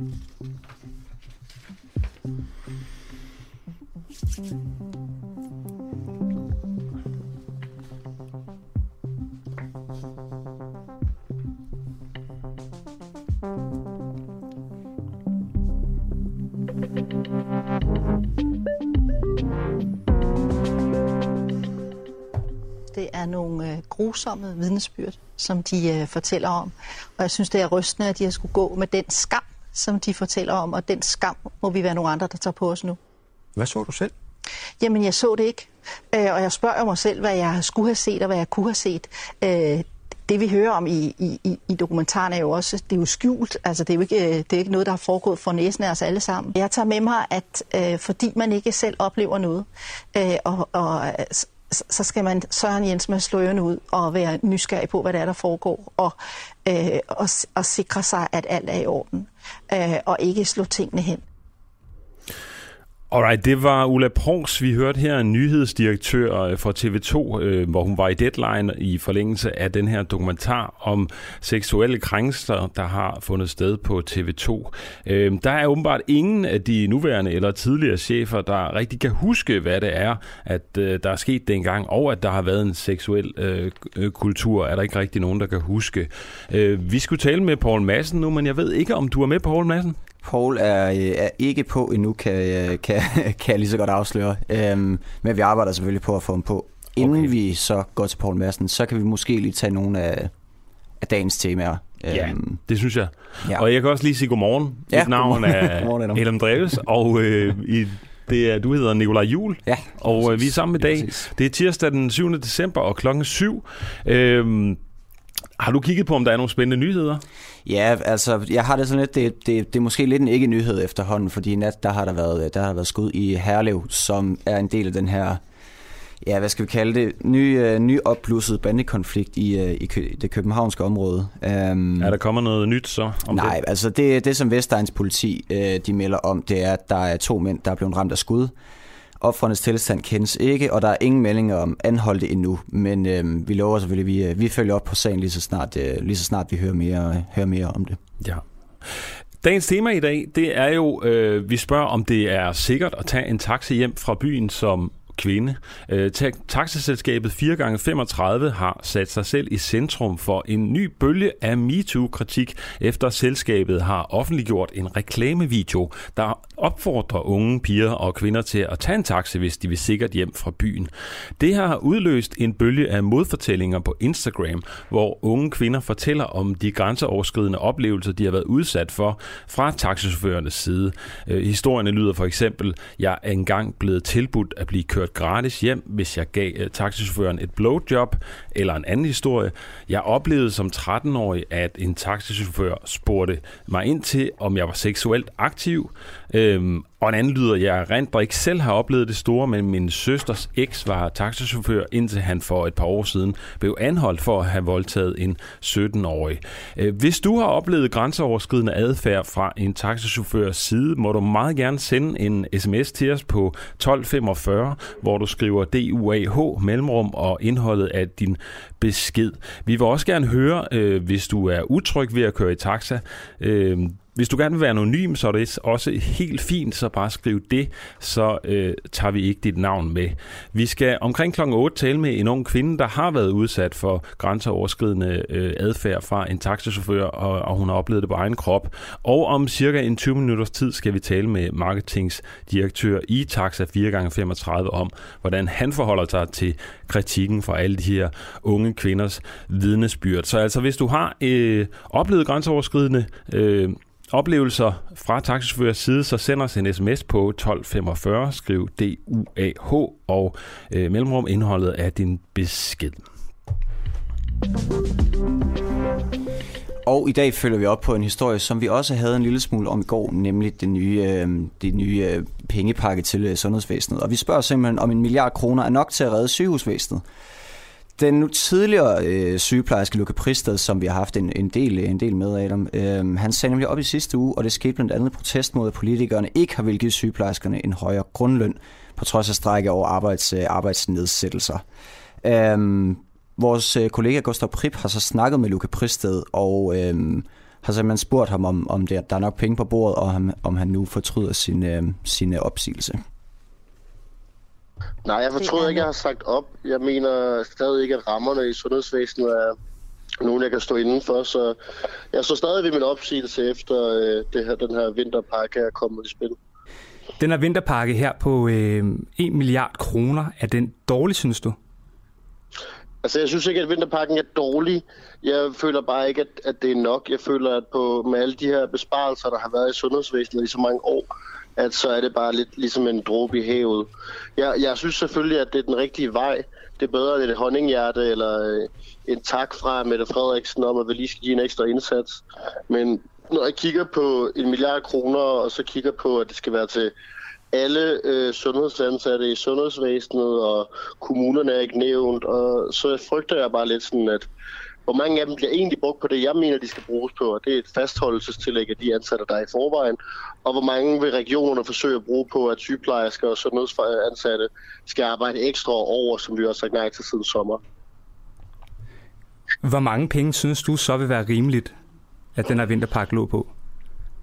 Det er nogle øh, grusomme vidnesbyrd, som de øh, fortæller om. Og jeg synes, det er rystende, at de har skulle gå med den skam, som de fortæller om. Og den skam må vi være nogle andre, der tager på os nu. Hvad så du selv? Jamen, jeg så det ikke. Øh, og jeg spørger mig selv, hvad jeg skulle have set og hvad jeg kunne have set. Øh, det vi hører om i, i, i dokumentaren er jo også, det er jo skjult, altså det er jo ikke, øh, det er ikke noget, der har foregået for næsen af os alle sammen. Jeg tager med mig, at øh, fordi man ikke selv oplever noget, øh, og, og så skal man Søren Jens med slå ud og være nysgerrig på, hvad der er, der foregår, og, øh, og, og sikre sig, at alt er i orden, øh, og ikke slå tingene hen. Alright, det var Ulla Prongs. Vi hørte her en nyhedsdirektør øh, for fra TV2, øh, hvor hun var i deadline i forlængelse af den her dokumentar om seksuelle krænkelser, der har fundet sted på TV2. Øh, der er åbenbart ingen af de nuværende eller tidligere chefer, der rigtig kan huske, hvad det er, at øh, der er sket dengang, og at der har været en seksuel øh, kultur, er der ikke rigtig nogen, der kan huske. Vi skulle tale med Paul Madsen nu, men jeg ved ikke, om du er med, Paul Madsen? Paul er, øh, er ikke på endnu, kan, kan, kan jeg lige så godt afsløre. Øhm, men vi arbejder selvfølgelig på at få ham på. Inden okay. vi så går til Paul Madsen, så kan vi måske lige tage nogle af, af dagens temaer. Ja, øhm, det synes jeg. Ja. Og jeg kan også lige sige godmorgen. Ja, Mit navn er Elem Dreves, og øh, i det er, du hedder Nikolaj Jul, ja, og øh, vi er sammen i dag. Det er tirsdag den 7. december og klokken 7. Øhm, har du kigget på, om der er nogle spændende nyheder? Ja, altså, jeg har det sådan lidt, det, det, det er måske lidt en ikke-nyhed efterhånden, fordi i nat, der har der været, der har været skud i Herlev, som er en del af den her, ja, hvad skal vi kalde det, ny, uh, ny opblusset bandekonflikt i, uh, i det københavnske område. Um, er der kommer noget nyt så? Om nej, det? altså det, det som Vestegns politi, de melder om, det er, at der er to mænd, der er blevet ramt af skud. Offrenes tilstand kendes ikke, og der er ingen meldinger om anholdte endnu, men øh, vi lover selvfølgelig, at vi, øh, vi følger op på sagen lige så snart, øh, lige så snart vi hører mere, hører mere om det. Ja. Dagens tema i dag, det er jo, øh, vi spørger, om det er sikkert at tage en taxi hjem fra byen som kvinde. Øh, taxaselskabet 4x35 har sat sig selv i centrum for en ny bølge af MeToo-kritik, efter selskabet har offentliggjort en reklamevideo, der opfordrer unge piger og kvinder til at tage en taxa, hvis de vil sikkert hjem fra byen. Det har udløst en bølge af modfortællinger på Instagram, hvor unge kvinder fortæller om de grænseoverskridende oplevelser, de har været udsat for fra taxichaufførernes side. Øh, historierne lyder for eksempel, jeg er engang blevet tilbudt at blive kørt gratis hjem, hvis jeg gav øh, taxichaufføren et blowjob, eller en anden historie. Jeg oplevede som 13-årig, at en taxichauffør spurgte mig ind til, om jeg var seksuelt aktiv, øh, øhm, og en anden lyder, jeg rent ikke selv har oplevet det store, men min søsters eks var taxachauffør, indtil han for et par år siden blev anholdt for at have voldtaget en 17-årig. Øh, hvis du har oplevet grænseoverskridende adfærd fra en taxachaufførs side, må du meget gerne sende en sms til os på 1245, hvor du skriver DUAH mellemrum og indholdet af din besked. Vi vil også gerne høre, øh, hvis du er utryg ved at køre i taxa. Øh, hvis du gerne vil være anonym, så er det også helt fint, så bare skriv det, så øh, tager vi ikke dit navn med. Vi skal omkring kl. 8 tale med en ung kvinde, der har været udsat for grænseoverskridende øh, adfærd fra en taxichauffør, og, og hun har oplevet det på egen krop. Og om cirka en 20 minutters tid skal vi tale med marketingsdirektør i Taxa 4x35 om, hvordan han forholder sig til kritikken fra alle de her unge kvinders vidnesbyrd. Så altså, hvis du har øh, oplevet grænseoverskridende øh, oplevelser fra taxichaufførers side, så send os en sms på 1245, skriv DUAH og øh, mellemrum indholdet af din besked. Og i dag følger vi op på en historie, som vi også havde en lille smule om i går, nemlig den nye, øh, det nye øh, pengepakke til øh, sundhedsvæsenet. Og vi spørger simpelthen, om en milliard kroner er nok til at redde sygehusvæsenet. Den nu tidligere øh, sygeplejerske Luca Pristad, som vi har haft en, en, del, en del med, Adam, øh, han sagde nemlig op i sidste uge, og det skete blandt andet protest mod, at politikerne ikke har vil give sygeplejerskerne en højere grundløn, på trods af strække over arbejds, øh, arbejdsnedsættelser. Øh, vores øh, kollega Gustav Prip har så snakket med Luca Pristad, og øh, har simpelthen spurgt ham, om, om det, der er nok penge på bordet, og om, om han nu fortryder sin, øhm, øh, sin opsigelse. Nej, jeg fortryder ikke, at jeg har sagt op. Jeg mener stadig ikke, at rammerne i sundhedsvæsenet er nogen, jeg kan stå indenfor. Så jeg står stadig ved min opsigelse efter øh, det her, den her vinterpakke er kommet i spil. Den her vinterpakke her på øh, 1 milliard kroner, er den dårlig, synes du? Altså, jeg synes ikke, at vinterpakken er dårlig. Jeg føler bare ikke, at, at det er nok. Jeg føler, at på, med alle de her besparelser, der har været i sundhedsvæsenet i så mange år, at så er det bare lidt ligesom en dråbe i havet. Jeg, jeg synes selvfølgelig, at det er den rigtige vej. Det er bedre, end det et honninghjerte eller øh, en tak fra Mette Frederiksen om, at vi lige skal give en ekstra indsats. Men når jeg kigger på en milliard kroner, og så kigger på, at det skal være til alle øh, sundhedsansatte i sundhedsvæsenet, og kommunerne er ikke nævnt, og så frygter jeg bare lidt sådan, at hvor mange af dem bliver egentlig brugt på det, jeg mener, de skal bruges på, og det er et fastholdelsestillæg af de ansatte, der er i forvejen, og hvor mange vil regionerne forsøge at bruge på, at sygeplejersker og sundhedsansatte skal arbejde ekstra over, som vi har sagt nej til siden sommer. Hvor mange penge synes du så vil være rimeligt, at den her vinterpakke lå på?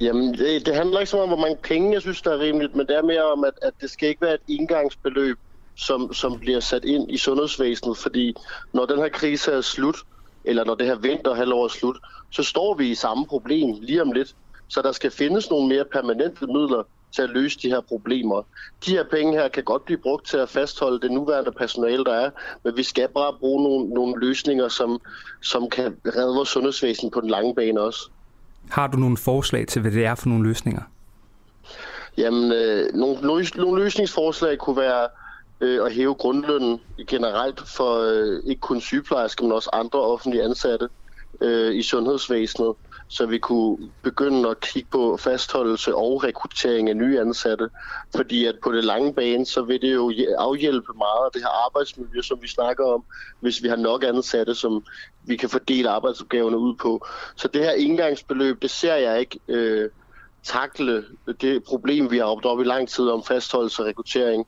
Jamen, det, det handler ikke så meget om, hvor mange penge, jeg synes, der er rimeligt, men det er mere om, at, at det skal ikke være et indgangsbeløb, som, som bliver sat ind i sundhedsvæsenet, fordi når den her krise er slut, eller når det her vinterhalvår er slut, så står vi i samme problem lige om lidt. Så der skal findes nogle mere permanente midler til at løse de her problemer. De her penge her kan godt blive brugt til at fastholde det nuværende personale, der er, men vi skal bare bruge nogle, nogle løsninger, som, som kan redde vores sundhedsvæsen på den lange bane også. Har du nogle forslag til, hvad det er for nogle løsninger? Jamen, øh, nogle, nogle løsningsforslag kunne være øh, at hæve grundlønnen generelt for øh, ikke kun sygeplejersker, men også andre offentlige ansatte øh, i sundhedsvæsenet, så vi kunne begynde at kigge på fastholdelse og rekruttering af nye ansatte. Fordi at på det lange bane, så vil det jo afhjælpe meget af det her arbejdsmiljø, som vi snakker om, hvis vi har nok ansatte, som vi kan fordele arbejdsopgaverne ud på. Så det her indgangsbeløb, det ser jeg ikke øh, takle det problem, vi har opnået op i lang tid om fastholdelse og rekruttering.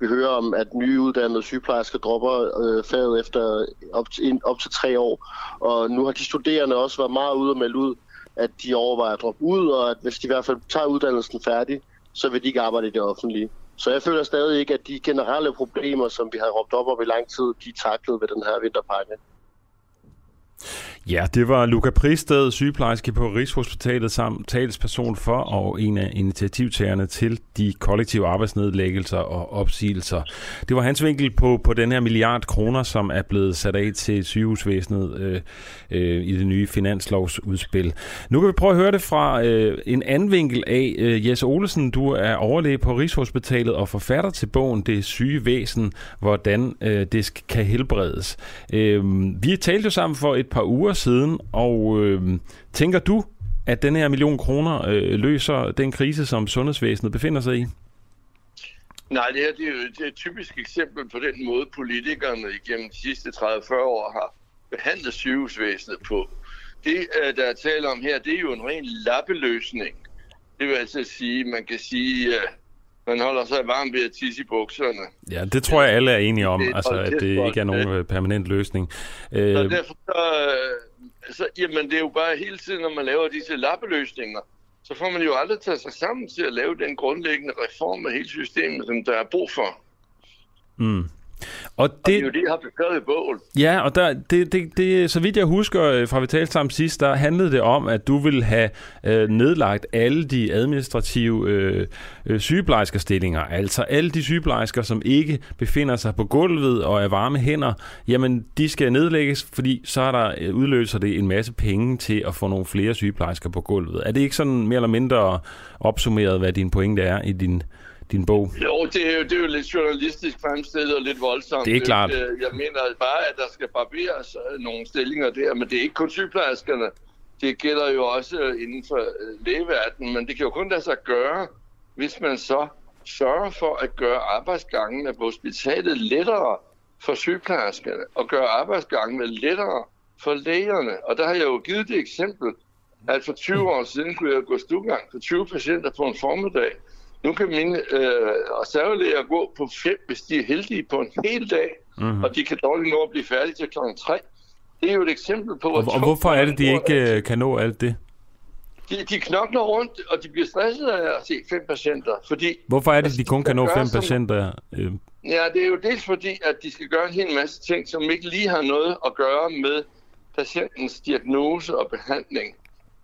Vi hører om, at nyuddannede sygeplejersker dropper øh, faget efter op til, op til tre år. Og nu har de studerende også været meget ude og melde ud, at de overvejer at droppe ud, og at hvis de i hvert fald tager uddannelsen færdig, så vil de ikke arbejde i det offentlige. Så jeg føler stadig ikke, at de generelle problemer, som vi har råbt op over i lang tid, de er taklet ved den her vinterpakke. Ja, det var Luca Pristed, sygeplejerske på Rigshospitalet, samt talsperson for og en af initiativtagerne til de kollektive arbejdsnedlæggelser og opsigelser. Det var hans vinkel på, på den her milliard kroner, som er blevet sat af til sygehusvæsenet øh, øh, i det nye finanslovsudspil. Nu kan vi prøve at høre det fra øh, en anden vinkel af. Øh, Jes Olesen, du er overlæge på Rigshospitalet og forfatter til bogen Det syge væsen, hvordan øh, det kan helbredes. Øh, vi talte jo sammen for et par uger siden, og øh, tænker du, at den her million kroner øh, løser den krise, som sundhedsvæsenet befinder sig i? Nej, det her det er jo det er et typisk eksempel på den måde, politikerne igennem de sidste 30-40 år har behandlet sygehusvæsenet på. Det, øh, der er tale om her, det er jo en ren lappeløsning. Det vil altså sige, man kan sige, at man holder sig varm ved at tisse i bukserne. Ja, det tror jeg alle er enige om, det altså, at det ikke er nogen øh, permanent løsning. Så øh, derfor så, så, jamen, det er jo bare hele tiden, når man laver disse lappeløsninger, så får man jo aldrig taget sig sammen til at lave den grundlæggende reform af hele systemet, som der er brug for. Mm. Og det, og det er jo det, jeg har beskrevet i bogen. Ja, og der, det, det, det, så vidt jeg husker øh, fra vi talte sammen sidst, der handlede det om, at du vil have øh, nedlagt alle de administrative øh, øh, sygeplejerskerstillinger. Altså alle de sygeplejersker, som ikke befinder sig på gulvet og er varme hænder, jamen de skal nedlægges, fordi så er der, øh, udløser det en masse penge til at få nogle flere sygeplejersker på gulvet. Er det ikke sådan mere eller mindre opsummeret, hvad din pointe er i din din bog? Jo, det er jo, det er jo lidt journalistisk fremstillet og lidt voldsomt. Det er klart. Jeg mener bare, at der skal barberes øh, nogle stillinger der, men det er ikke kun sygeplejerskerne. Det gælder jo også inden for øh, lægeverdenen, men det kan jo kun lade sig gøre, hvis man så sørger for at gøre arbejdsgangene på hospitalet lettere for sygeplejerskerne, og gøre arbejdsgangene lettere for lægerne. Og der har jeg jo givet det eksempel, at for 20 år siden kunne jeg gå stugang for 20 patienter på en formiddag. Nu kan mine øh, reservelæger gå på fem, hvis de er heldige på en hel dag, mm-hmm. og de kan dårligt nå at blive færdige til kl. 3. Det er jo et eksempel på... Og, og hvorfor er det, de ikke øh, kan nå alt det? de, de knokler rundt, og de bliver stresset af at se fem patienter, fordi... Hvorfor er det, at de kun kan nå fem som, patienter? Øh, Ja, det er jo dels fordi, at de skal gøre en hel masse ting, som ikke lige har noget at gøre med patientens diagnose og behandling.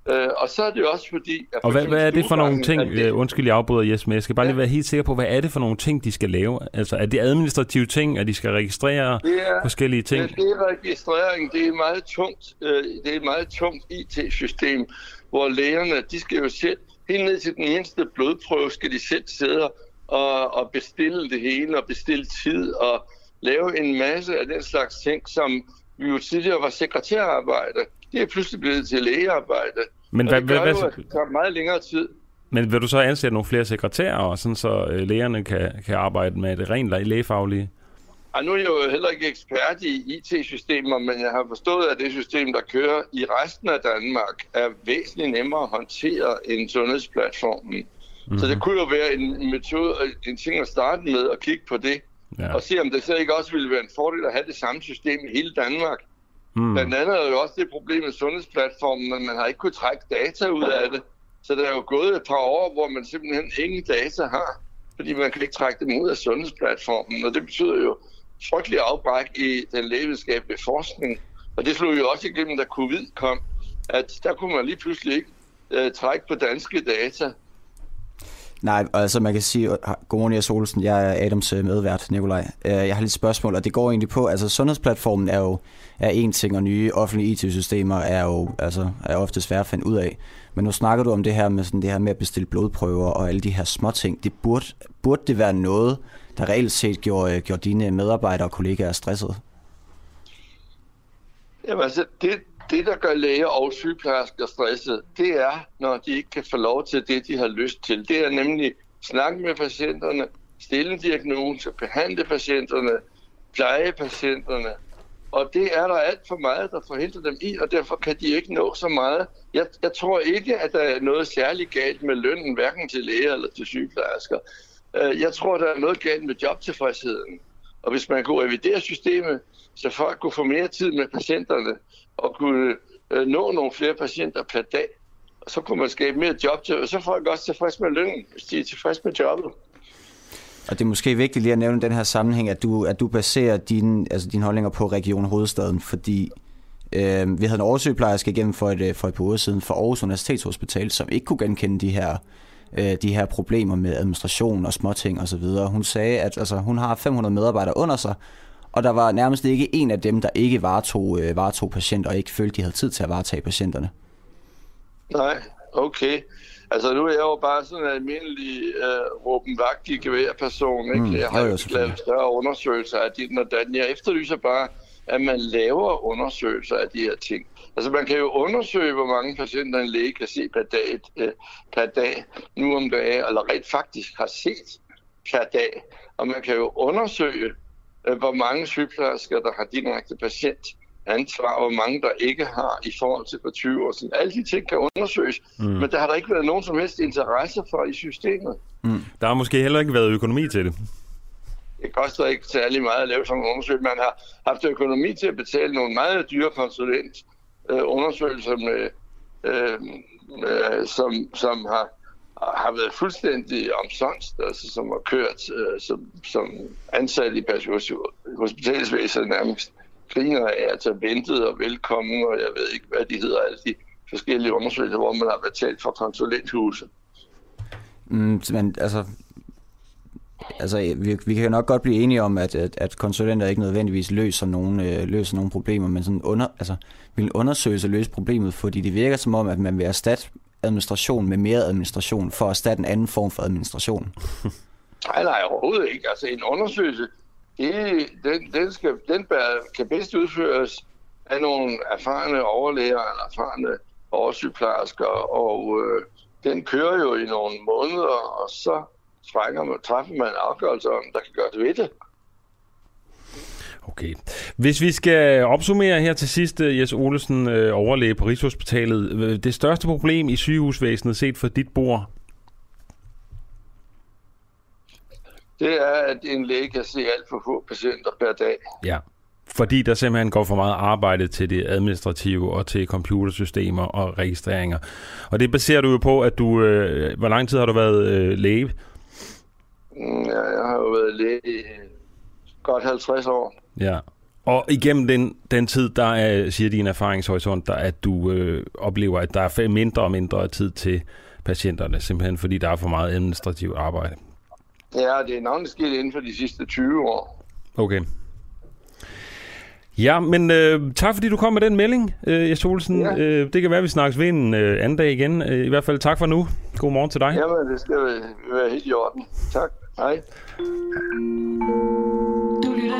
Øh, og så er det også fordi... At og hvad, hvad er det for nogle ting, det, øh, undskyld jeg afbryder Jes, men jeg skal bare ja. lige være helt sikker på, hvad er det for nogle ting, de skal lave? Altså er det administrative ting, at de skal registrere det er, forskellige ting? Det er registrering, det er meget tungt, øh, det er et meget tungt IT-system, hvor lægerne, de skal jo selv, helt ned til den mindste blodprøve, skal de selv sidde og, og bestille det hele, og bestille tid, og lave en masse af den slags ting, som vi jo tidligere var sekretærarbejde. Det er pludselig blevet til lægearbejde. Men hvad, hvad, hvad, det tager meget længere tid. Men vil du så ansætte nogle flere sekretærer, sådan så øh, lægerne kan, kan arbejde med det rent lægefaglige? Og nu er jeg jo heller ikke ekspert i IT-systemer, men jeg har forstået, at det system, der kører i resten af Danmark, er væsentligt nemmere at håndtere end sundhedsplatformen. Mm-hmm. Så det kunne jo være en metode, en ting at starte med at kigge på det, ja. og se om det så ikke også ville være en fordel at have det samme system i hele Danmark. Mm. Blandt andet er jo også det problem med sundhedsplatformen, at man har ikke kunnet trække data ud af det. Så der er jo gået et par år, hvor man simpelthen ingen data har, fordi man kan ikke trække dem ud af sundhedsplatformen, og det betyder jo frygtelig afbræk i den lægevidenskabelige forskning. Og det slog jo også igennem, da covid kom, at der kunne man lige pludselig ikke uh, trække på danske data. Nej, altså man kan sige, godmorgen Jes Olsen, jeg er Adams øh, medvært, Nikolaj. Øh, jeg har lidt spørgsmål, og det går egentlig på, altså sundhedsplatformen er jo er en ting, og nye offentlige IT-systemer er jo altså, er ofte svært at finde ud af. Men nu snakker du om det her med, sådan det her med at bestille blodprøver og alle de her små ting. Det burde, burde det være noget, der reelt set gjorde, gjorde dine medarbejdere og kollegaer stresset? Jamen altså, det, det, der gør læger og sygeplejersker stresset, det er, når de ikke kan få lov til det, de har lyst til. Det er nemlig snakke med patienterne, stille en diagnose, behandle patienterne, pleje patienterne. Og det er der alt for meget, der forhindrer dem i, og derfor kan de ikke nå så meget. Jeg, jeg tror ikke, at der er noget særligt galt med lønnen, hverken til læger eller til sygeplejersker. Øh, jeg tror, der er noget galt med jobtilfredsheden. Og hvis man kunne revidere systemet, så folk kunne få mere tid med patienterne, og kunne øh, nå nogle flere patienter per dag, så kunne man skabe mere job til, og så er folk også tilfreds med lønnen, hvis de er tilfreds med jobbet. Og det er måske vigtigt lige at nævne den her sammenhæng, at du, at du baserer dine, altså dine holdninger på Region Hovedstaden, fordi øh, vi havde en oversygeplejerske igennem for et, øh, for et par uger siden for Aarhus Universitetshospital, som ikke kunne genkende de her, øh, de her problemer med administration og småting osv. Hun sagde, at altså, hun har 500 medarbejdere under sig, og der var nærmest ikke en af dem, der ikke varetog, øh, varetog patienter og ikke følte, de havde tid til at varetage patienterne. Nej, okay. Altså nu er jeg jo bare sådan en almindelig øh, råben vagt i person, ikke? Mm, jeg har jo lavet større undersøgelser af dit og datten. Jeg efterlyser bare, at man laver undersøgelser af de her ting. Altså man kan jo undersøge, hvor mange patienter en læge kan se per dag, øh, per dag nu om dagen, eller rent faktisk har set per dag. Og man kan jo undersøge, hvor mange sygeplejersker, der har direkte patient ansvar, hvor mange der ikke har i forhold til for 20 år siden. Alle de ting kan undersøges, mm. men der har der ikke været nogen som helst interesse for i systemet. Mm. Der har måske heller ikke været økonomi til det. Det koster ikke særlig meget at lave sådan en undersøgelse. Man har haft økonomi til at betale nogle meget dyre konsulent øh, med, øh, øh, som, som har, har været fuldstændig omsonst, altså som har kørt øh, som, som ansat i hospitalsvæsenet nærmest griner af, altså ventet og velkommen, og jeg ved ikke, hvad de hedder, alle de forskellige undersøgelser, hvor man har betalt for konsulenthuse. Mm, men altså, altså vi, vi kan nok godt blive enige om, at, at, at konsulenter ikke nødvendigvis løser nogen, øh, løser nogen problemer, men sådan under, altså, vil undersøge undersøgelse løse problemet, fordi det virker som om, at man vil erstatte administration med mere administration, for at erstatte en anden form for administration. nej, nej, overhovedet ikke. Altså en undersøgelse, det, den, den, skal, den bør, kan bedst udføres af nogle erfarne overlæger eller erfarne oversygeplejersker, og øh, den kører jo i nogle måneder, og så trækker man, træffer man afgørelse om, der kan gøre det ved det. Okay. Hvis vi skal opsummere her til sidst, øh, Jes Olesen, øh, overlæge på Rigshospitalet. Øh, det største problem i sygehusvæsenet set for dit bord, det er, at en læge kan se alt for få patienter per dag. Ja. fordi der simpelthen går for meget arbejde til det administrative og til computersystemer og registreringer. Og det baserer du jo på, at du... Øh, hvor lang tid har du været øh, læge? Mm, ja, jeg har jo været læge godt 50 år. Ja. Og igennem den, den tid, der er, siger din erfaringshorisont, der, at du øh, oplever, at der er mindre og mindre tid til patienterne, simpelthen fordi der er for meget administrativt arbejde. Ja, det er navnlig sket inden for de sidste 20 år. Okay. Ja, men øh, tak fordi du kom med den melding, øh, Jes Olsen. Ja. Øh, det kan være, at vi snakkes ved en øh, anden dag igen. Øh, I hvert fald tak for nu. God morgen til dig. Jamen, det skal være helt i orden. Tak. Hej.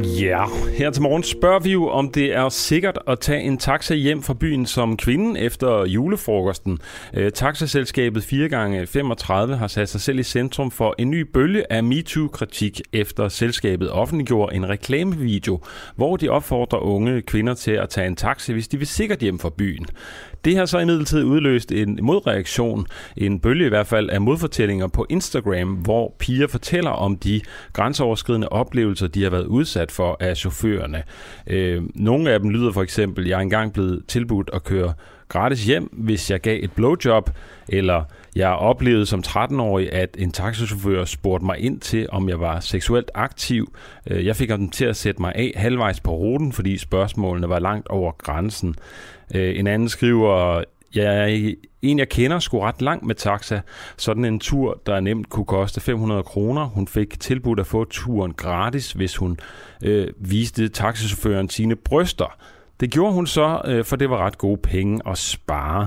Ja, her til morgen spørger vi jo, om det er sikkert at tage en taxa hjem fra byen som kvinde efter julefrokosten. Øh, taxaselskabet 4x35 har sat sig selv i centrum for en ny bølge af MeToo-kritik efter selskabet offentliggjorde en reklamevideo, hvor de opfordrer unge kvinder til at tage en taxa, hvis de vil sikkert hjem fra byen. Det har så imidlertid udløst en modreaktion, en bølge i hvert fald af modfortællinger på Instagram, hvor piger fortæller om de grænseoverskridende oplevelser, de har været udsat for af chaufførerne. Øh, nogle af dem lyder for eksempel, jeg er engang blevet tilbudt at køre gratis hjem, hvis jeg gav et blowjob, eller jeg oplevede som 13-årig, at en taxichauffør spurgte mig ind til, om jeg var seksuelt aktiv. Øh, jeg fik dem til at sætte mig af halvvejs på ruten, fordi spørgsmålene var langt over grænsen. Øh, en anden skriver, jeg er en, jeg kender, skulle ret langt med taxa. Sådan en tur, der nemt kunne koste 500 kroner. Hun fik tilbudt at få turen gratis, hvis hun øh, viste taxichaufføren sine bryster. Det gjorde hun så, øh, for det var ret gode penge at spare.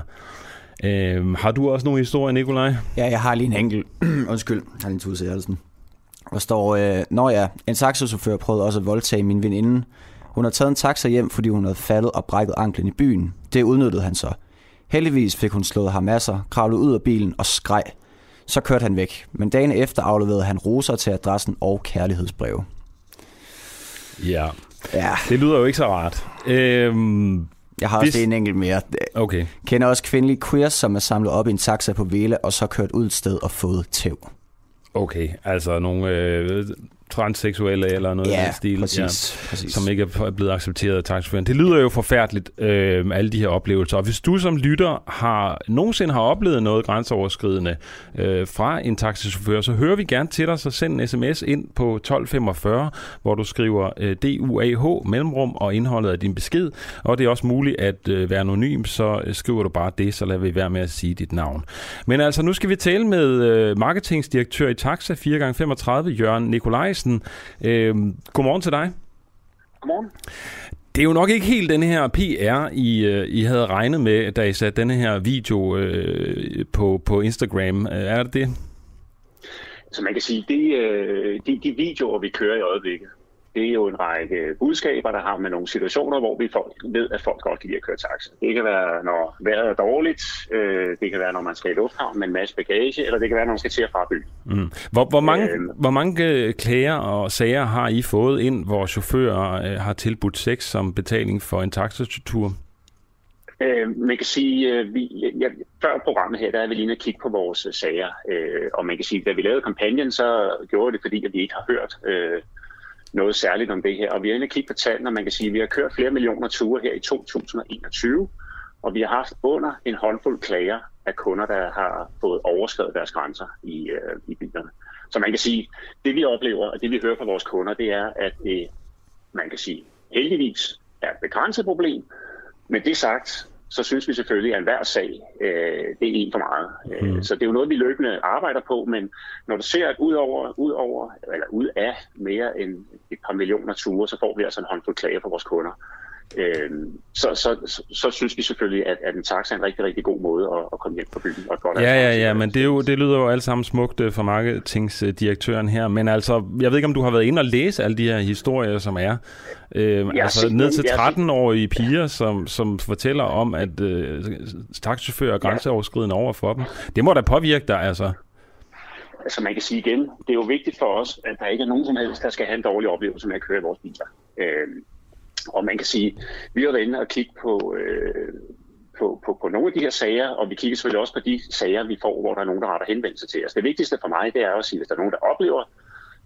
Øh, har du også nogle historier, Nikolaj? Ja, jeg har lige en enkelt. Undskyld, jeg har lige en tur til halsen. Der står, øh, når ja, en taxichauffør prøvede også at voldtage min veninde. Hun har taget en taxa hjem, fordi hun havde faldet og brækket anklen i byen. Det udnyttede han så. Heldigvis fik hun slået ham masser, kravlet ud af bilen og skreg. Så kørte han væk, men dagen efter afleverede han roser til adressen og kærlighedsbreve. Ja, ja. det lyder jo ikke så rart. Øhm, jeg har også Hvis... en enkelt mere. Okay. Kender også kvindelige queers, som er samlet op i en taxa på Vela, og så kørt ud et sted og fået tæv. Okay, altså nogle øh, transseksuelle eller noget ja, af den stil, præcis, ja, præcis. som ikke er blevet accepteret af taxichaufføren. Det lyder jo forfærdeligt, øh, alle de her oplevelser. Og hvis du som lytter har nogensinde har oplevet noget grænseoverskridende øh, fra en taxichauffør, så hører vi gerne til dig, så send en sms ind på 1245, hvor du skriver øh, DUAH mellemrum og indholdet af din besked. Og det er også muligt at øh, være anonym, så øh, skriver du bare det, så lader vi være med at sige dit navn. Men altså, nu skal vi tale med øh, marketingsdirektør i Taxa 4x35, Jørgen Nikolaj Nikolajsen. Øh, godmorgen til dig. Godmorgen. Det er jo nok ikke helt den her PR, I, øh, I havde regnet med, da I satte denne her video øh, på, på Instagram. Øh, er det det? Så man kan sige, det, øh, de, de videoer, vi kører i øjeblikket, det er jo en række budskaber, der har med nogle situationer, hvor vi folk, ved, at folk godt kan lide at køre taxa. Det kan være, når vejret er dårligt, øh, det kan være, når man skal i lufthavn med en masse bagage, eller det kan være, når man skal til at fra byen. Mm. Hvor, hvor, mange, øh, hvor mange øh, klager og sager har I fået ind, hvor chauffører øh, har tilbudt sex som betaling for en taxatur? Øh, man kan sige, øh, vi, ja, før programmet her, der er vi lige at kigge på vores sager, øh, og man kan sige, da vi lavede kampagnen, så gjorde det, fordi at vi ikke har hørt øh, noget særligt om det her. Og vi er inde og kigge på tallene, og man kan sige, at vi har kørt flere millioner ture her i 2021, og vi har haft under en håndfuld klager af kunder, der har fået overskrevet deres grænser i, øh, i bilerne. Så man kan sige, det vi oplever, og det vi hører fra vores kunder, det er, at det, man kan sige, heldigvis er et begrænset problem. Men det sagt, så synes vi selvfølgelig, at enhver sag, øh, det er en for meget. Øh, mm. Så det er jo noget, vi løbende arbejder på, men når du ser, at ud over, ud over eller ud af mere end et par millioner ture, så får vi altså en håndfuld klager fra vores kunder. Øh, så, så, så, så synes vi selvfølgelig, at, at en taxa er en rigtig, rigtig god måde at, at komme hjem på byen. Og godt ja, ja, ja, men det, er jo, det lyder jo alt sammen smukt øh, for marketingsdirektøren her. Men altså, jeg ved ikke, om du har været inde og læse alle de her historier, som er. Øh, altså ned til 13-årige piger, som, som fortæller om, at øh, taxichauffører er grænseoverskridende over for dem. Det må da påvirke dig, altså. altså man kan sige igen, det er jo vigtigt for os, at der ikke er nogen som helst, der skal have en dårlig oplevelse med at køre i vores biler. Øh, og man kan sige, vi har været inde og kigge på, øh, på, på, på nogle af de her sager, og vi kigger selvfølgelig også på de sager, vi får, hvor der er nogen, der retter henvendelse til os. Det vigtigste for mig, det er at sige, hvis der er nogen, der oplever,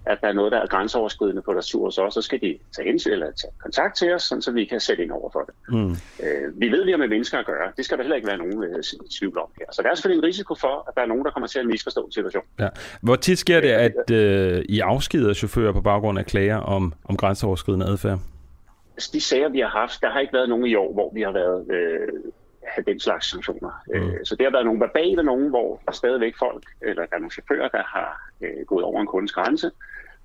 at der er noget, der er grænseoverskridende på deres tur så, så skal de tage hensyn eller tage kontakt til os, sådan, så vi kan sætte ind over for det. Mm. Øh, vi ved, at vi har med mennesker at gøre. Det skal der heller ikke være nogen øh, tvivl om her. Så der er selvfølgelig en risiko for, at der er nogen, der kommer til at misforstå situation. Ja. Hvor tit sker det, at øh, I afskeder chauffører på baggrund af klager om, om grænseoverskridende adfærd? De sager, vi har haft, der har ikke været nogen i år, hvor vi har været øh, have den slags sanktioner. Mm. Øh, så det har været nogle verbale nogen, hvor der stadigvæk folk, eller der er nogle chauffører, der har øh, gået over en kundes grænse,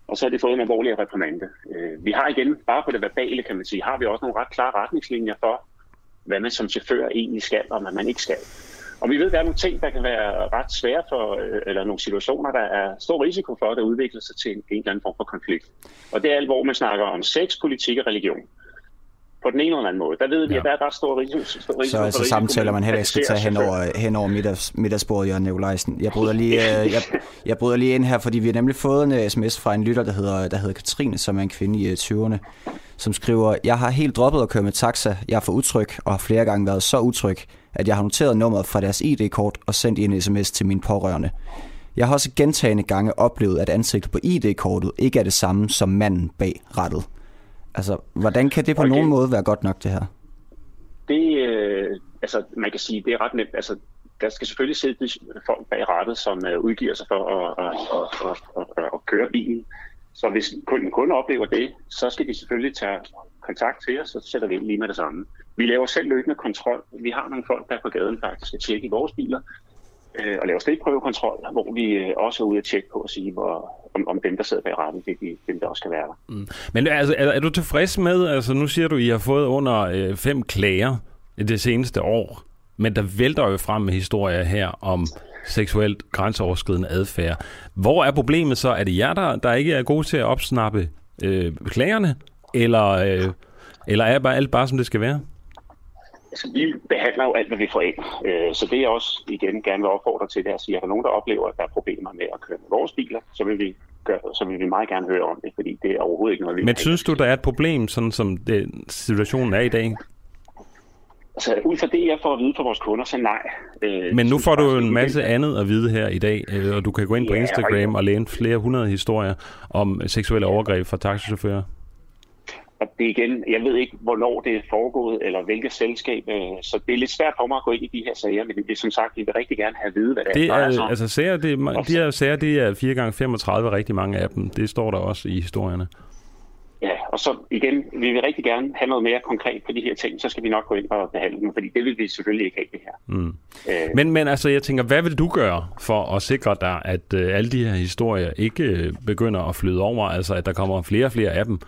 og så har de fået en alvorlig reprimande. Øh, vi har igen, bare på det verbale kan man sige, har vi også nogle ret klare retningslinjer for, hvad man som chauffør egentlig skal, og hvad man ikke skal. Og vi ved, at der er nogle ting, der kan være ret svære for, øh, eller nogle situationer, der er stor risiko for, at der udvikler sig til en, en eller anden form for konflikt. Og det er alt, hvor man snakker om sex, politik og religion på den ene eller anden måde. Der ved vi, ja. at der er ret stor risiko. Stor risiko så altså samtaler, man heller ikke skal tage hen over, hen over middags, middagsbordet, Jørgen Nikolajsen. Jeg bryder, lige, øh, jeg, jeg bryder lige ind her, fordi vi har nemlig fået en sms fra en lytter, der hedder, der hedder Katrine, som er en kvinde i 20'erne, øh, som skriver, jeg har helt droppet at køre med taxa. Jeg er for utryg og har flere gange været så utryg, at jeg har noteret nummeret fra deres ID-kort og sendt en sms til min pårørende. Jeg har også gentagende gange oplevet, at ansigtet på ID-kortet ikke er det samme som manden bag rettet. Altså, hvordan kan det på okay. nogen måde være godt nok, det her? Det, øh, altså, man kan sige, det er ret nemt. Altså, der skal selvfølgelig sidde folk bag rettet, som øh, udgiver sig for at, at, at, at, at, at køre bilen. Så hvis kunden kun oplever det, så skal de selvfølgelig tage kontakt til os, og så sætter vi ind lige med det samme. Vi laver selv løbende kontrol. Vi har nogle folk, der på gaden faktisk skal tjekke i vores biler, øh, og lave stikprøvekontrol, hvor vi øh, også er ude at tjekke på at sige, hvor, om, om dem, der sidder bag retten, det er de, dem, der også skal være der. Mm. Men altså, er, er du tilfreds med, altså nu siger du, at I har fået under øh, fem klager det seneste år, men der vælter jo frem med historier her om seksuelt grænseoverskridende adfærd. Hvor er problemet så? Er det jer, der, der ikke er gode til at opsnappe øh, klagerne, eller, øh, eller er bare alt bare, som det skal være? Altså, vi behandler jo alt, hvad vi får ind. Øh, så det er også igen gerne vil opfordre til, det er at sige, at der er nogen, der oplever, at der er problemer med at køre med vores biler, så vil vi gør, så vil vi meget gerne høre om det, fordi det er overhovedet ikke noget, vi Men synes du, der er et problem, sådan som det, situationen er i dag? Altså, ud fra det, jeg får at vide fra vores kunder, så nej. Øh, Men nu får du jo en masse andet at vide her i dag, øh, og du kan gå ind på ja, Instagram og læne flere hundrede historier om seksuelle overgreb fra taxichauffører. Og det igen, jeg ved ikke, hvornår det er foregået, eller hvilket selskab, øh, så det er lidt svært for mig at gå ind i de her sager, men det er som sagt, vi vil rigtig gerne have at vide, hvad det, det er. er altså, sager, det, er, de her sager, det er 4 gange 35 rigtig mange af dem. Det står der også i historierne. Ja, og så igen, vi vil rigtig gerne have noget mere konkret på de her ting, så skal vi nok gå ind og behandle dem, fordi det vil vi selvfølgelig ikke have det her. Mm. Øh, men, men altså, jeg tænker, hvad vil du gøre for at sikre dig, at øh, alle de her historier ikke øh, begynder at flyde over, altså at der kommer flere og flere af dem,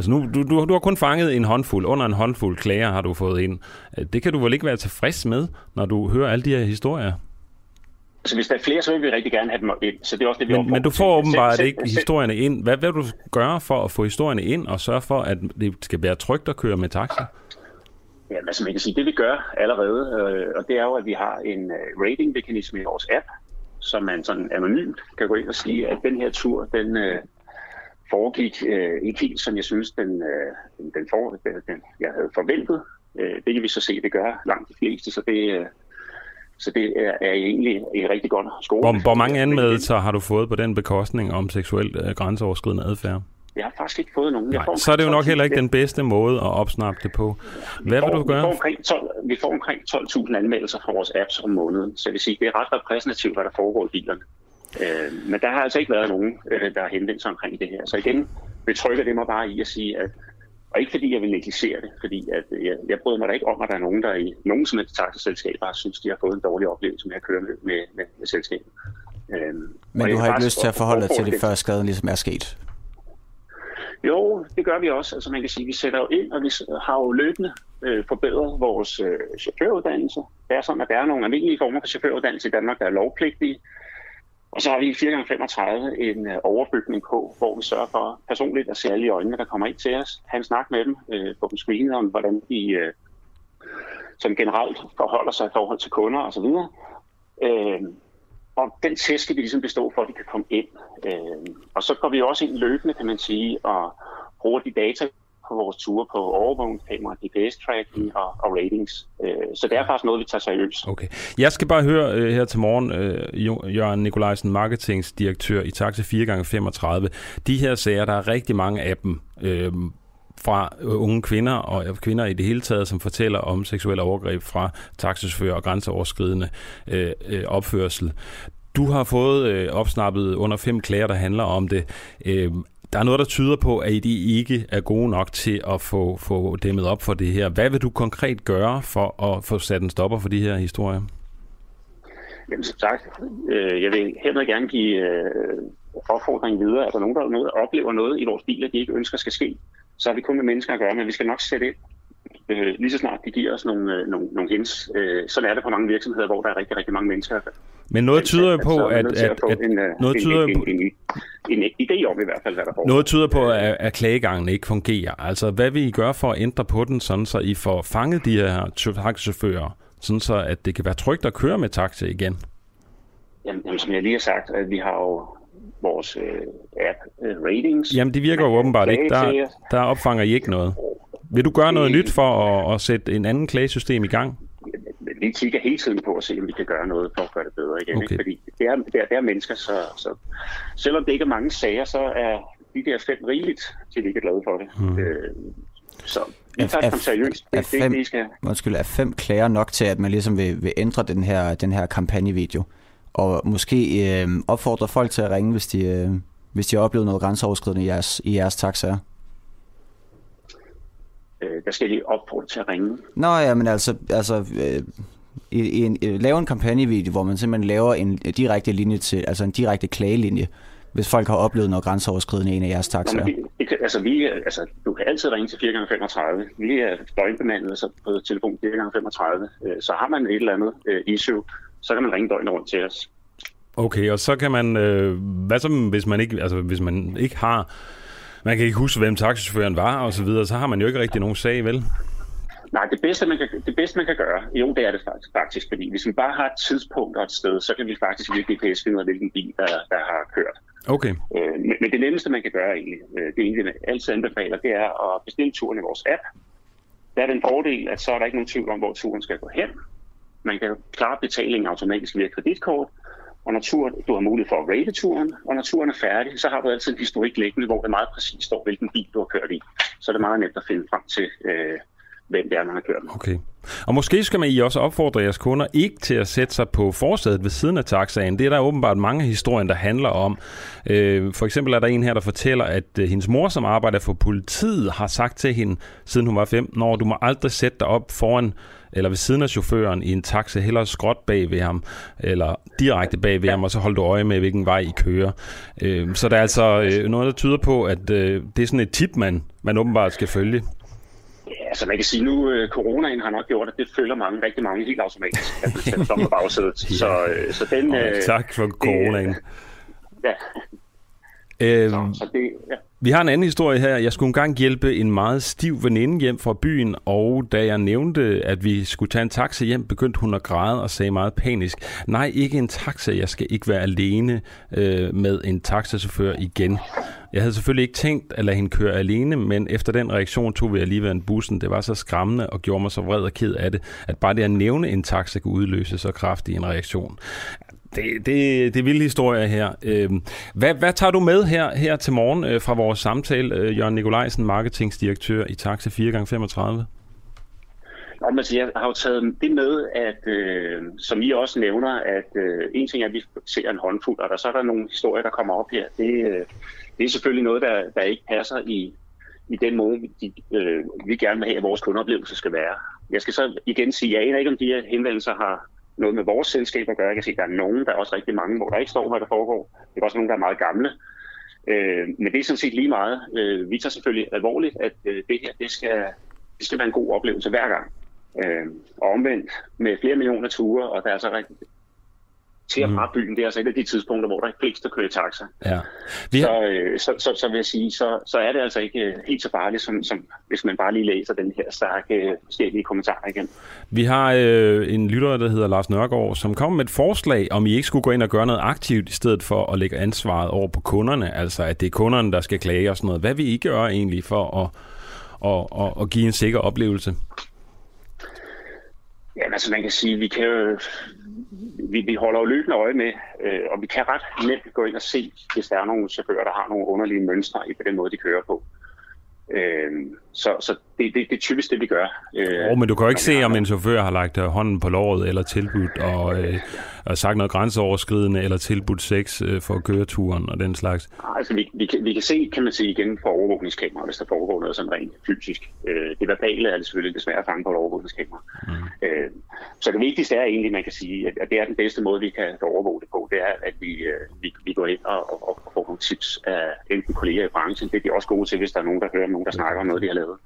Altså nu, du, du, du har kun fanget en håndfuld, under en håndfuld klager har du fået ind. Øh, det kan du vel ikke være tilfreds med, når du hører alle de her historier? Så hvis der er flere, så vil vi rigtig gerne have dem ind. Så det er også det, vi men, men du får åbenbart selv, ikke selv, historierne ind. Hvad vil du gøre for at få historierne ind og sørge for, at det skal være trygt at køre med taxa? Ja, altså man kan sige, det vi gør allerede, øh, og det er jo, at vi har en øh, ratingmekanisme i vores app, så man sådan anonymt kan gå ind og sige, at den her tur, den, øh, foregik øh, ikke helt, som jeg synes, den, øh, den, for, den, den, jeg havde forventet. Øh, det kan vi så se, det gør langt de fleste, så det, øh, så det er, er egentlig en rigtig godt skole. Hvor, hvor mange anmeldelser har du fået på den bekostning om seksuelt øh, grænseoverskridende adfærd? Jeg har faktisk ikke fået nogen. Jeg får så er det jo nok heller ikke den bedste måde at opsnappe det på. Hvad får, vil du gøre? Vi får omkring, 12, vi får omkring 12.000 anmeldelser fra vores apps om måneden, så det vil sige, det er ret repræsentativt, hvad der foregår i bilerne. Øh, men der har altså ikke været nogen, øh, der har henvendt sig omkring det her. Så igen betrykker det mig bare i at sige, at og ikke fordi jeg vil negligere det, fordi at jeg, jeg bryder mig da ikke om, at der er nogen, der i nogen som helst taxaselskaber synes, de har fået en dårlig oplevelse med at køre med, med, med, med selskabet. Øhm, Men du har ikke lyst til at forholde dig til det, før skaden ligesom er sket? Jo, det gør vi også. Altså man kan sige, vi sætter jo ind, og vi har jo løbende øh, forbedret vores øh, chaufføruddannelse. Det er sådan, at der er nogle almindelige former for chaufføruddannelse i Danmark, der er lovpligtige. Og så har vi 4x35 en øh, overbygning på, hvor vi sørger for personligt at se alle i øjnene, der kommer ind til os. Han snak med dem, øh, få dem screenet om, hvordan de øh, sådan generelt forholder sig i forhold til kunder osv. Øh, og den test skal vi ligesom bestå for, at de kan komme ind. Øh, og så går vi også ind løbende, kan man sige, og bruger de data på vores ture på overvågningskamera, GPS-tracking og, og ratings. Øh, så det er faktisk noget, vi tager seriøst. Okay. Jeg skal bare høre øh, her til morgen, uh, Jørgen Nikolajsen, marketingsdirektør i Taxa 4x35. De her sager, der er rigtig mange af dem, uh, fra unge kvinder og kvinder i det hele taget, som fortæller om seksuelle overgreb fra taxichauffører og grænseoverskridende øh, opførsel. Du har fået øh, opsnappet under fem klager, der handler om det. Øh, der er noget, der tyder på, at I ikke er gode nok til at få, få dæmmet op for det her. Hvad vil du konkret gøre for at få sat en stopper for de her historier? Jamen som sagt, øh, jeg vil hermed gerne give øh, opfordringen videre. Er der nogen, der noget, oplever noget i vores biler, de ikke ønsker skal ske, så har vi kun med mennesker at gøre, men vi skal nok sætte ind øh, lige så snart de giver os nogle, øh, nogle, nogle hints. Øh, sådan er det på mange virksomheder, hvor der er rigtig, rigtig mange mennesker. Men noget tyder jo på, at, at, at, at en, øh, noget tyder en, på, en, en, en, idé om i hvert fald, hvad der foregår. Noget tyder på, at, at klagegangen ikke fungerer. Altså, hvad vil I gøre for at ændre på den, sådan så I får fanget de her taxichauffører, sådan så at det kan være trygt at køre med taxa igen? Jamen, jamen som jeg lige har sagt, at vi har jo vores øh, app øh, ratings. Jamen, de virker jo åbenbart ikke. Der, der opfanger I ikke noget. Vil du gøre noget nyt for at, at sætte en anden klagesystem i gang? Vi kigger hele tiden på at se, om vi kan gøre noget for at gøre det bedre igen. Okay. Ikke? Fordi det er, det, er, det er mennesker, så, så selvom det ikke er mange sager, så er de der fem rigeligt, til vi ikke er glade for det. Mm. Øh, så vi tager det seriøst. Det, er fem, det, det, skal... Undskyld, er fem klager nok til, at man ligesom vil, vil ændre den her, den her kampagnevideo? Og måske øh, opfordre folk til at ringe, hvis de, øh, hvis de har oplevet noget grænseoverskridende i jeres, i jeres taxaer? Øh, der skal de opfordre til at ringe. Nå ja, men altså, altså øh, i, en, øh, lave en kampagnevideo, hvor man simpelthen laver en direkte linje til, altså en direkte klagelinje, hvis folk har oplevet noget grænseoverskridende i en af jeres taxaer. Vi, altså, vi, altså, du kan altid ringe til 4x35. Vi er døgnbemandet så på telefon 4x35. Øh, så har man et eller andet øh, issue, så kan man ringe døgnet rundt til os. Okay, og så kan man, øh, hvad så hvis man ikke, altså hvis man ikke har man kan ikke huske, hvem taxichaufføren var og så videre, så har man jo ikke rigtig nogen sag, vel? Nej, det bedste, man kan, det bedste, man kan gøre, jo, det er det faktisk, fordi hvis vi bare har et tidspunkt og et sted, så kan vi faktisk virkelig GPS finde ud af, hvilken bil, der, der har kørt. Okay. Øh, men, men det nemmeste, man kan gøre egentlig, øh, det er egentlig, altid anbefaler, det er at bestille turen i vores app. Der er den fordel, at så er der ikke nogen tvivl om, hvor turen skal gå hen. Man kan klare betalingen automatisk via kreditkort, og naturen, du har mulighed for at rate turen, og når turen er færdig, så har du altid en historik liggende, hvor det meget præcist står, hvilken bil du har kørt i. Så er det meget nemt at finde frem til, øh, hvem det er, man har kørt med. Okay. Og måske skal man I også opfordre jeres kunder ikke til at sætte sig på forsædet ved siden af taxaen. Det er der åbenbart mange historier, der handler om. Øh, for eksempel er der en her, der fortæller, at øh, hendes mor, som arbejder for politiet, har sagt til hende, siden hun var 15 når du må aldrig sætte dig op foran eller ved siden af chaufføren i en taxa, hellere skråt bag ved ham, eller direkte bag ved ham, og så holder du øje med, hvilken vej I kører. Øh, så der er altså øh, noget, der tyder på, at øh, det er sådan et tip, man, man åbenbart skal følge. Ja, altså man kan sige nu, øh, coronaen har nok gjort, at det følger mange, rigtig mange helt automatisk, at det sætter på bagsædet. ja. Så, øh, så den... Øh, tak for coronaen. Det, ja. Øhm, så, så det, ja. Vi har en anden historie her. Jeg skulle engang hjælpe en meget stiv veninde hjem fra byen, og da jeg nævnte, at vi skulle tage en taxa hjem, begyndte hun at græde og sagde meget panisk, nej, ikke en taxa, jeg skal ikke være alene øh, med en taxachauffør igen. Jeg havde selvfølgelig ikke tænkt at lade hende køre alene, men efter den reaktion tog vi alligevel en bussen. Det var så skræmmende og gjorde mig så vred og ked af det, at bare det at nævne en taxa kunne udløse så kraftig en reaktion. Det, det, det er vilde historier her. Øhm, hvad, hvad tager du med her, her til morgen øh, fra vores samtale, øh, Jørgen Nikolajsen, marketingsdirektør i Taxa 4x35? Jamen, altså, jeg har jo taget det med, at øh, som I også nævner, at øh, en ting er, at vi ser en håndfuld, og der, så er der nogle historier, der kommer op her. Det, øh, det er selvfølgelig noget, der, der ikke passer i, i den måde, vi, øh, vi gerne vil have, at vores kundeoplevelse skal være. Jeg skal så igen sige, at jeg aner ikke, om de her henvendelser har noget med vores selskab at gøre. Jeg kan se, at der er nogen, der er også rigtig mange, hvor der ikke står, hvad der foregår. Det er også nogen, der er meget gamle. Øh, men det er sådan set lige meget. Øh, vi tager selvfølgelig alvorligt, at øh, det her det skal, det skal være en god oplevelse hver gang. Øh, og omvendt med flere millioner ture, og der er så rigtig, til at mm. byen. Det er altså et af de tidspunkter, hvor der er flest, der kører i taxa. Ja. Vi har... så, øh, så, så, så vil jeg sige, så, så er det altså ikke øh, helt så farligt, som, som hvis man bare lige læser den her stærke øh, forskellige kommentarer igen. Vi har øh, en lytter, der hedder Lars Nørgaard, som kommer med et forslag, om I ikke skulle gå ind og gøre noget aktivt, i stedet for at lægge ansvaret over på kunderne. Altså, at det er kunderne, der skal klage og sådan noget. Hvad vil I gøre egentlig for at, at, at, at give en sikker oplevelse? Ja, altså man kan sige, vi kan jo, vi, vi holder jo løbende øje med, øh, og vi kan ret nemt gå ind og se, hvis der er nogle chauffører, der har nogle underlige mønstre i den måde, de kører på. Øh, så så det, det, det er typisk det, vi gør. Øh, oh, men du kan jo ikke se, om en chauffør har lagt øh, hånden på låret eller tilbudt og, øh, og sagt noget grænseoverskridende eller tilbudt sex øh, for køreturen og den slags. Altså vi, vi, kan, vi kan se, kan man sige igen, på overvågningskamera, hvis der foregår noget sådan rent fysisk. Øh, det verbale er det selvfølgelig desværre at fange på et overvågningskamera. Mm. Øh, så det vigtigste er egentlig, man kan sige, at, at det er den bedste måde, vi kan overvåge det på, det er, at vi, øh, vi, vi går ind og, og, og får nogle tips af enten kolleger i branchen. Det er de også gode til, hvis der er nogen, der hører nogen, der snakker om noget, de har lavet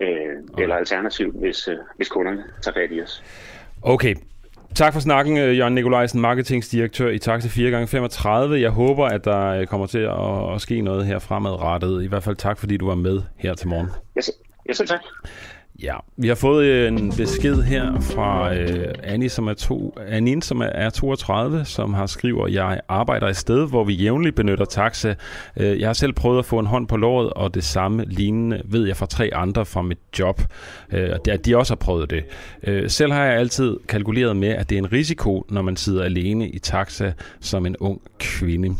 øh, okay. eller alternativt, hvis, øh, hvis kunderne tager fat i os. Okay. Tak for snakken, øh, Jørgen Nikolajsen, marketingsdirektør i Taxa 4x35. Jeg håber, at der øh, kommer til at, at ske noget her fremadrettet. I hvert fald tak, fordi du var med her til morgen. Yes, yes tak. Ja, vi har fået øh, en besked her fra øh, Annie, som er to, Anine, som er 32, som har skriver, jeg arbejder et sted, hvor vi jævnligt benytter taxa. Øh, jeg har selv prøvet at få en hånd på låret, og det samme lignende ved jeg fra tre andre fra mit job, øh, at de også har prøvet det. Øh, selv har jeg altid kalkuleret med, at det er en risiko, når man sidder alene i taxa som en ung kvinde.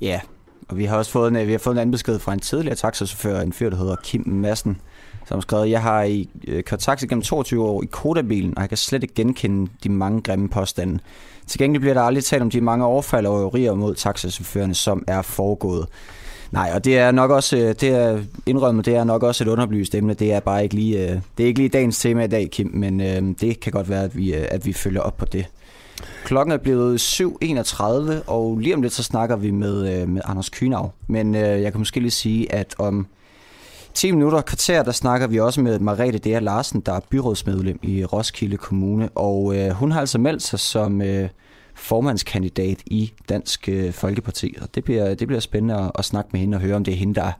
Ja, og vi har også fået en, øh, vi har fået en anden besked fra en tidligere taxachauffør, en fyr, der hedder Kim Madsen, som skrevet, jeg har i, øh, kørt taxi gennem 22 år i kodabilen, og jeg kan slet ikke genkende de mange grimme påstande. Til gengæld bliver der aldrig talt om de mange overfald og røverier mod taxachaufførerne, som er foregået. Nej, og det er nok også, øh, det er indrømmet, det er nok også et underbelyst emne. Det er bare ikke lige, øh, det er ikke lige dagens tema i dag, Kim, men øh, det kan godt være, at vi, øh, at vi følger op på det. Klokken er blevet 7.31, og lige om lidt så snakker vi med, med Anders Kynav. Men øh, jeg kan måske lige sige, at om 10 minutter kvarter, der snakker vi også med Marete D. Larsen, der er byrådsmedlem i Roskilde Kommune, og øh, hun har altså meldt sig som øh, formandskandidat i Dansk øh, Folkeparti, og det bliver, det bliver spændende at, at snakke med hende og høre, om det er hende, der,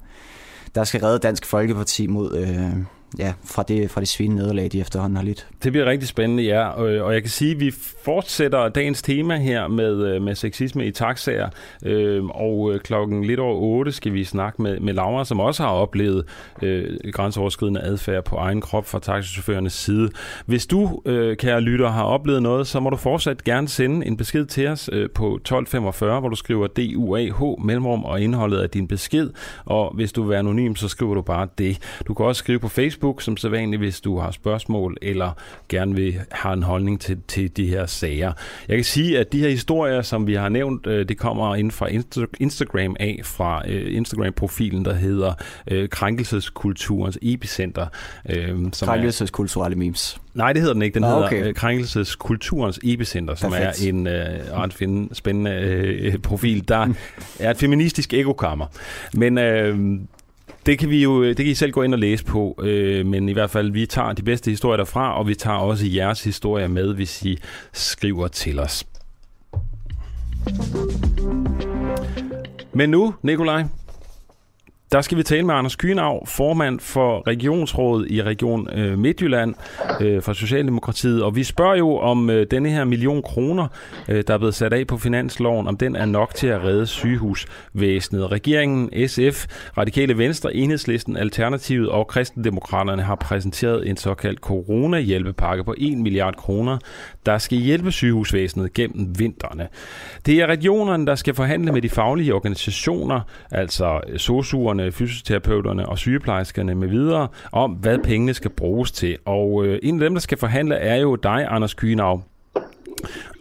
der skal redde Dansk Folkeparti mod, øh, ja, fra det, fra det svine nederlag, de efterhånden har lidt. Det bliver rigtig spændende, ja. Og, jeg kan sige, at vi fortsætter dagens tema her med, øh, med sexisme i taxaer. Øhm, øh, og klokken lidt over 8 skal vi snakke med, med Laura, som også har oplevet øh, grænseoverskridende adfærd på egen krop fra taxichaufførernes side. Hvis du, øh, kære lytter, har oplevet noget, så må du fortsat gerne sende en besked til os øh, på 1245, hvor du skriver DUAH, mellemrum og indholdet af din besked. Og hvis du vil være anonym, så skriver du bare det. Du kan også skrive på Facebook Facebook, som så vanligt, hvis du har spørgsmål eller gerne vil have en holdning til, til de her sager. Jeg kan sige, at de her historier, som vi har nævnt, øh, det kommer ind fra Instagram af, fra øh, Instagram-profilen, der hedder øh, Krænkelseskulturens Epicenter. Krænkelseskulturelle memes. Nej, det hedder den ikke. Den ah, okay. hedder Krænkelseskulturens Epicenter, som Perfekt. er en øh, ret spændende øh, profil. Der er et feministisk ekokammer. Men øh, det kan vi jo, øh, det kan I selv gå ind og læse på, øh, men i hvert fald, vi tager de bedste historier derfra, og vi tager også jeres historier med, hvis I skriver til os. Men nu, Nikolaj, der skal vi tale med Anders Kynav, formand for Regionsrådet i Region øh, Midtjylland øh, for Socialdemokratiet. Og vi spørger jo om øh, denne her million kroner, øh, der er blevet sat af på finansloven, om den er nok til at redde sygehusvæsenet. Regeringen, SF, Radikale Venstre, Enhedslisten, Alternativet og Kristendemokraterne har præsenteret en såkaldt corona-hjælpepakke på 1 milliard kroner, der skal hjælpe sygehusvæsenet gennem vinterne. Det er regionerne, der skal forhandle med de faglige organisationer, altså sosuerne, fysioterapeuterne og sygeplejerskerne med videre, om hvad pengene skal bruges til. Og øh, en af dem, der skal forhandle, er jo dig, Anders Kynav.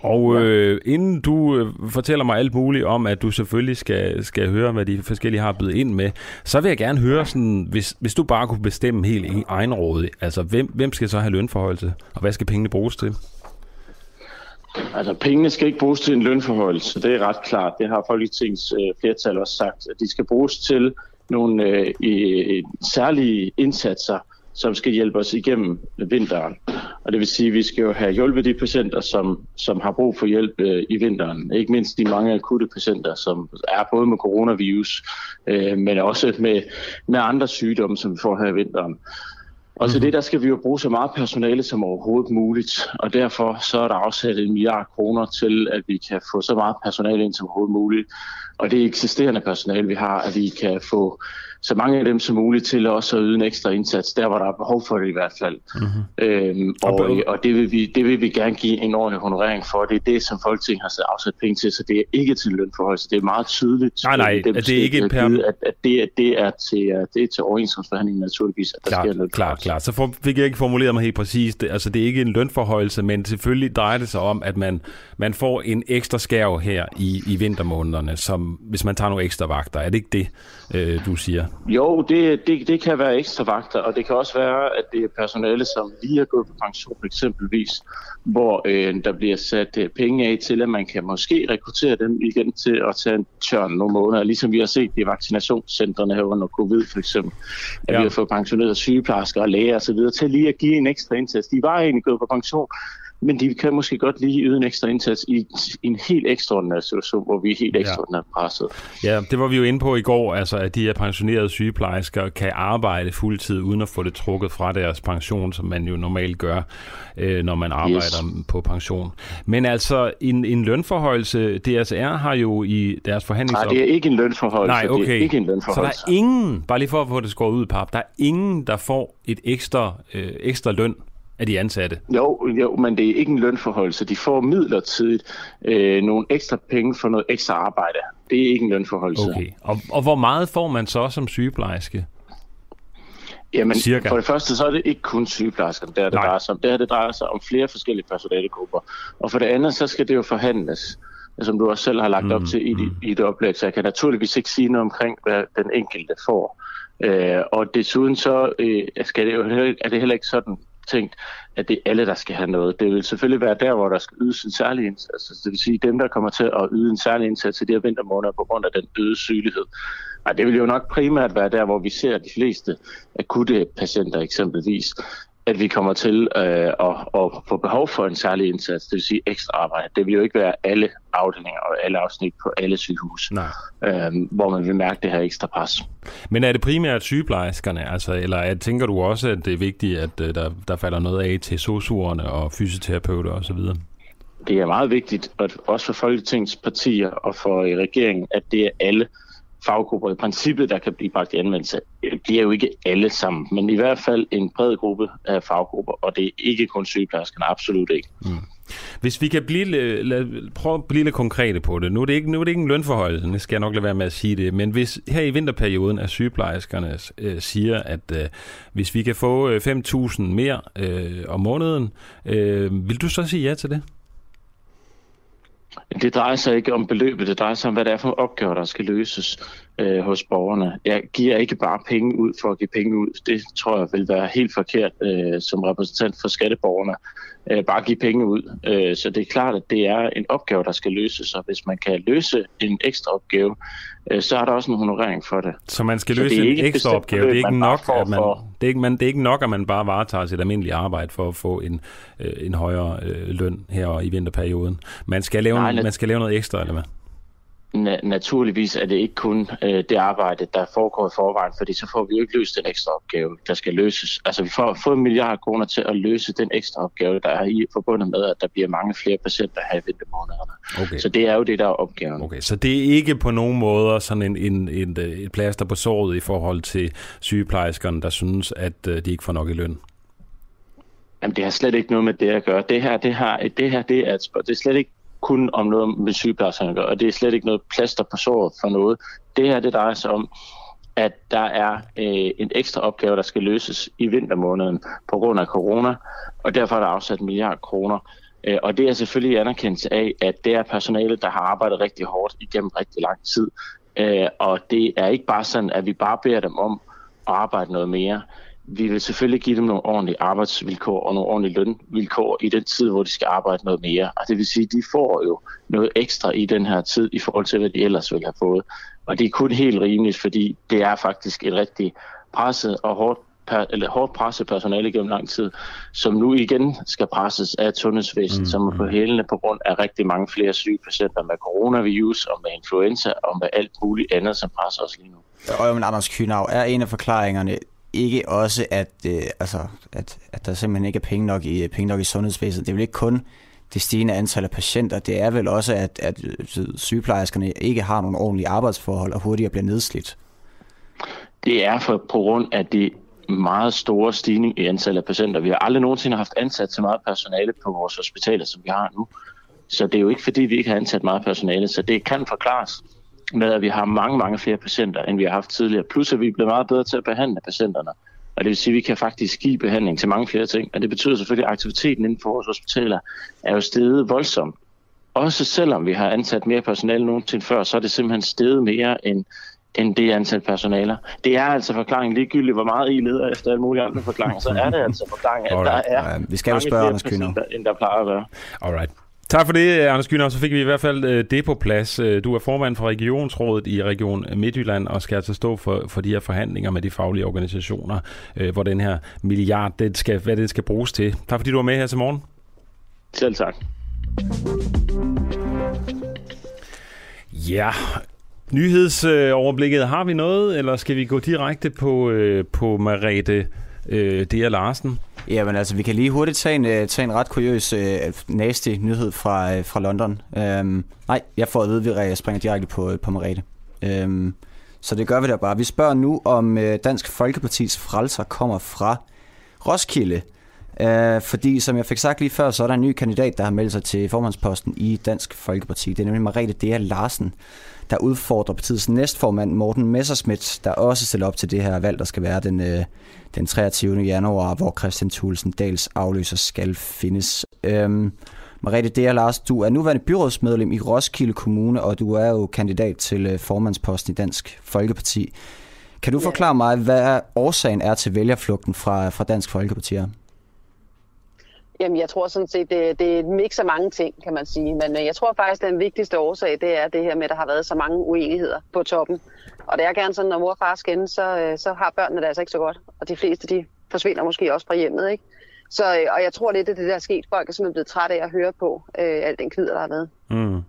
Og øh, inden du øh, fortæller mig alt muligt om, at du selvfølgelig skal, skal høre, hvad de forskellige har bydet ind med, så vil jeg gerne høre, sådan, hvis, hvis du bare kunne bestemme helt i egen råd, altså hvem, hvem skal så have lønforhold og hvad skal pengene bruges til? Altså, pengene skal ikke bruges til en lønforhold, så det er ret klart. Det har Folketingets øh, flertal også sagt, at de skal bruges til nogle øh, i, særlige indsatser, som skal hjælpe os igennem vinteren. Og det vil sige, at vi skal jo have hjulpet de patienter, som, som har brug for hjælp øh, i vinteren. Ikke mindst de mange akutte patienter, som er både med coronavirus, øh, men også med, med andre sygdomme, som vi får her i vinteren. Og til mhm. det, der skal vi jo bruge så meget personale som overhovedet muligt, og derfor så er der afsat en milliard kroner til, at vi kan få så meget personale ind som overhovedet muligt. Og det eksisterende personale, vi har, at vi kan få så mange af dem som muligt til også at yde en ekstra indsats, der hvor der er behov for det i hvert fald. Mm-hmm. Øhm, og og det, vil vi, det vil vi gerne give en ordentlig honorering for. Det er det, som Folketinget har afsat penge til, så det er ikke til lønforhold, så det er meget tydeligt. Nej, nej, det, det er ikke per... at, at, det, det, er til, det er til overenskomstforhandlingen naturligvis, at der klart, sker Klart, klart. Så for, fik jeg ikke formuleret mig helt præcist. Det, altså, det er ikke en lønforholdelse, men selvfølgelig drejer det sig om, at man, man får en ekstra skærv her i, i vintermånederne, som, hvis man tager nogle ekstra vagter. Er det ikke det, øh, du siger? Jo, det, det, det kan være ekstra vagter, og det kan også være, at det er personale, som lige er gået på pension eksempelvis, hvor øh, der bliver sat øh, penge af til, at man kan måske rekruttere dem igen til at tage en tørn nogle måneder, ligesom vi har set i vaccinationscentrene her under covid for eksempel, at ja. vi har fået pensioneret sygeplejersker og læger osv. til lige at give en ekstra indsats. De var egentlig gået på pension, men de kan måske godt lige yde en ekstra indsats i, en helt ekstraordinær situation, hvor vi er helt ekstraordinært presset. Ja, det var vi jo inde på i går, altså at de her pensionerede sygeplejersker kan arbejde fuldtid uden at få det trukket fra deres pension, som man jo normalt gør, øh, når man arbejder yes. på pension. Men altså en, en lønforhøjelse, DSR har jo i deres forhandlinger... Nej, det er ikke en lønforhøjelse. Nej, okay. Det er ikke en lønforhøjelse. Så der er ingen, bare lige for at få det skåret ud, pap, der er ingen, der får et ekstra, øh, ekstra løn af de ansatte? Jo, jo, men det er ikke en lønforholdelse. De får midlertidigt øh, nogle ekstra penge for noget ekstra arbejde. Det er ikke en lønforholdelse. Okay, og, og hvor meget får man så som sygeplejerske? Jamen, Cirka. for det første, så er det ikke kun sygeplejersker, der det drejer sig om. Det her det drejer sig om flere forskellige personalegrupper. Og for det andet, så skal det jo forhandles, som du også selv har lagt mm, op til i, mm. i det oplæg. Så jeg kan naturligvis ikke sige noget omkring, hvad den enkelte får. Øh, og desuden så øh, skal det jo, er det heller ikke sådan, tænkt, at det er alle, der skal have noget. Det vil selvfølgelig være der, hvor der skal ydes en særlig indsats. Altså, det vil sige, dem, der kommer til at yde en særlig indsats i de her vintermåneder på grund af den øgede sygelighed. Og det vil jo nok primært være der, hvor vi ser de fleste akutte patienter eksempelvis at vi kommer til øh, at, at få behov for en særlig indsats, det vil sige ekstra arbejde. Det vil jo ikke være alle afdelinger og alle afsnit på alle sygehus, Nej. Øh, hvor man vil mærke det her ekstra pres. Men er det primært sygeplejerskerne, altså, eller er, tænker du også, at det er vigtigt, at uh, der, der falder noget af til sosuerne og fysioterapeuter osv.? Det er meget vigtigt, at også for Folketingets partier og for regeringen, at det er alle, faggrupper i princippet, der kan blive bragt i anvendelse. Øh, det bliver jo ikke alle sammen, men i hvert fald en bred gruppe af faggrupper, og det er ikke kun sygeplejerskerne, absolut ikke. Mm. Hvis vi kan blive, lad, prøve at blive lidt konkrete på det. Nu er det ikke, nu er det ikke en lønforhold, det skal jeg nok lade være med at sige det, men hvis her i vinterperioden at sygeplejerskerne øh, siger, at øh, hvis vi kan få øh, 5.000 mere øh, om måneden, øh, vil du så sige ja til det? Det drejer sig ikke om beløbet, det drejer sig om, hvad det er for opgaver, der skal løses øh, hos borgerne. Jeg giver ikke bare penge ud for at give penge ud. Det tror jeg vil være helt forkert øh, som repræsentant for skatteborgerne. Øh, bare give penge ud. Øh, så det er klart, at det er en opgave, der skal løses, og hvis man kan løse en ekstra opgave, øh, så er der også en honorering for det. Så man skal løse en ekstra opgave. Det er ikke nok, at man, det er ikke, man, det er ikke nok, at man bare varetager sit almindelige arbejde for at få en, øh, en højere øh, løn her i vinterperioden. Man skal lave, Nej, man skal lave noget ekstra, eller hvad? Na- naturligvis er det ikke kun øh, det arbejde, der foregår i forvejen, fordi så får vi jo ikke løst den ekstra opgave, der skal løses. Altså vi får fået en milliard kroner til at løse den ekstra opgave, der er i forbundet med, at der bliver mange flere patienter her i vintermånederne. Okay. Så det er jo det, der er opgaven. Okay, så det er ikke på nogen måder sådan en, en, en, et plaster på såret i forhold til sygeplejerskerne, der synes, at øh, de ikke får nok i løn? Jamen, det har slet ikke noget med det at gøre. Det her, det her, det her det er, det er slet ikke kun om noget med sygeplejerskerne gør, og det er slet ikke noget plaster på såret for noget. Det her, det drejer sig om, at der er øh, en ekstra opgave, der skal løses i vintermåneden på grund af corona, og derfor er der afsat en milliard kroner. Øh, og det er selvfølgelig anerkendelse af, at det er personale, der har arbejdet rigtig hårdt igennem rigtig lang tid. Øh, og det er ikke bare sådan, at vi bare beder dem om at arbejde noget mere vi vil selvfølgelig give dem nogle ordentlige arbejdsvilkår og nogle ordentlige lønvilkår i den tid, hvor de skal arbejde noget mere. Og det vil sige, at de får jo noget ekstra i den her tid i forhold til, hvad de ellers ville have fået. Og det er kun helt rimeligt, fordi det er faktisk et rigtig presset og hårdt per, eller hårdt presset personale gennem lang tid, som nu igen skal presses af et sundhedsvæsen, mm. som er på hælene på grund af rigtig mange flere syge patienter med coronavirus og med influenza og med alt muligt andet, som presser os lige nu. Og men Anders Kynav, er en af forklaringerne ikke også, at, øh, altså, at, at der simpelthen ikke er penge nok i, øh, penge nok i sundhedsvæsenet? Det er vel ikke kun det stigende antal af patienter, det er vel også, at, at øh, sygeplejerskerne ikke har nogle ordentlige arbejdsforhold og hurtigere bliver nedslidt? Det er for, på grund af det meget store stigning i antallet af patienter. Vi har aldrig nogensinde haft ansat så meget personale på vores hospitaler, som vi har nu. Så det er jo ikke fordi, vi ikke har ansat meget personale, så det kan forklares med, at vi har mange, mange flere patienter, end vi har haft tidligere. Plus at vi er blevet meget bedre til at behandle patienterne. Og det vil sige, at vi kan faktisk give behandling til mange flere ting. Og det betyder selvfølgelig, at aktiviteten inden for vores hospitaler er jo steget voldsomt. Også selvom vi har ansat mere personale nogensinde før, så er det simpelthen steget mere end, end det antal personaler. Det er altså forklaringen ligegyldigt, hvor meget I leder efter alle mulige andre forklaringer, så er det altså forklaringen, at Alright. der er vi skal jo spørge Anders Kyner. end der plejer at være. Alright. Tak for det, Anders Gyner. Så fik vi i hvert fald øh, det på plads. Øh, du er formand for Regionsrådet i Region Midtjylland og skal altså stå for, for de her forhandlinger med de faglige organisationer, øh, hvor den her milliard, det skal, hvad det skal bruges til. Tak fordi du var med her til morgen. Selv tak. Ja, nyhedsoverblikket. Har vi noget, eller skal vi gå direkte på, på Marete D.R. Larsen? Jamen altså, vi kan lige hurtigt tage en, øh, tage en ret kuriøs, øh, nasty nyhed fra, øh, fra London. Øhm, nej, jeg får at vide, at vi springer direkte på, på Merete. Øhm, så det gør vi da bare. Vi spørger nu, om Dansk Folkepartis frelser kommer fra Roskilde. Øh, fordi, som jeg fik sagt lige før, så er der en ny kandidat, der har meldt sig til formandsposten i Dansk Folkeparti. Det er nemlig Marete Dea Larsen der udfordrer partiets næstformand Morten Messerschmidt, der også stiller op til det her valg, der skal være den, øh, den 23. januar, hvor Christian Thulesen Dals afløser skal findes. Øhm, Mariette D. Lars, du er nuværende byrådsmedlem i Roskilde Kommune, og du er jo kandidat til øh, formandsposten i Dansk Folkeparti. Kan du forklare mig, hvad årsagen er til vælgerflugten fra, fra Dansk Folkeparti? Er? Jamen, jeg tror sådan set, det, det er et mix af mange ting, kan man sige. Men øh, jeg tror faktisk, at den vigtigste årsag, det er det her med, at der har været så mange uenigheder på toppen. Og det er gerne sådan, når mor og far skændes, så, øh, så har børnene det altså ikke så godt. Og de fleste, de forsvinder måske også fra hjemmet, ikke? Så, øh, og jeg tror lidt, at det der er sket. Folk er simpelthen blevet trætte af at høre på øh, alt den kvider, der har været. Mm.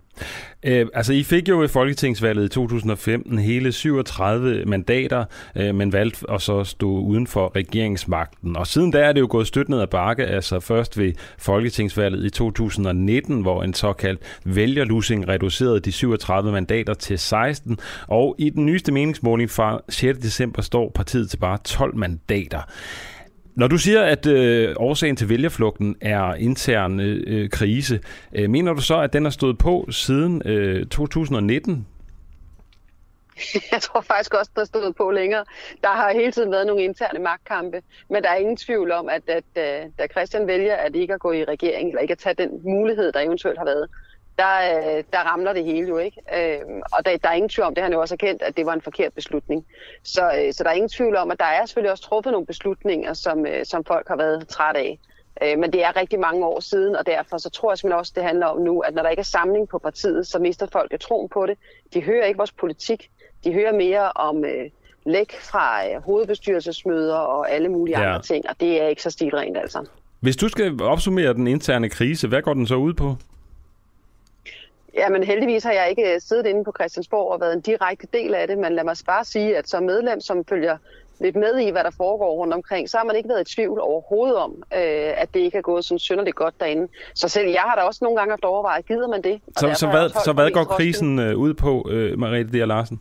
Øh, altså, I fik jo i Folketingsvalget i 2015 hele 37 mandater, øh, men valgte at så stå uden for regeringsmagten. Og siden da er det jo gået støt ned ad bakke, altså først ved Folketingsvalget i 2019, hvor en såkaldt vælgerlusing reducerede de 37 mandater til 16, og i den nyeste meningsmåling fra 6. december står partiet til bare 12 mandater. Når du siger, at øh, årsagen til vælgerflugten er intern øh, øh, krise, øh, mener du så, at den har stået på siden øh, 2019? Jeg tror faktisk også, der stod stået på længere. Der har hele tiden været nogle interne magtkampe, men der er ingen tvivl om, at, at, at da Christian vælger at ikke at gå i regering, eller ikke at tage den mulighed, der eventuelt har været, der, øh, der ramler det hele jo ikke. Øh, og der, der er ingen tvivl om, det har han jo også erkendt, at det var en forkert beslutning. Så, øh, så der er ingen tvivl om, at der er selvfølgelig også truffet nogle beslutninger, som, øh, som folk har været træt af. Øh, men det er rigtig mange år siden, og derfor så tror jeg simpelthen også, det handler om nu, at når der ikke er samling på partiet, så mister folk troen på det. De hører ikke vores politik. De hører mere om øh, læk fra øh, hovedbestyrelsesmøder og alle mulige ja. andre ting, og det er ikke så stilrent altså. Hvis du skal opsummere den interne krise, hvad går den så ud på? Ja, men heldigvis har jeg ikke øh, siddet inde på Christiansborg og været en direkte del af det, men lad mig bare sige, at som medlem, som følger lidt med i, hvad der foregår rundt omkring, så har man ikke været i tvivl overhovedet om, øh, at det ikke er gået sådan synderligt godt derinde. Så selv jeg har da også nogle gange haft overvejet, gider man det? Så, så, hvad, så hvad går krisen øh, ud på, øh, Mariette D. Larsen?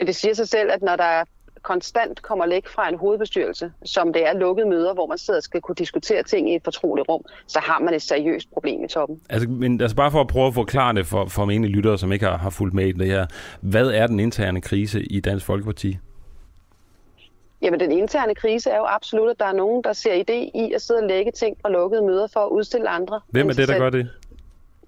Ja, det siger sig selv, at når der er konstant kommer læk fra en hovedbestyrelse, som det er lukkede møder, hvor man sidder og skal kunne diskutere ting i et fortroligt rum, så har man et seriøst problem i toppen. Altså, men altså bare for at prøve at forklare det for, for menige lyttere, som ikke har, har fulgt med i det her. Hvad er den interne krise i Dansk Folkeparti? Jamen, den interne krise er jo absolut, at der er nogen, der ser idé i at sidde og lægge ting fra lukkede møder for at udstille andre. Hvem er det, der gør det?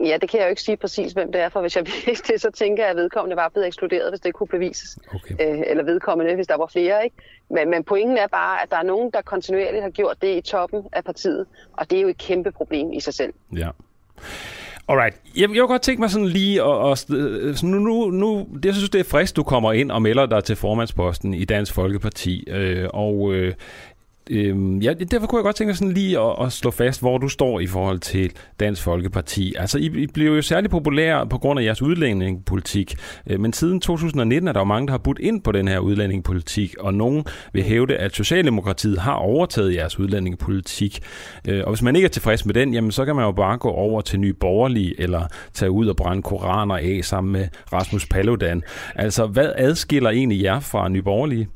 Ja, det kan jeg jo ikke sige præcis, hvem det er, for hvis jeg vidste det, så tænker jeg, at vedkommende var blevet ekskluderet, hvis det kunne bevises. Okay. Øh, eller vedkommende, hvis der var flere. ikke. Men, men pointen er bare, at der er nogen, der kontinuerligt har gjort det i toppen af partiet, og det er jo et kæmpe problem i sig selv. Ja. Alright. Jeg, jeg kunne godt tænke mig sådan lige at... at nu, nu, nu, jeg synes, det er frisk, du kommer ind og melder dig til formandsposten i Dansk Folkeparti. Øh, og øh, Øhm, ja, derfor kunne jeg godt tænke mig sådan lige at, at slå fast, hvor du står i forhold til Dansk Folkeparti. Altså, I, I blev jo særlig populære på grund af jeres udlændingepolitik, øh, men siden 2019 er der jo mange, der har budt ind på den her udlændingepolitik, og nogen vil hævde, at Socialdemokratiet har overtaget jeres udlændingepolitik. Øh, og hvis man ikke er tilfreds med den, jamen så kan man jo bare gå over til Nye Borgerlige, eller tage ud og brænde koraner af sammen med Rasmus Paludan. Altså, hvad adskiller egentlig jer fra Nye Borgerlige?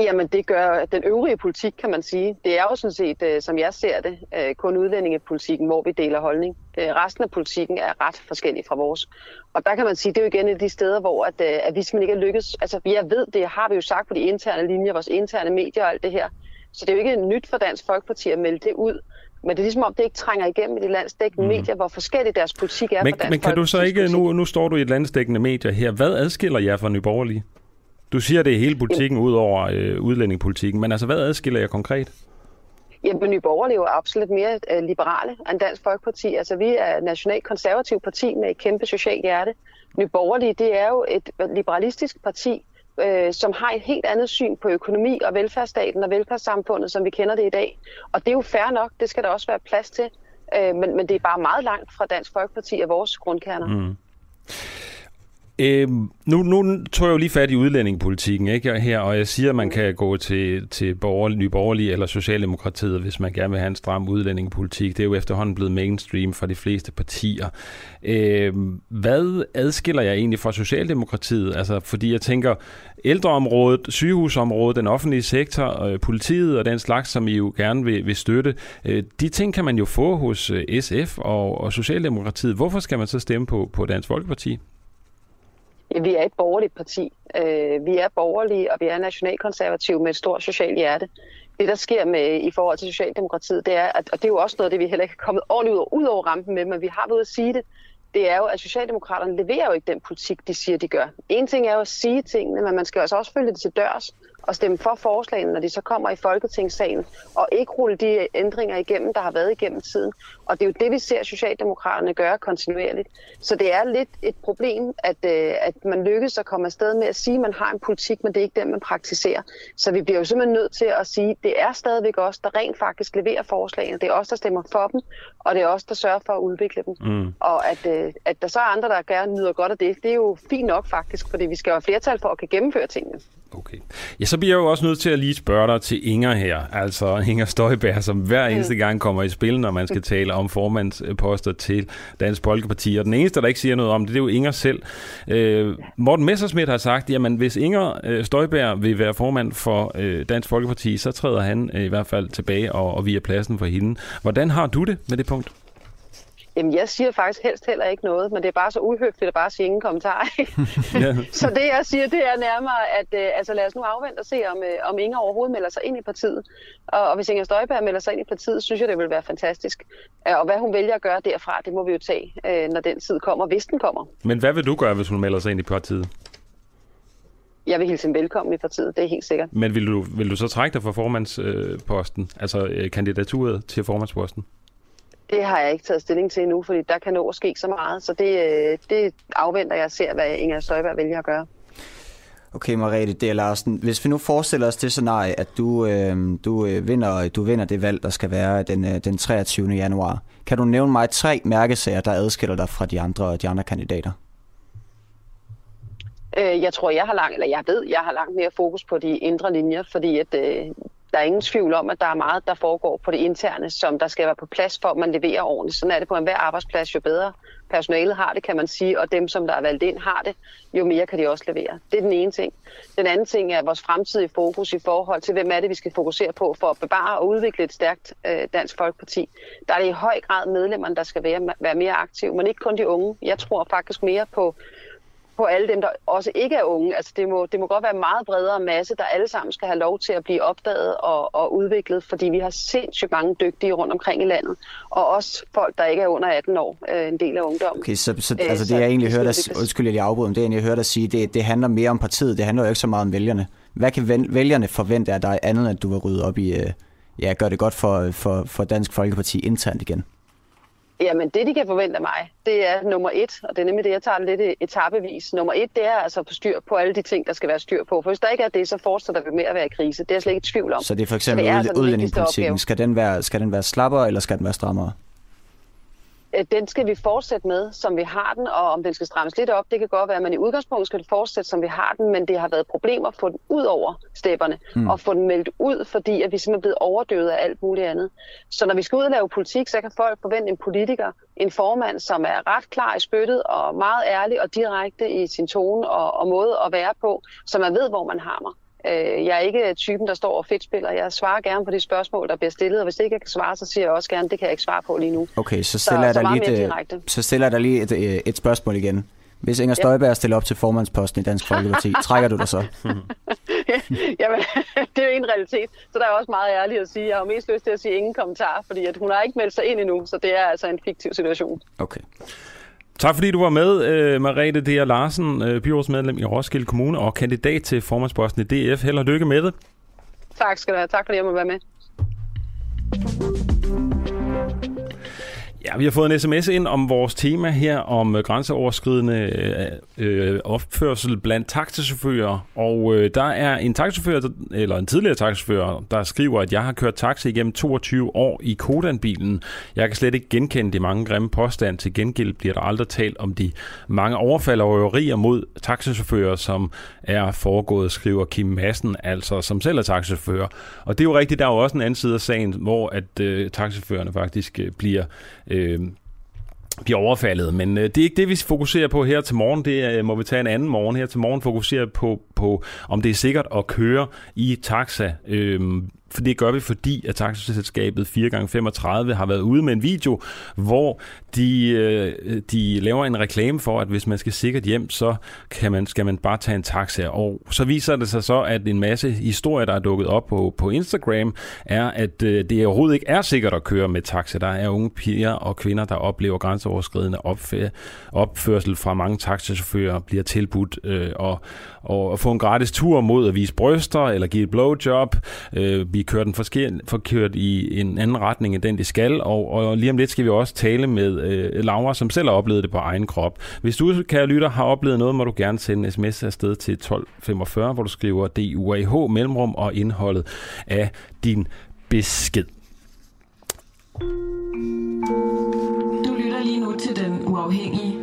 Jamen, det gør den øvrige politik, kan man sige. Det er jo sådan set, øh, som jeg ser det, øh, kun udlændingepolitikken, hvor vi deler holdning. Øh, resten af politikken er ret forskellig fra vores. Og der kan man sige, det er jo igen et af de steder, hvor at, at vi simpelthen ikke er lykkes. Altså, jeg ved, det har vi jo sagt på de interne linjer, vores interne medier og alt det her. Så det er jo ikke nyt for Dansk Folkeparti at melde det ud. Men det er ligesom om, det ikke trænger igennem i de landsdækkende mm. medier, hvor forskellige deres politik er men, for Dansk Men kan du så ikke, nu, nu står du i et landsdækkende medier her, hvad adskiller jer fra Nye Borgerlige? Du siger, det er hele politikken ud over øh, udlændingepolitikken, men altså hvad adskiller jeg konkret? Jamen, Nye Borgerlige er jo absolut mere øh, liberale end Dansk Folkeparti. Altså, vi er et nationalt konservativt parti med et kæmpe socialt hjerte. Nye Borgerlige, det er jo et liberalistisk parti, øh, som har et helt andet syn på økonomi og velfærdsstaten og velfærdssamfundet, som vi kender det i dag. Og det er jo fair nok, det skal der også være plads til. Øh, men, men det er bare meget langt fra Dansk Folkeparti og vores grundkerner. Mm. Øhm, nu, nu tog jeg jo lige fat i udlændingepolitikken ikke, her, og jeg siger, at man kan gå til, til borgerlige, nye borgerlige eller Socialdemokratiet, hvis man gerne vil have en stram udlændingepolitik. Det er jo efterhånden blevet mainstream for de fleste partier. Øhm, hvad adskiller jeg egentlig fra Socialdemokratiet? Altså, fordi jeg tænker, ældreområdet, sygehusområdet, den offentlige sektor, øh, politiet og den slags, som I jo gerne vil, vil støtte, øh, de ting kan man jo få hos øh, SF og, og Socialdemokratiet. Hvorfor skal man så stemme på, på Dansk Folkeparti? Ja, vi er et borgerligt parti. Øh, vi er borgerlige, og vi er nationalkonservative med et stort socialt hjerte. Det, der sker med i forhold til Socialdemokratiet, det er, at, og det er jo også noget, det vi heller ikke er kommet ordentligt ud, ud over rampen med, men vi har været at sige det, det er jo, at Socialdemokraterne leverer jo ikke den politik, de siger, de gør. En ting er jo at sige tingene, men man skal altså også følge det til dørs og stemme for forslagene, når de så kommer i Folketingssalen, og ikke rulle de ændringer igennem, der har været igennem tiden. Og det er jo det, vi ser Socialdemokraterne gøre kontinuerligt. Så det er lidt et problem, at, øh, at man lykkes at komme afsted med at sige, at man har en politik, men det er ikke den, man praktiserer. Så vi bliver jo simpelthen nødt til at sige, at det er stadigvæk os, der rent faktisk leverer forslagene. Det er os, der stemmer for dem, og det er os, der sørger for at udvikle dem. Mm. Og at, øh, at der så er andre, der gerne nyder godt af det, det er jo fint nok faktisk, fordi vi skal have flertal for at kan gennemføre tingene. Okay. Ja, så bliver jeg jo også nødt til at lige spørge dig til Inger her. Altså Inger Støjberg, som hver eneste gang kommer i spil, når man skal tale om formandsposter til Dansk Folkeparti. Og den eneste, der ikke siger noget om det, det er jo Inger selv. Øh, Morten Messersmith har sagt, jamen hvis Inger øh, Støjberg vil være formand for øh, Dansk Folkeparti, så træder han øh, i hvert fald tilbage og, og vi er pladsen for hende. Hvordan har du det med det punkt? Jamen, jeg siger faktisk helst heller ikke noget, men det er bare så uhøfligt at bare sige ingen kommentar. så det, jeg siger, det er nærmere, at øh, altså, lad os nu afvente og se, om, øh, om Inger overhovedet melder sig ind i partiet. Og, og hvis Inger Støjberg melder sig ind i partiet, synes jeg, det vil være fantastisk. Og hvad hun vælger at gøre derfra, det må vi jo tage, øh, når den tid kommer, hvis den kommer. Men hvad vil du gøre, hvis hun melder sig ind i partiet? Jeg vil hilse hende velkommen i partiet, det er helt sikkert. Men vil du, vil du så trække dig fra formandsposten, øh, altså øh, kandidaturet til formandsposten? Det har jeg ikke taget stilling til endnu, fordi der kan nå at ske så meget. Så det, øh, det afventer jeg at se, hvad Inger Støjberg vælger at gøre. Okay, Mariette D. Larsen. Hvis vi nu forestiller os det scenarie, at du, øh, du, øh, vinder, du vinder det valg, der skal være den, øh, den 23. januar. Kan du nævne mig tre mærkesager, der adskiller dig fra de andre, de andre kandidater? Øh, jeg tror, jeg har langt, eller jeg ved, jeg har langt mere fokus på de indre linjer, fordi at, øh, der er ingen tvivl om, at der er meget, der foregår på det interne, som der skal være på plads for, at man leverer ordentligt. Sådan er det på enhver arbejdsplads, jo bedre personalet har det, kan man sige, og dem, som der er valgt ind, har det, jo mere kan de også levere. Det er den ene ting. Den anden ting er vores fremtidige fokus i forhold til, hvem er det, vi skal fokusere på for at bevare og udvikle et stærkt øh, Dansk Folkeparti. Der er det i høj grad medlemmerne, der skal være, være mere aktive, men ikke kun de unge. Jeg tror faktisk mere på på alle dem, der også ikke er unge. Altså det må, det må godt være en meget bredere masse, der alle sammen skal have lov til at blive opdaget og, og udviklet, fordi vi har sindssygt mange dygtige rundt omkring i landet. Og også folk, der ikke er under 18 år, øh, en del af ungdommen. Okay, så, så altså det jeg egentlig hørte dig, undskyld, jeg afbryder, det jeg hørte dig sige, det, det handler mere om partiet, det handler jo ikke så meget om vælgerne. Hvad kan vælgerne forvente af dig andet, at du vil rydde op i, øh, ja, gør det godt for, for, for Dansk Folkeparti internt igen? Jamen, det de kan forvente af mig, det er nummer et, og det er nemlig det, jeg tager lidt etapevis. Nummer et, det er altså at få styr på alle de ting, der skal være styr på. For hvis der ikke er det, så fortsætter vi med at være i krise. Det er jeg slet ikke i tvivl om. Så det er for eksempel så altså udlændingepolitikken. Skal den, være, skal den være slappere, eller skal den være strammere? Øh, den skal vi fortsætte med, som vi har den, og om den skal strammes lidt op, det kan godt være, men i udgangspunktet skal fortsætte, som vi har den, men det har været problemer at få den ud over stepperne, mm. og få den meldt ud, fordi at vi simpelthen er blevet overdøvet af alt muligt andet. Så når vi skal ud og lave politik, så kan folk forvente en politiker, en formand, som er ret klar i spyttet, og meget ærlig og direkte i sin tone og, og måde at være på, så man ved, hvor man har mig. Øh, jeg er ikke typen, der står og fedtspiller. Jeg svarer gerne på de spørgsmål, der bliver stillet, og hvis det ikke jeg kan svare, så siger jeg også gerne, det kan jeg ikke svare på lige nu. Okay, så stiller, så, jeg, dig lige et, så stiller jeg dig lige et, øh, et spørgsmål igen. Hvis Inger Støjberg ja. stiller op til formandsposten i Dansk Folkeparti, trækker du dig så? Jamen, det er jo en realitet. Så der er også meget ærligt at sige. Jeg har mest lyst til at sige ingen kommentar, fordi at hun har ikke meldt sig ind endnu, så det er altså en fiktiv situation. Okay. Tak fordi du var med, øh, Marete D. Larsen, øh, byrådsmedlem i Roskilde Kommune og kandidat til formandsposten i DF. Held og lykke med det. Tak skal du have. Tak fordi jeg må være med. Ja, vi har fået en sms ind om vores tema her om øh, grænseoverskridende øh, øh, opførsel blandt taxichauffører. Og øh, der er en taxichauffør, eller en tidligere taxichauffør, der skriver, at jeg har kørt taxi igennem 22 år i Kodan-bilen. Jeg kan slet ikke genkende de mange grimme påstande. Til gengæld bliver der aldrig talt om de mange overfald og røverier mod taxichauffører, som er foregået, skriver Kim Madsen, altså som selv er taxichauffør. Og det er jo rigtigt, der er jo også en anden side af sagen, hvor at øh, taxichaufførerne faktisk øh, bliver øh, bliver overfaldet. Men øh, det er ikke det, vi fokuserer på her til morgen. Det øh, må vi tage en anden morgen. Her til morgen fokuserer på, på om det er sikkert at køre i taxa. Øh, for det gør vi, fordi at taxiselskabet 4x35 har været ude med en video, hvor de, øh, de laver en reklame for, at hvis man skal sikkert hjem, så kan man, skal man bare tage en taxa. Og så viser det sig så, at en masse historier, der er dukket op på, på Instagram, er, at øh, det overhovedet ikke er sikkert at køre med taxa. Der er unge piger og kvinder, der oplever grænseoverskridende opfæ- opførsel fra mange taxachauffører, bliver tilbudt øh, og, og at få en gratis tur mod at vise bryster eller give et blowjob. Øh, vi kører for kørt i en anden retning end den, de skal. Og, og lige om lidt skal vi også tale med øh, Laura, som selv har oplevet det på egen krop. Hvis du, kære lytter, har oplevet noget, må du gerne sende en sms afsted til 1245, hvor du skriver DUAH mellemrum og indholdet af din besked. Du lytter lige nu til Den Uafhængige.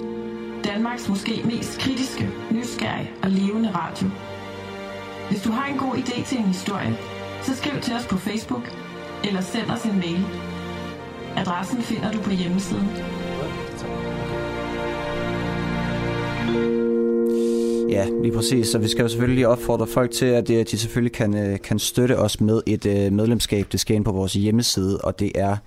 Danmarks måske mest kritiske, nysgerrige og levende radio. Hvis du har en god idé til en historie, så skriv til os på Facebook eller send os en mail. Adressen finder du på hjemmesiden. Ja, lige præcis. Så vi skal jo selvfølgelig opfordre folk til, at øh, de selvfølgelig kan, øh, kan støtte os med et øh, medlemskab. Det skal ind på vores hjemmeside, og det er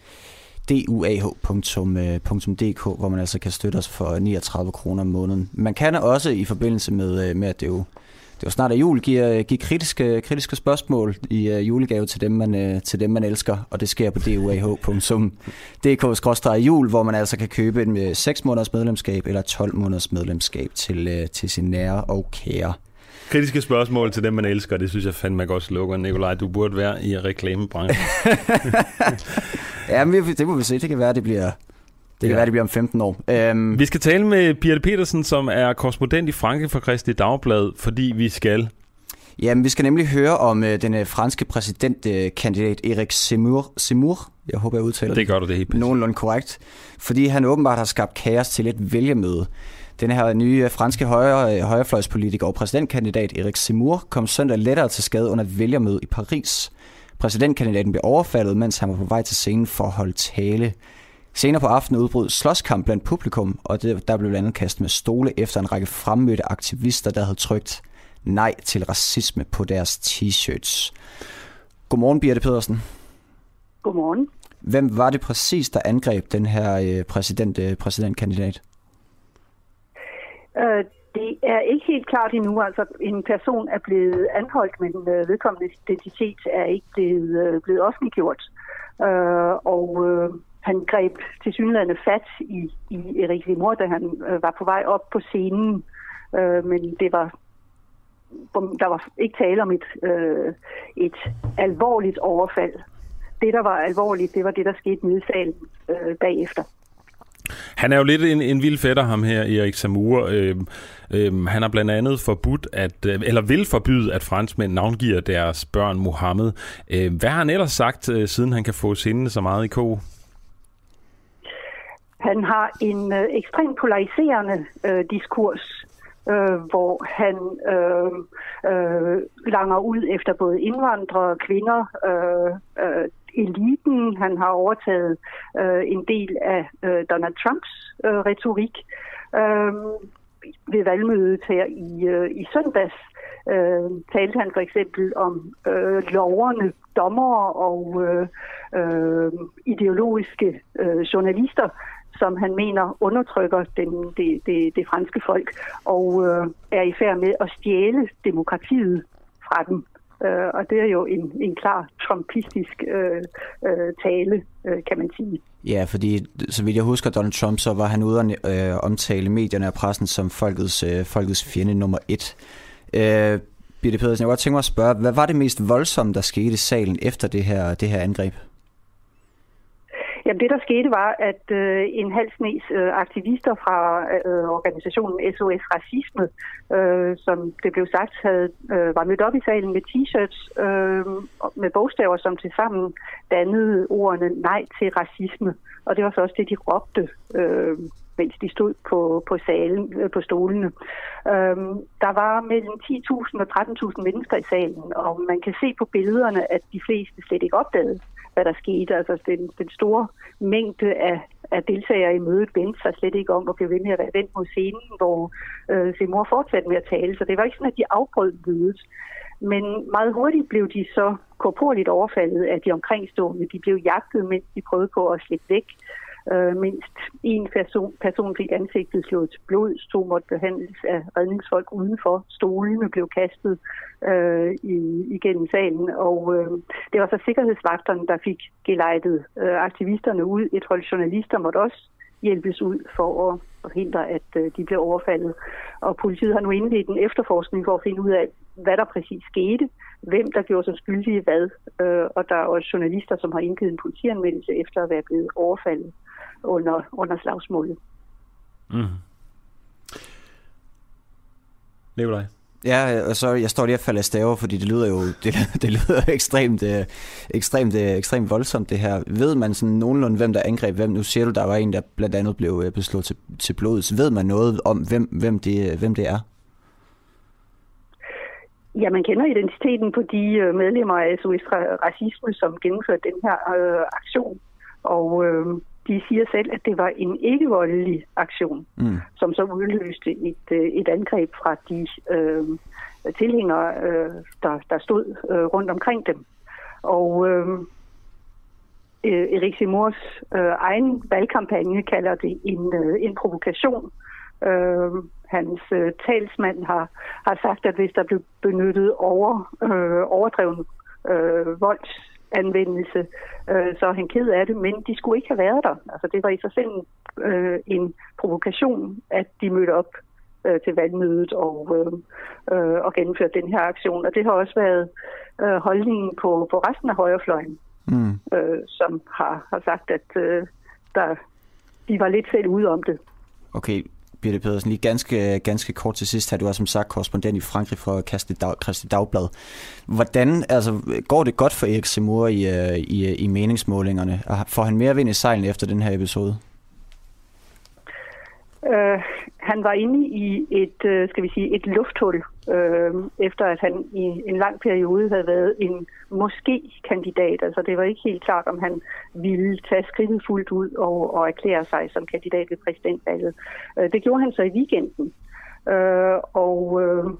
duah.dk, hvor man altså kan støtte os for 39 kroner om måneden. Man kan også i forbindelse med, med at det jo det var snart er jul, give, give kritiske, kritiske spørgsmål i uh, julegave til dem, man, uh, til dem, man elsker, og det sker på duah.dk-jul, hvor man altså kan købe en 6 uh, måneders medlemskab eller 12 måneders medlemskab til, uh, til sin nære og kære. Kritiske spørgsmål til dem, man elsker, det synes jeg fandme godt slukker. Nikolaj, du burde være i reklamebranchen. ja, men det må vi se. Det kan være, det bliver, det kan ja. være, det bliver om 15 år. Um... Vi skal tale med Birte Petersen, som er korrespondent i Frankrig for Kristi Dagblad, fordi vi skal... Jamen, vi skal nemlig høre om uh, den uh, franske præsidentkandidat uh, Erik Zemmour. Zemmour, jeg håber, jeg udtaler det. gør du det helt Nogenlunde korrekt. Fordi han åbenbart har skabt kaos til et vælgermøde. Den her nye franske højre, højrefløjspolitiker og præsidentkandidat Erik Zemmour kom søndag lettere til skade under et vælgermøde i Paris. Præsidentkandidaten blev overfaldet, mens han var på vej til scenen for at holde tale. Senere på aftenen udbrød slåskamp blandt publikum, og det, der blev blandt andet kastet med stole efter en række fremmødte aktivister, der havde trykt nej til racisme på deres t-shirts. Godmorgen, Birte Pedersen. Godmorgen. Hvem var det præcis, der angreb den her øh, præsident, øh, præsidentkandidat? Øh, det er ikke helt klart endnu. Altså, en person er blevet anholdt, men øh, vedkommende identitet er ikke blevet, blevet offentliggjort. Øh, og øh, han greb til synlædende fat i, i Erik Limor, da han øh, var på vej op på scenen. Øh, men det var der var ikke tale om et, øh, et alvorligt overfald. Det, der var alvorligt, det var det, der skete nede i salen øh, bagefter. Han er jo lidt en, en vild fætter, ham her, Erik Samur. Øh, øh, han har blandt andet forbudt, at, øh, eller vil forbyde, at franskmænd navngiver deres børn Mohammed. Øh, hvad har han ellers sagt, øh, siden han kan få sindene så meget i ko? Han har en øh, ekstremt polariserende øh, diskurs, øh, hvor han øh, øh, langer ud efter både indvandrere, kvinder, øh, øh, eliten. Han har overtaget øh, en del af øh, Donald Trumps øh, retorik. Øh, ved valgmødet her i, øh, i søndags øh, talte han for eksempel om øh, loverne, dommer og øh, øh, ideologiske øh, journalister, som han mener undertrykker den, det, det, det franske folk og øh, er i færd med at stjæle demokratiet fra dem. Øh, og det er jo en, en klar trumpistisk øh, øh, tale, øh, kan man sige. Ja, fordi så vidt jeg husker Donald Trump, så var han ude at øh, omtale medierne og pressen som folkets, øh, folkets fjende nummer et. Øh, Birte Pedersen, jeg kunne godt tænke mig at spørge, hvad var det mest voldsomme, der skete i salen efter det her, det her angreb? Jamen det, der skete, var, at øh, en halv snes øh, aktivister fra øh, organisationen SOS Racisme, øh, som det blev sagt, havde, øh, var mødt op i salen med t-shirts øh, med bogstaver, som til sammen dannede ordene nej til racisme. Og det var så også det, de råbte, øh, mens de stod på, på salen, øh, på stolene. Øh, der var mellem 10.000 og 13.000 mennesker i salen, og man kan se på billederne, at de fleste slet ikke opdagede, hvad der skete. Altså den, den store mængde af, af deltagere i mødet vendte sig slet ikke om at blive ved med at være vendt mod scenen, hvor øh, Seymour fortsatte med at tale. Så det var ikke sådan, at de afbrød mødet. Men meget hurtigt blev de så korporligt overfaldet af de omkringstående. De blev jagtet, mens de prøvede på at slippe væk. Øh, Øh, mindst en person, person fik ansigtet slået til blod, to måtte behandles af redningsfolk udenfor. Stolene blev kastet øh, i, igennem salen, og øh, det var så sikkerhedsvagterne, der fik gelejtet øh, aktivisterne ud. Et hold journalister måtte også hjælpes ud for at forhindre, at øh, de blev overfaldet. Og politiet har nu indledt en efterforskning for at finde ud af, hvad der præcis skete, hvem der gjorde sig skyldige hvad, øh, og der er også journalister, som har indgivet en politianmeldelse efter at være blevet overfaldet under, under slagsmålet. Mm. Nikolaj? Ja, og så jeg står lige og falder staver, fordi det lyder jo det, det lyder ekstremt, øh, ekstremt, øh, ekstremt voldsomt det her. Ved man sådan nogenlunde, hvem der angreb hvem? Nu siger du, der var en, der blandt andet blev øh, beslået til, til blodet. Ved man noget om, hvem, hvem, det, hvem det er? Ja, man kender identiteten på de medlemmer af SOS Racisme, som gennemførte den her øh, aktion. Og øh, de siger selv, at det var en ikke-voldelig aktion, mm. som så udløste et, øh, et angreb fra de øh, tilhængere, øh, der, der stod øh, rundt omkring dem. Og øh, øh Erik Simors øh, egen valgkampagne kalder det en, øh, en provokation. Øh, hans øh, talsmand har, har sagt, at hvis der blev benyttet over, øh, overdreven øh, volds anvendelse, øh, så er han ked af det, men de skulle ikke have været der. Altså det var i sig selv øh, en provokation, at de mødte op øh, til valgmødet og, øh, øh, og gennemførte den her aktion. Og det har også været øh, holdningen på, på resten af højrefløjen, mm. øh, som har, har sagt, at øh, der, de var lidt selv ude om det. Okay, Birte Pedersen. Lige ganske, ganske kort til sidst her. Du er som sagt korrespondent i Frankrig for Kristi Dagblad. Hvordan altså, går det godt for Erik Semur i, øh, i, øh, i meningsmålingerne? Får han mere vind i sejlen efter den her episode? Øh, han var inde i et, øh, skal vi sige, et lufthul, øh, efter at han i en lang periode havde været en måske-kandidat. Altså det var ikke helt klart, om han ville tage skridtet fuldt ud og, og erklære sig som kandidat ved præsidentvalget. Øh, det gjorde han så i weekenden. Øh, og øh,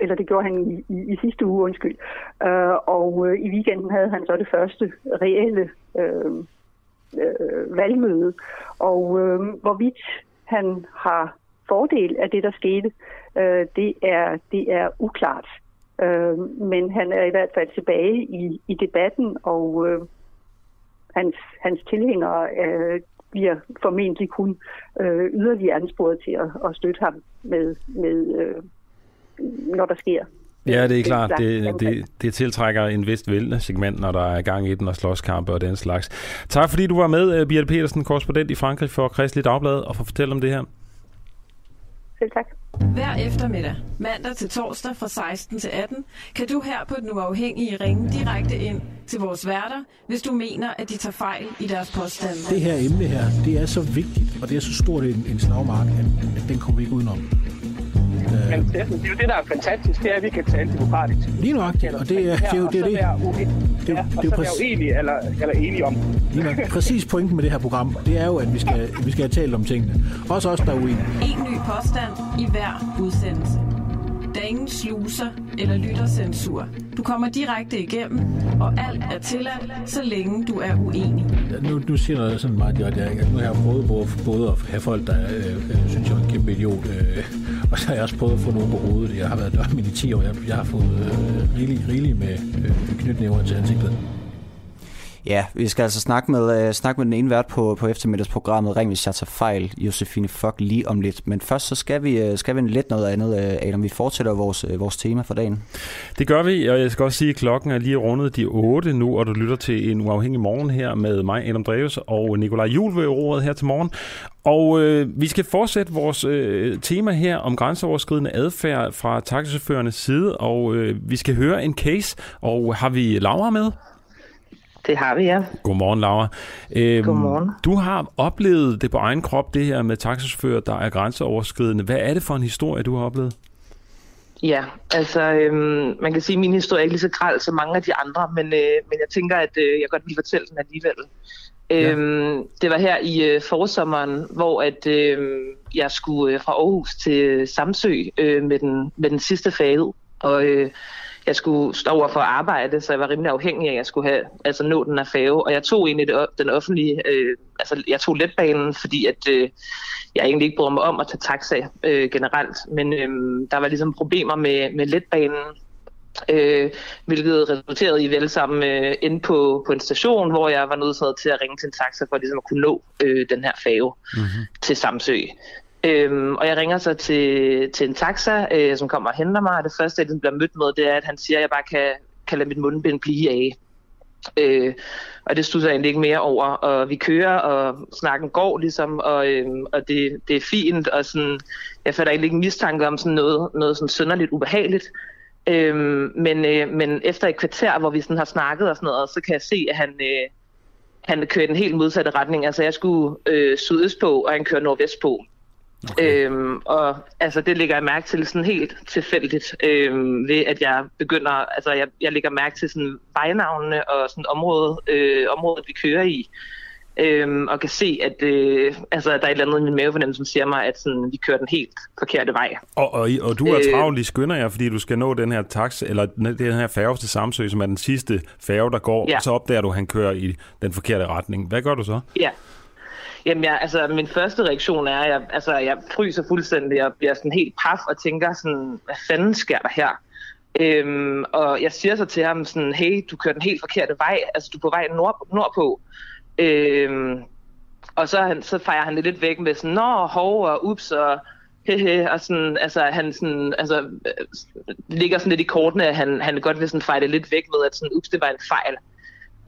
eller det gjorde han i, i, i sidste uge, undskyld. Uh, og uh, i weekenden havde han så det første reelle uh, uh, valgmøde. Og uh, hvorvidt han har fordel af det, der skete, øh, det, er, det er uklart. Øh, men han er i hvert fald tilbage i, i debatten, og øh, hans, hans tilhængere øh, bliver formentlig kun øh, yderligere ansporet til at, at støtte ham, med, med, øh, når der sker Ja, det er klart. Det, det, det tiltrækker en vist segment, når der er gang i den og slåskampe og den slags. Tak fordi du var med, Birte Petersen, korrespondent i Frankrig for Kristelig Dagblad, og for at fortælle om det her. Selv tak. Hver eftermiddag, mandag til torsdag fra 16 til 18, kan du her på Den Uafhængige ringe direkte ind til vores værter, hvis du mener, at de tager fejl i deres påstande. Det her emne her, det er så vigtigt, og det er så stort en, en slagmark, at, at den kommer vi ikke udenom. Men det, det er jo det, der er fantastisk, det er, at vi kan tale demokratisk. Lige nok, og det er, det er jo det. Er det. Ja, det, så være uenige eller, eller enige om. Lige nok. Præcis pointen med det her program, det er jo, at vi skal, vi skal have talt om tingene. Også os, der er uenige. En ny påstand i hver udsendelse. Der er ingen sluser eller lyttercensur. Du kommer direkte igennem, og alt er tilladt, så længe du er uenig. Nu, nu siger jeg sådan meget direkte, at nu har jeg prøvet både, både at have folk, der øh, øh, synes, jeg er en kæmpe idiot, øh, og så har jeg også prøvet at få nogen på hovedet. Jeg har været dørmænd i 10 år. Jeg, jeg har fået øh, rigeligt rigelig med øh, knytnæver til ansigtet. Ja, vi skal altså snakke med, uh, snakke med den ene vært på, på eftermiddagsprogrammet Ring, hvis jeg tager fejl, Josefine Fock, lige om lidt. Men først så skal vi, uh, skal vi lidt noget andet, uh, Adam. Vi fortsætter vores, uh, vores tema for dagen. Det gør vi, og jeg skal også sige, at klokken er lige rundet de 8 nu, og du lytter til en uafhængig morgen her med mig, Adam Dreves, og Nikolaj Juhl ved roret her til morgen. Og øh, vi skal fortsætte vores øh, tema her om grænseoverskridende adfærd fra taxichaufførernes side, og øh, vi skal høre en case, og har vi Laura med? Det har vi, ja. Godmorgen, Laura. Øhm, Godmorgen. Du har oplevet det på egen krop, det her med taxichauffører, der er grænseoverskridende. Hvad er det for en historie, du har oplevet? Ja, altså øhm, man kan sige, at min historie er ikke lige så græld som mange af de andre, men, øh, men jeg tænker, at øh, jeg godt vil fortælle den alligevel. Ja. Øhm, det var her i øh, forsommeren, hvor at øh, jeg skulle øh, fra Aarhus til Samsø øh, med, den, med den sidste fade. Og øh, jeg skulle stå over for at arbejde, så jeg var rimelig afhængig af, at jeg skulle have, altså nå den fave. Og jeg tog egentlig det, den offentlige, øh, altså jeg tog letbanen, fordi at øh, jeg egentlig ikke bryder mig om at tage taxa øh, generelt. Men øh, der var ligesom problemer med, med letbanen, øh, hvilket resulterede i vel sammen øh, inde på, på en station, hvor jeg var nødt til at ringe til en taxa for ligesom at kunne nå øh, den her fave mm-hmm. til Samsø. Øhm, og jeg ringer så til, til en taxa, øh, som kommer og henter mig, og det første, jeg ligesom bliver mødt med, det er, at han siger, at jeg bare kan, kan lade mit mundbind blive af. Øh, og det stod jeg egentlig ikke mere over, og vi kører, og snakken går ligesom, og, øh, og det, det er fint, og sådan, jeg fatter egentlig ikke mistanke om sådan noget, noget sådan sønderligt ubehageligt. Øh, men, øh, men efter et kvarter, hvor vi sådan har snakket og sådan noget, så kan jeg se, at han, øh, han kører i den helt modsatte retning. Altså jeg skulle øh, sydøst på, og han kører nordvest på. Okay. Øhm, og altså, det ligger jeg mærke til sådan helt tilfældigt, øhm, ved at jeg begynder, altså jeg, jeg lægger mærke til sådan vejnavnene og sådan området, øh, området vi kører i, øhm, og kan se, at øh, altså, der er et eller andet i min mavefornemmelse, som siger mig, at sådan, vi kører den helt forkerte vej. Og, og, og du er øh, travlt, skynder jer, fordi du skal nå den her tax, eller den her færge til Samsø, som er den sidste færge, der går, ja. og så opdager du, at han kører i den forkerte retning. Hvad gør du så? Ja, Jamen, jeg, altså, min første reaktion er, at jeg, altså, jeg fryser fuldstændig og bliver sådan helt paf og tænker sådan, hvad fanden sker der her? Øhm, og jeg siger så til ham sådan, hey, du kører den helt forkerte vej, altså du er på vej nord, nordpå. Øhm, og så, han, så fejrer han det lidt væk med sådan, nå, hov og ups og hehe, og sådan, altså han sådan, altså, øh, ligger sådan lidt i kortene, at han, han godt vil sådan fejre det lidt væk med, at sådan, ups, det var en fejl.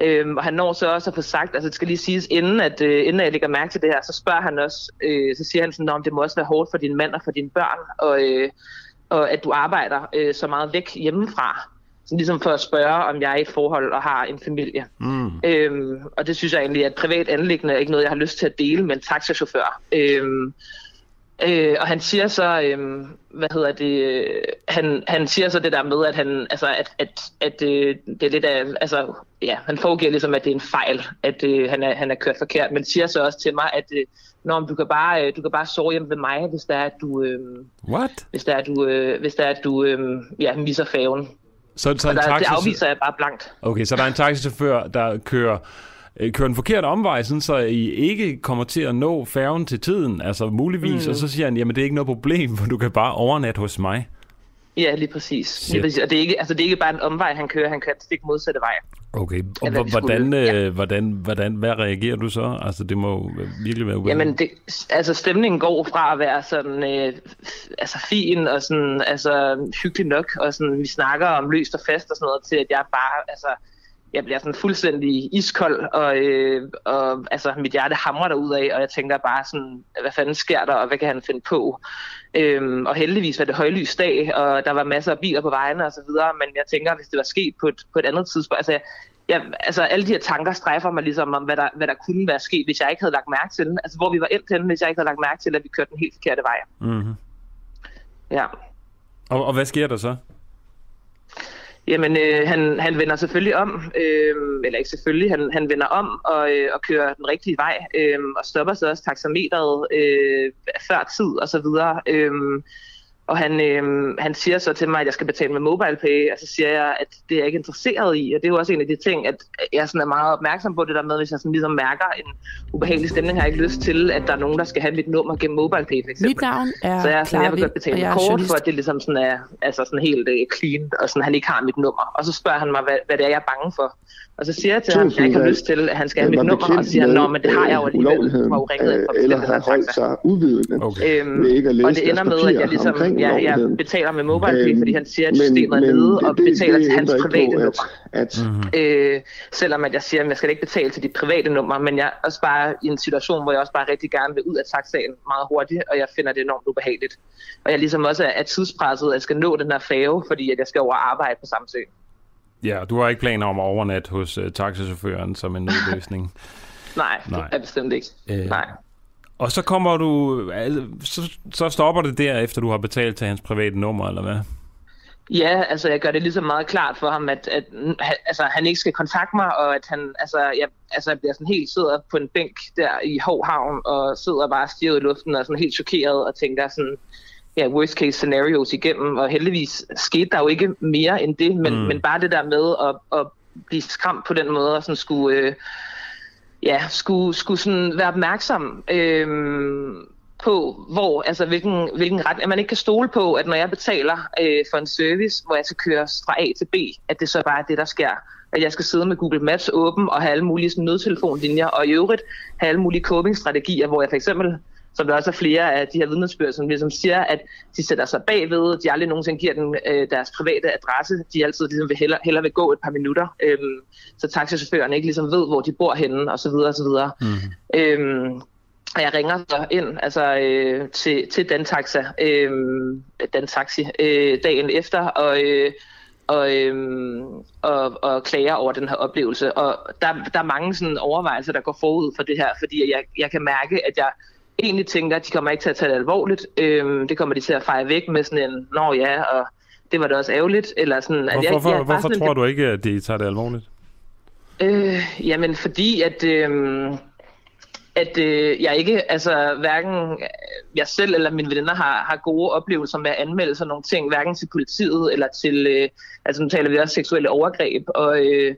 Øhm, og han når så også at få sagt, altså det skal lige siges, inden, at, øh, inden jeg lægger mærke til det her, så spørger han også, øh, så siger han sådan, om det må også være hårdt for din mand og for dine børn, og, øh, og at du arbejder øh, så meget væk hjemmefra. Så ligesom for at spørge, om jeg er i et forhold og har en familie. Mm. Øhm, og det synes jeg egentlig er et privat anlæggende, ikke noget, jeg har lyst til at dele med en taxachauffør. Øhm, Øh, og han siger så, øh, hvad hedder det, øh, han, han siger så det der med, at han, altså, at, at, at øh, det er lidt af, altså, ja, han foregiver ligesom, at det er en fejl, at øh, han, er, han er kørt forkert, men siger så også til mig, at øh, Nå, du kan bare, øh, du kan bare sove hjemme ved mig, hvis der er, at du, øh, What? Hvis der er, at du, øh, hvis der er, at du øh, ja, misser faven. Så, så og der, taxi... det afviser jeg bare blankt. Okay, så der er en taxichauffør, der kører øh, kører en forkert omvej, sådan, så I ikke kommer til at nå færgen til tiden, altså muligvis, mm. og så siger han, jamen det er ikke noget problem, for du kan bare overnatte hos mig. Ja, lige præcis. Lige præcis. Og det er, ikke, altså, det er ikke bare en omvej, han kører, han kører stik modsatte vej. Okay, og hvordan, hvordan, ja. Øh, hvordan, hvordan, hvad reagerer du så? Altså, det må virkelig være ubehageligt. Jamen, det, altså, stemningen går fra at være sådan, øh, altså, fin og sådan, altså, hyggelig nok, og sådan, vi snakker om løst og fast og sådan noget, til at jeg bare, altså, jeg bliver sådan fuldstændig iskold, og, øh, og altså, mit hjerte hamrer derud af, og jeg tænker bare sådan, hvad fanden sker der, og hvad kan han finde på? Øhm, og heldigvis var det højlys dag, og der var masser af biler på vejene og så videre, men jeg tænker, hvis det var sket på et, på et andet tidspunkt, altså, jeg, altså alle de her tanker strejfer mig ligesom om, hvad der, hvad der kunne være sket, hvis jeg ikke havde lagt mærke til den. Altså hvor vi var endt henne, hvis jeg ikke havde lagt mærke til, at vi kørte den helt forkerte vej. Mm-hmm. Ja. Og, og hvad sker der så? Jamen, øh, han, han vender selvfølgelig om, øh, eller ikke selvfølgelig, han, han vender om og, øh, og kører den rigtige vej, øh, og stopper så også taxameteret øh, før tid og så videre. Øh, og han, øh, han siger så til mig, at jeg skal betale med MobilePay, og så siger jeg, at det er jeg ikke interesseret i. Og det er jo også en af de ting, at jeg sådan er meget opmærksom på det der med, hvis jeg sådan ligesom mærker en ubehagelig stemning, har jeg ikke lyst til, at der er nogen, der skal have mit nummer gennem MobilePay for eksempel. Mit navn er Så jeg, sådan, jeg vil godt betale med kort, for at det ligesom sådan er altså sådan helt uh, clean, og sådan, han ikke har mit nummer. Og så spørger han mig, hvad, hvad det er, jeg er bange for. Og så siger jeg til ham, at jeg ikke har lyst til, at han skal have mit nummer, og siger han, men det har jeg jo alligevel. Du har jo ringet ind Eller har holdt sig uvidende okay. øhm, ikke at læse Og det ender med, at jeg ligesom ja, jeg betaler med MobilePay, fordi han siger, at systemet er nede, og betaler til hans private nummer. At, mm-hmm. øh, selvom at jeg siger, at jeg skal ikke betale til de private numre, men jeg er også bare i en situation, hvor jeg også bare rigtig gerne vil ud af taxaen meget hurtigt, og jeg finder det enormt ubehageligt. Og jeg ligesom også er tidspresset, at jeg skal nå den her fave, fordi at jeg skal over arbejde på Samsø. Ja, du har ikke planer om at overnatte hos uh, taxichaufføren som en nødløsning? Nej, Nej, det er bestemt ikke. Øh, Nej. Og så kommer du, så, så stopper det der, efter du har betalt til hans private nummer, eller hvad? Ja, altså jeg gør det ligesom meget klart for ham, at, at altså, han ikke skal kontakte mig, og at han, altså jeg, altså, jeg bliver sådan helt sidder på en bænk der i Hovhavn, og sidder bare stiget i luften og sådan helt chokeret og tænker sådan, ja, worst case scenarios igennem, og heldigvis skete der jo ikke mere end det, men, mm. men bare det der med at, at blive skræmt på den måde, og sådan skulle, øh, ja, skulle, skulle sådan være opmærksom øh, på, hvor, altså hvilken, hvilken ret, at man ikke kan stole på, at når jeg betaler øh, for en service, hvor jeg skal køre fra A til B, at det så bare er det, der sker. At jeg skal sidde med Google Maps åben og have alle mulige sådan, nødtelefonlinjer, og i øvrigt have alle mulige coping-strategier, hvor jeg for eksempel som der også er flere af de her vidnesbyrd, som ligesom siger, at de sætter sig bagved, de aldrig nogensinde giver den øh, deres private adresse, de altid ligesom vil hellere, hellere vil gå et par minutter, øhm, så taxichaufførerne ikke ligesom ved, hvor de bor henne, og så videre, og så videre. Mm. Øhm, og jeg ringer så ind altså, øh, til, til den taxa, øh, den taxi, øh, dagen efter, og, øh, og, øhm, og, og klager over den her oplevelse. Og der, der er mange sådan overvejelser, der går forud for det her, fordi jeg, jeg kan mærke, at jeg egentlig tænker, at de kommer ikke til at tage det alvorligt. Øhm, det kommer de til at fejre væk med sådan en, nå ja, og det var da også ærgerligt. Eller sådan, at hvorfor jeg, jeg, hvorfor sådan, tror du ikke, at de tager det alvorligt? Øh, jamen, fordi at... Øh, at øh, jeg ikke, altså hverken jeg selv eller mine venner har, har gode oplevelser med at anmelde sådan nogle ting, hverken til politiet eller til, øh, altså nu taler vi også seksuelle overgreb, og, øh,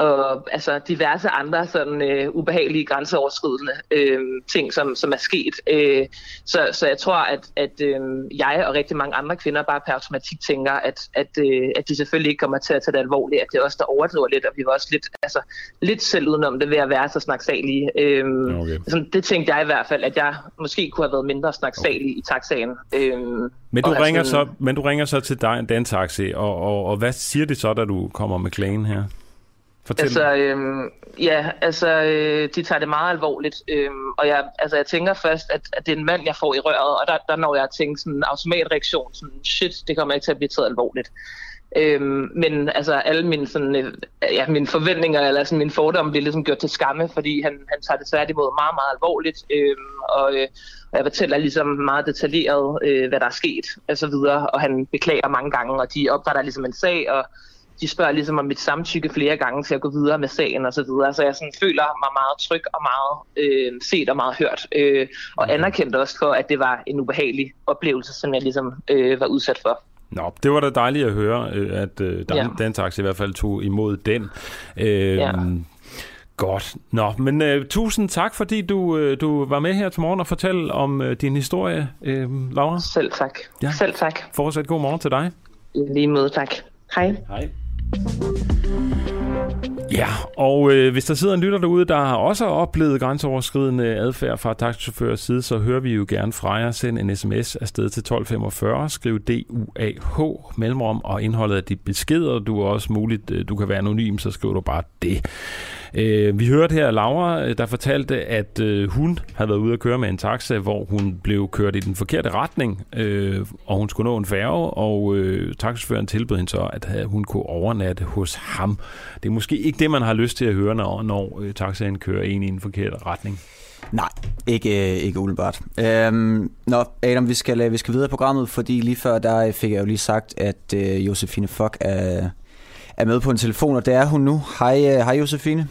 og altså diverse andre sådan øh, ubehagelige grænseoverskridende øh, ting, som, som er sket. Øh, så, så jeg tror, at, at øh, jeg og rigtig mange andre kvinder bare per automatik tænker, at, at, øh, at de selvfølgelig ikke kommer til at tage det alvorligt, at det er os, der overdriver lidt, og vi var også lidt, altså, lidt selv udenom det ved at være så snaksalige. Øh, okay. altså, det tænkte jeg i hvert fald, at jeg måske kunne have været mindre snaksalig okay. i taxaen. Øh, men, du ringer sådan, så, men du ringer så til dig, den taxi, og, og, og hvad siger de så, da du kommer med klagen her? Fortæl. Altså, øhm, ja, altså, øh, de tager det meget alvorligt, øhm, og jeg, altså, jeg tænker først, at, at det er en mand, jeg får i røret, og der, der når jeg tænker sådan en automatreaktion, sådan, shit, det kommer ikke til at blive taget alvorligt. Øhm, men altså alle mine, sådan, øh, ja, mine forventninger eller sådan, mine fordomme bliver ligesom gjort til skamme, fordi han, han tager det tværtimod meget, meget alvorligt. Øhm, og, øh, og jeg fortæller ligesom meget detaljeret, øh, hvad der er sket og så videre, og han beklager mange gange, og de opretter ligesom en sag, og de spørger ligesom om mit samtykke flere gange til at gå videre med sagen og så videre. Så jeg sådan føler mig meget tryg og meget øh, set og meget hørt. Øh, og okay. anerkendt også for, at det var en ubehagelig oplevelse, som jeg ligesom øh, var udsat for. Nå, det var da dejligt at høre, øh, at øh, Dan, ja. Dantax i hvert fald tog imod den. Øh, ja. Godt. Nå, men uh, tusind tak, fordi du, uh, du var med her til morgen og fortalte om uh, din historie, uh, Laura. Selv tak. Ja. Selv tak. Fortsat god morgen til dig. Lige måde, tak. Hej. Hej. Ja, og øh, hvis der sidder en lytter derude, der også har oplevet grænseoverskridende adfærd fra taxichaufførers side, så hører vi jo gerne fra jer. Send en sms afsted til 1245, skriv DUAH mellemrum og indholdet af de beskeder. Du er også muligt, øh, du kan være anonym, så skriver du bare det. Øh, vi hørte her Laura, øh, der fortalte, at øh, hun havde været ude at køre med en taxa, hvor hun blev kørt i den forkerte retning, øh, og hun skulle nå en færge, og øh, taxichaufføren tilbød hende så, at øh, hun kunne overnatte hos ham. Det er måske ikke det, man har lyst til at høre, når, når øh, taxaen kører en i en forkert retning. Nej, ikke, øh, ikke umiddelbart. Øhm, nå, Adam, vi skal, vi skal videre i programmet, fordi lige før der fik jeg jo lige sagt, at øh, Josefine Fock er, er med på en telefon, og det er hun nu. Hej, øh, hej Josefine.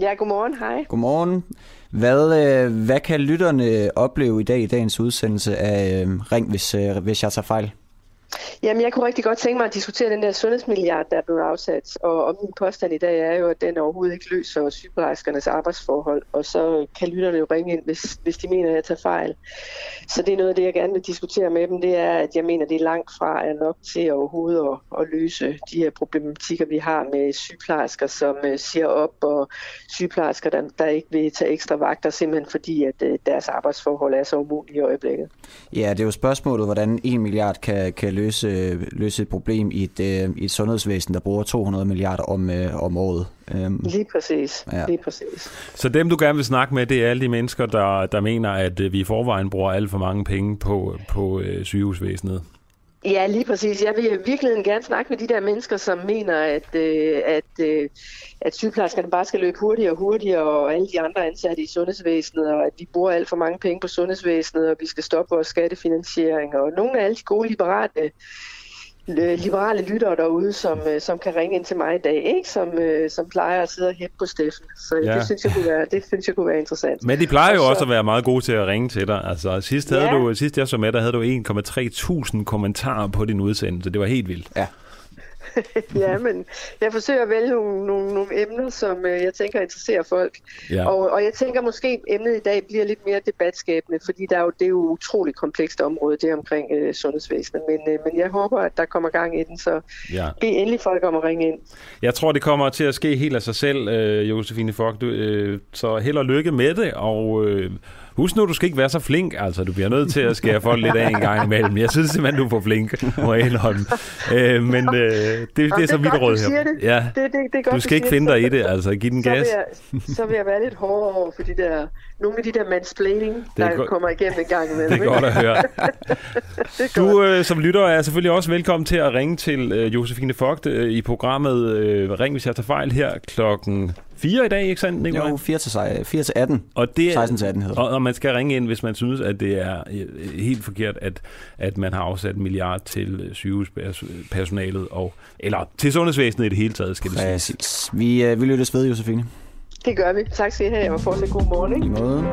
Ja, godmorgen. Hej. Godmorgen. Hvad, øh, hvad kan lytterne opleve i dag i dagens udsendelse af øh, Ring, hvis, øh, hvis jeg tager fejl? Jamen, jeg kunne rigtig godt tænke mig at diskutere den der sundhedsmilliard, der er blevet afsat. Og, og min påstand i dag er jo, at den overhovedet ikke løser sygeplejerskernes arbejdsforhold. Og så kan lytterne jo ringe ind, hvis, hvis de mener, at jeg tager fejl. Så det er noget af det, jeg gerne vil diskutere med dem. Det er, at jeg mener, det er langt fra er nok til overhovedet at, at løse de her problematikker, vi har med sygeplejersker, som uh, siger op, og sygeplejersker, der, der ikke vil tage ekstra vagter, simpelthen fordi, at uh, deres arbejdsforhold er så umulige i øjeblikket. Ja, det er jo spørgsmålet, hvordan 1 milliard kan, kan løse, løse et problem i et, øh, i et sundhedsvæsen, der bruger 200 milliarder om, øh, om året. Øhm, lige præcis. Ja. Lige præcis. Så dem, du gerne vil snakke med, det er alle de mennesker, der, der mener, at øh, vi i forvejen bruger alt for mange penge på, på øh, sygehusvæsenet? Ja, lige præcis. Jeg vil virkelig gerne snakke med de der mennesker, som mener, at, øh, at, øh, at sygeplejerskerne bare skal løbe hurtigere og hurtigere, og alle de andre ansatte i sundhedsvæsenet, og at vi bruger alt for mange penge på sundhedsvæsenet, og vi skal stoppe vores skattefinansiering, og nogle af alle de gode liberale liberale lyttere derude, som, øh, som kan ringe ind til mig i dag, ikke? Som, øh, som plejer at sidde og hæppe på Steffen. Så ja. det, synes jeg kunne være, det synes jeg kunne være interessant. Men de plejer jo så, også at være meget gode til at ringe til dig. Altså, sidst, havde ja. du, sidst jeg så med, der havde du 1,3 tusind kommentarer på din udsendelse. Det var helt vildt. Ja. ja, men jeg forsøger at vælge nogle, nogle, nogle emner, som øh, jeg tænker interesserer folk. Ja. Og, og jeg tænker måske, at emnet i dag bliver lidt mere debatskabende, fordi der er jo, det er jo utroligt komplekst område, det omkring øh, sundhedsvæsenet. Men, øh, men jeg håber, at der kommer gang i den, så ja. bed endelig folk om at ringe ind. Jeg tror, det kommer til at ske helt af sig selv, øh, Josefine Fogg. Du, øh, så held og lykke med det, og... Øh, Husk nu, du skal ikke være så flink, altså. Du bliver nødt til at skære folk lidt af en gang imellem. Jeg synes simpelthen, du er for flink, må jeg indholde. Øh, men øh, det, det, er så mit råd her. Det. Ja. Det, det, det er godt, du skal ikke finde dig i det, altså. Giv den så gas. Vil jeg, så vil jeg være lidt hårdere over for de der, nogle af de der mansplaining, der go- kommer igennem en gang imellem. Det er godt at høre. du øh, som lytter er selvfølgelig også velkommen til at ringe til øh, Josefine Fogt øh, i programmet øh, Ring, hvis jeg tager fejl her klokken 4 i dag, ikke sandt, Nicolai? Jo, 4 til, 4 til 18. Og det er, 16 til 18 hedder og, og man skal ringe ind, hvis man synes, at det er øh, helt forkert, at, at man har afsat en milliard til øh, sygehuspersonalet, og, eller til sundhedsvæsenet i det hele taget, skal det Præcis. sige. Vi, øh, vi lyttes ved, Josefine. Det gør vi. Tak skal I have, og fortsat god morgen. Ikke? I måde.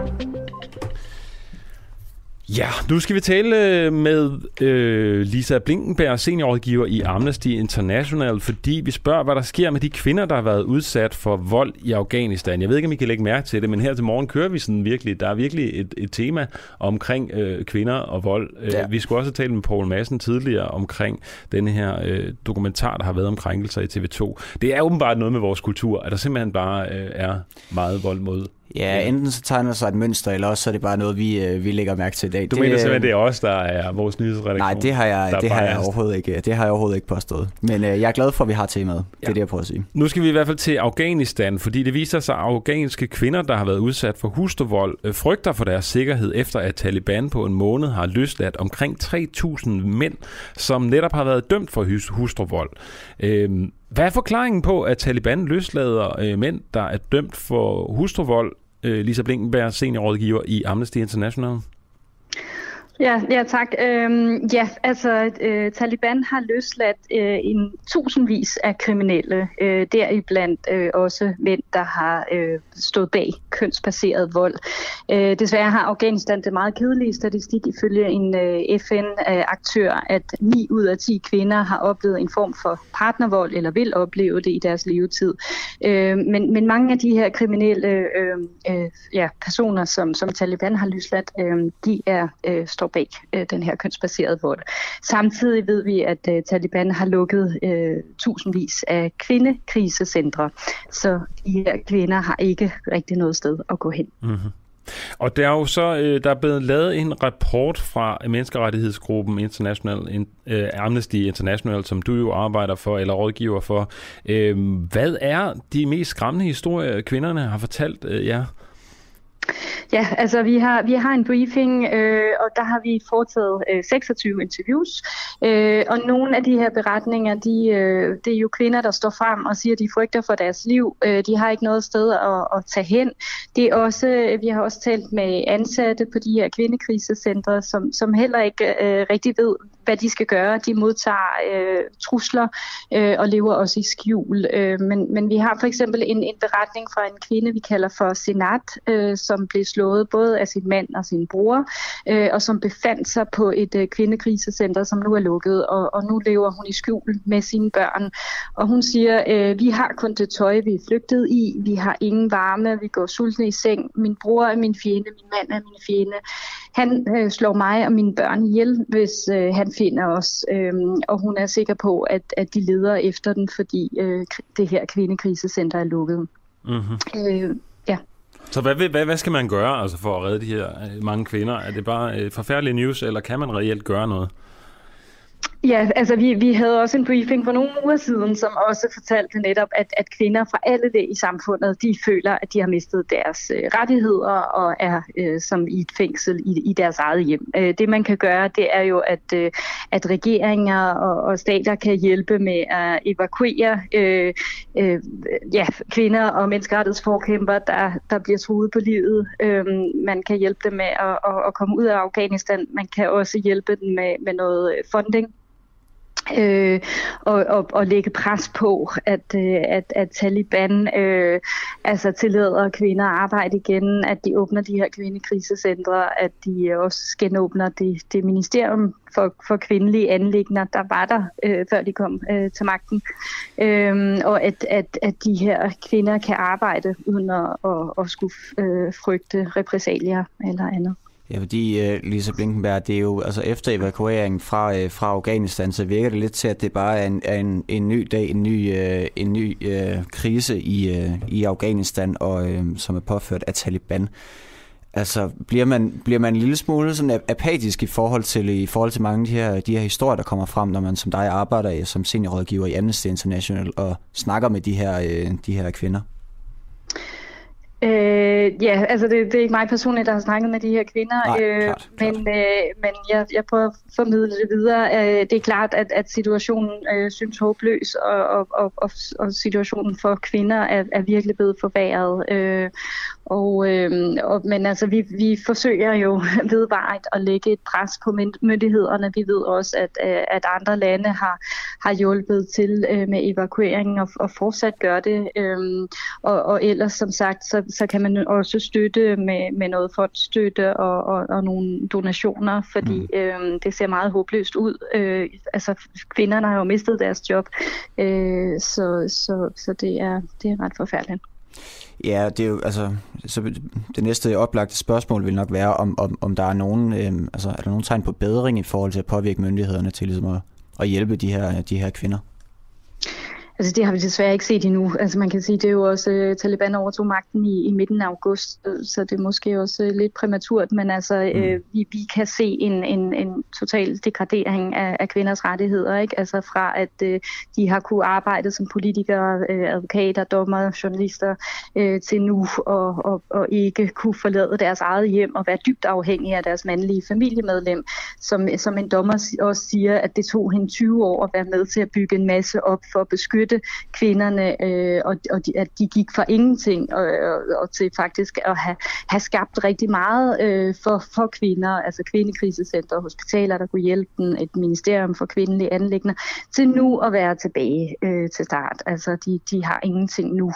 Ja, nu skal vi tale øh, med øh, Lisa Blinkenberg, seniorrådgiver i Amnesty International, fordi vi spørger, hvad der sker med de kvinder, der har været udsat for vold i Afghanistan. Jeg ved ikke, om I kan lægge mærke til det, men her til morgen kører vi sådan virkelig, der er virkelig et, et tema omkring øh, kvinder og vold. Øh, ja. Vi skulle også tale med Poul Madsen tidligere omkring den her øh, dokumentar, der har været om krænkelser i TV2. Det er åbenbart noget med vores kultur, at der simpelthen bare øh, er meget vold mod Ja, enten så tegner sig et mønster, eller også så er det bare noget, vi, øh, vi lægger mærke til i dag. Du det, mener simpelthen, det er os, der er vores nyhedsredaktion? Nej, det har jeg, det har jeg, overhovedet, ikke, det har jeg overhovedet ikke påstået. Men øh, jeg er glad for, at vi har temaet. Ja. Det er det, jeg prøver at sige. Nu skal vi i hvert fald til Afghanistan, fordi det viser sig, at afghanske kvinder, der har været udsat for hustruvold, øh, frygter for deres sikkerhed, efter at Taliban på en måned har løsladt omkring 3.000 mænd, som netop har været dømt for hustruvold. Øhm, hvad er forklaringen på, at Taliban løslader øh, mænd, der er dømt for hustruvold? Øh, Lisa Blinkenberg, seniorrådgiver i Amnesty International. Ja, ja tak. Øhm, ja, altså øh, Taliban har løsladt øh, en tusindvis af kriminelle, øh, deriblandt øh, også mænd, der har øh, stået bag kønsbaseret vold. Øh, desværre har Afghanistan det meget kedelige statistik ifølge en øh, FN-aktør, at 9 ud af 10 kvinder har oplevet en form for partnervold eller vil opleve det i deres levetid. Øh, men, men mange af de her kriminelle øh, øh, ja, personer, som, som Taliban har løsladt, øh, de er øh, står bag øh, den her kønsbaserede vold. Samtidig ved vi, at øh, Taliban har lukket øh, tusindvis af kvindekrisecentre, så de her kvinder har ikke rigtig noget sted at gå hen. Mm-hmm. Og der er jo så øh, der er blevet lavet en rapport fra menneskerettighedsgruppen International, uh, Amnesty International, som du jo arbejder for eller rådgiver for. Øh, hvad er de mest skræmmende historier, kvinderne har fortalt øh, jer? Ja, Ja, altså vi har, vi har en briefing, øh, og der har vi foretaget øh, 26 interviews, øh, og nogle af de her beretninger, de, øh, det er jo kvinder, der står frem og siger, at de frygter for deres liv. Øh, de har ikke noget sted at, at tage hen. Det er også, vi har også talt med ansatte på de her kvindekrisecentre, som, som heller ikke øh, rigtig ved, hvad de skal gøre. De modtager øh, trusler øh, og lever også i skjul. Øh, men, men vi har for eksempel en, en beretning fra en kvinde, vi kalder for Senat, øh, som blev slået både af sin mand og sin bror, øh, og som befandt sig på et øh, kvindekrisecenter, som nu er lukket, og, og nu lever hun i skjul med sine børn. Og hun siger, øh, vi har kun det tøj, vi er flygtet i, vi har ingen varme, vi går sultne i seng, min bror er min fjende, min mand er min fjende. Han øh, slår mig og mine børn ihjel, hvis øh, han finder os, øh, og hun er sikker på, at, at de leder efter den, fordi øh, det her kvindekrisecenter er lukket. Mm-hmm. Øh, ja. Så hvad, hvad, hvad skal man gøre altså, for at redde de her øh, mange kvinder? Er det bare øh, forfærdelige news, eller kan man reelt gøre noget? Ja, altså vi, vi havde også en briefing for nogle uger siden, som også fortalte netop, at, at kvinder fra alle det i samfundet, de føler, at de har mistet deres øh, rettigheder og er øh, som i et fængsel i, i deres eget hjem. Øh, det man kan gøre, det er jo, at, øh, at regeringer og, og stater kan hjælpe med at evakuere øh, øh, ja, kvinder og menneskerettighedsforkæmper, der, der bliver truet på livet. Øh, man kan hjælpe dem med at, at, at komme ud af Afghanistan. Man kan også hjælpe dem med, med noget funding øh, og, og, og lægge pres på, at, øh, at, at Taliban øh, altså tillader kvinder at arbejde igen, at de åbner de her kvindekrisecentre, at de også genåbner det, det ministerium for, for kvindelige anlægner, der var der, øh, før de kom øh, til magten. Øh, og at, at, at de her kvinder kan arbejde uden at, at, at skulle øh, frygte repressalier eller andet. Ja, fordi uh, Lisa Blinkenberg, det er jo altså efter evakueringen fra, øh, fra Afghanistan, så virker det lidt til, at det bare er en, en, en ny dag, en ny, øh, en ny uh, krise i, uh, i Afghanistan, og uh, som er påført af Taliban. Altså, bliver man, bliver man en lille smule sådan apatisk i forhold til, i forhold til mange af de her, de her historier, der kommer frem, når man som dig arbejder som seniorrådgiver i Amnesty International og snakker med de her, uh, de her kvinder? Øh, ja, altså det, det er ikke mig personligt, der har snakket med de her kvinder, Nej, øh, klart, men, øh, men jeg, jeg prøver at formidle det videre. Øh, det er klart, at, at situationen øh, synes håbløs, og, og, og, og, og situationen for kvinder er, er virkelig blevet forværret. Øh, og, øh, og, men altså, vi, vi forsøger jo vedvarigt at lægge et pres på myndighederne. Vi ved også, at, øh, at andre lande har, har hjulpet til øh, med evakueringen og, og fortsat gør det. Øh, og, og ellers, som sagt, så, så kan man også støtte med, med noget fondstøtte og, og, og nogle donationer, fordi mm. øh, det ser meget håbløst ud. Øh, altså, kvinderne har jo mistet deres job, øh, så, så, så det, er, det er ret forfærdeligt. Ja, det er jo, altså, så det næste oplagte spørgsmål vil nok være, om, om, om der er nogen, øh, altså, er der nogen tegn på bedring i forhold til at påvirke myndighederne til ligesom at, at hjælpe de her, de her kvinder? Altså det har vi desværre ikke set endnu. Altså man kan sige, det er jo også, uh, Taliban overtog magten i, i midten af august, så det er måske også uh, lidt præmaturt, men altså mm. uh, vi, vi kan se en, en, en total degradering af, af kvinders rettigheder, ikke? Altså fra at uh, de har kunne arbejde som politikere, uh, advokater, dommer, journalister uh, til nu og, og, og ikke kunne forlade deres eget hjem og være dybt afhængige af deres mandlige familiemedlem, som, som en dommer også siger, at det tog hende 20 år at være med til at bygge en masse op for at beskytte beskytte kvinderne, øh, og, og de, at de gik fra ingenting og, og, og til faktisk at have, have skabt rigtig meget øh, for, for kvinder, altså kvindekrisecenter, hospitaler, der kunne hjælpe dem, et ministerium for kvindelige anlægner, til nu at være tilbage øh, til start. Altså de, de har ingenting nu,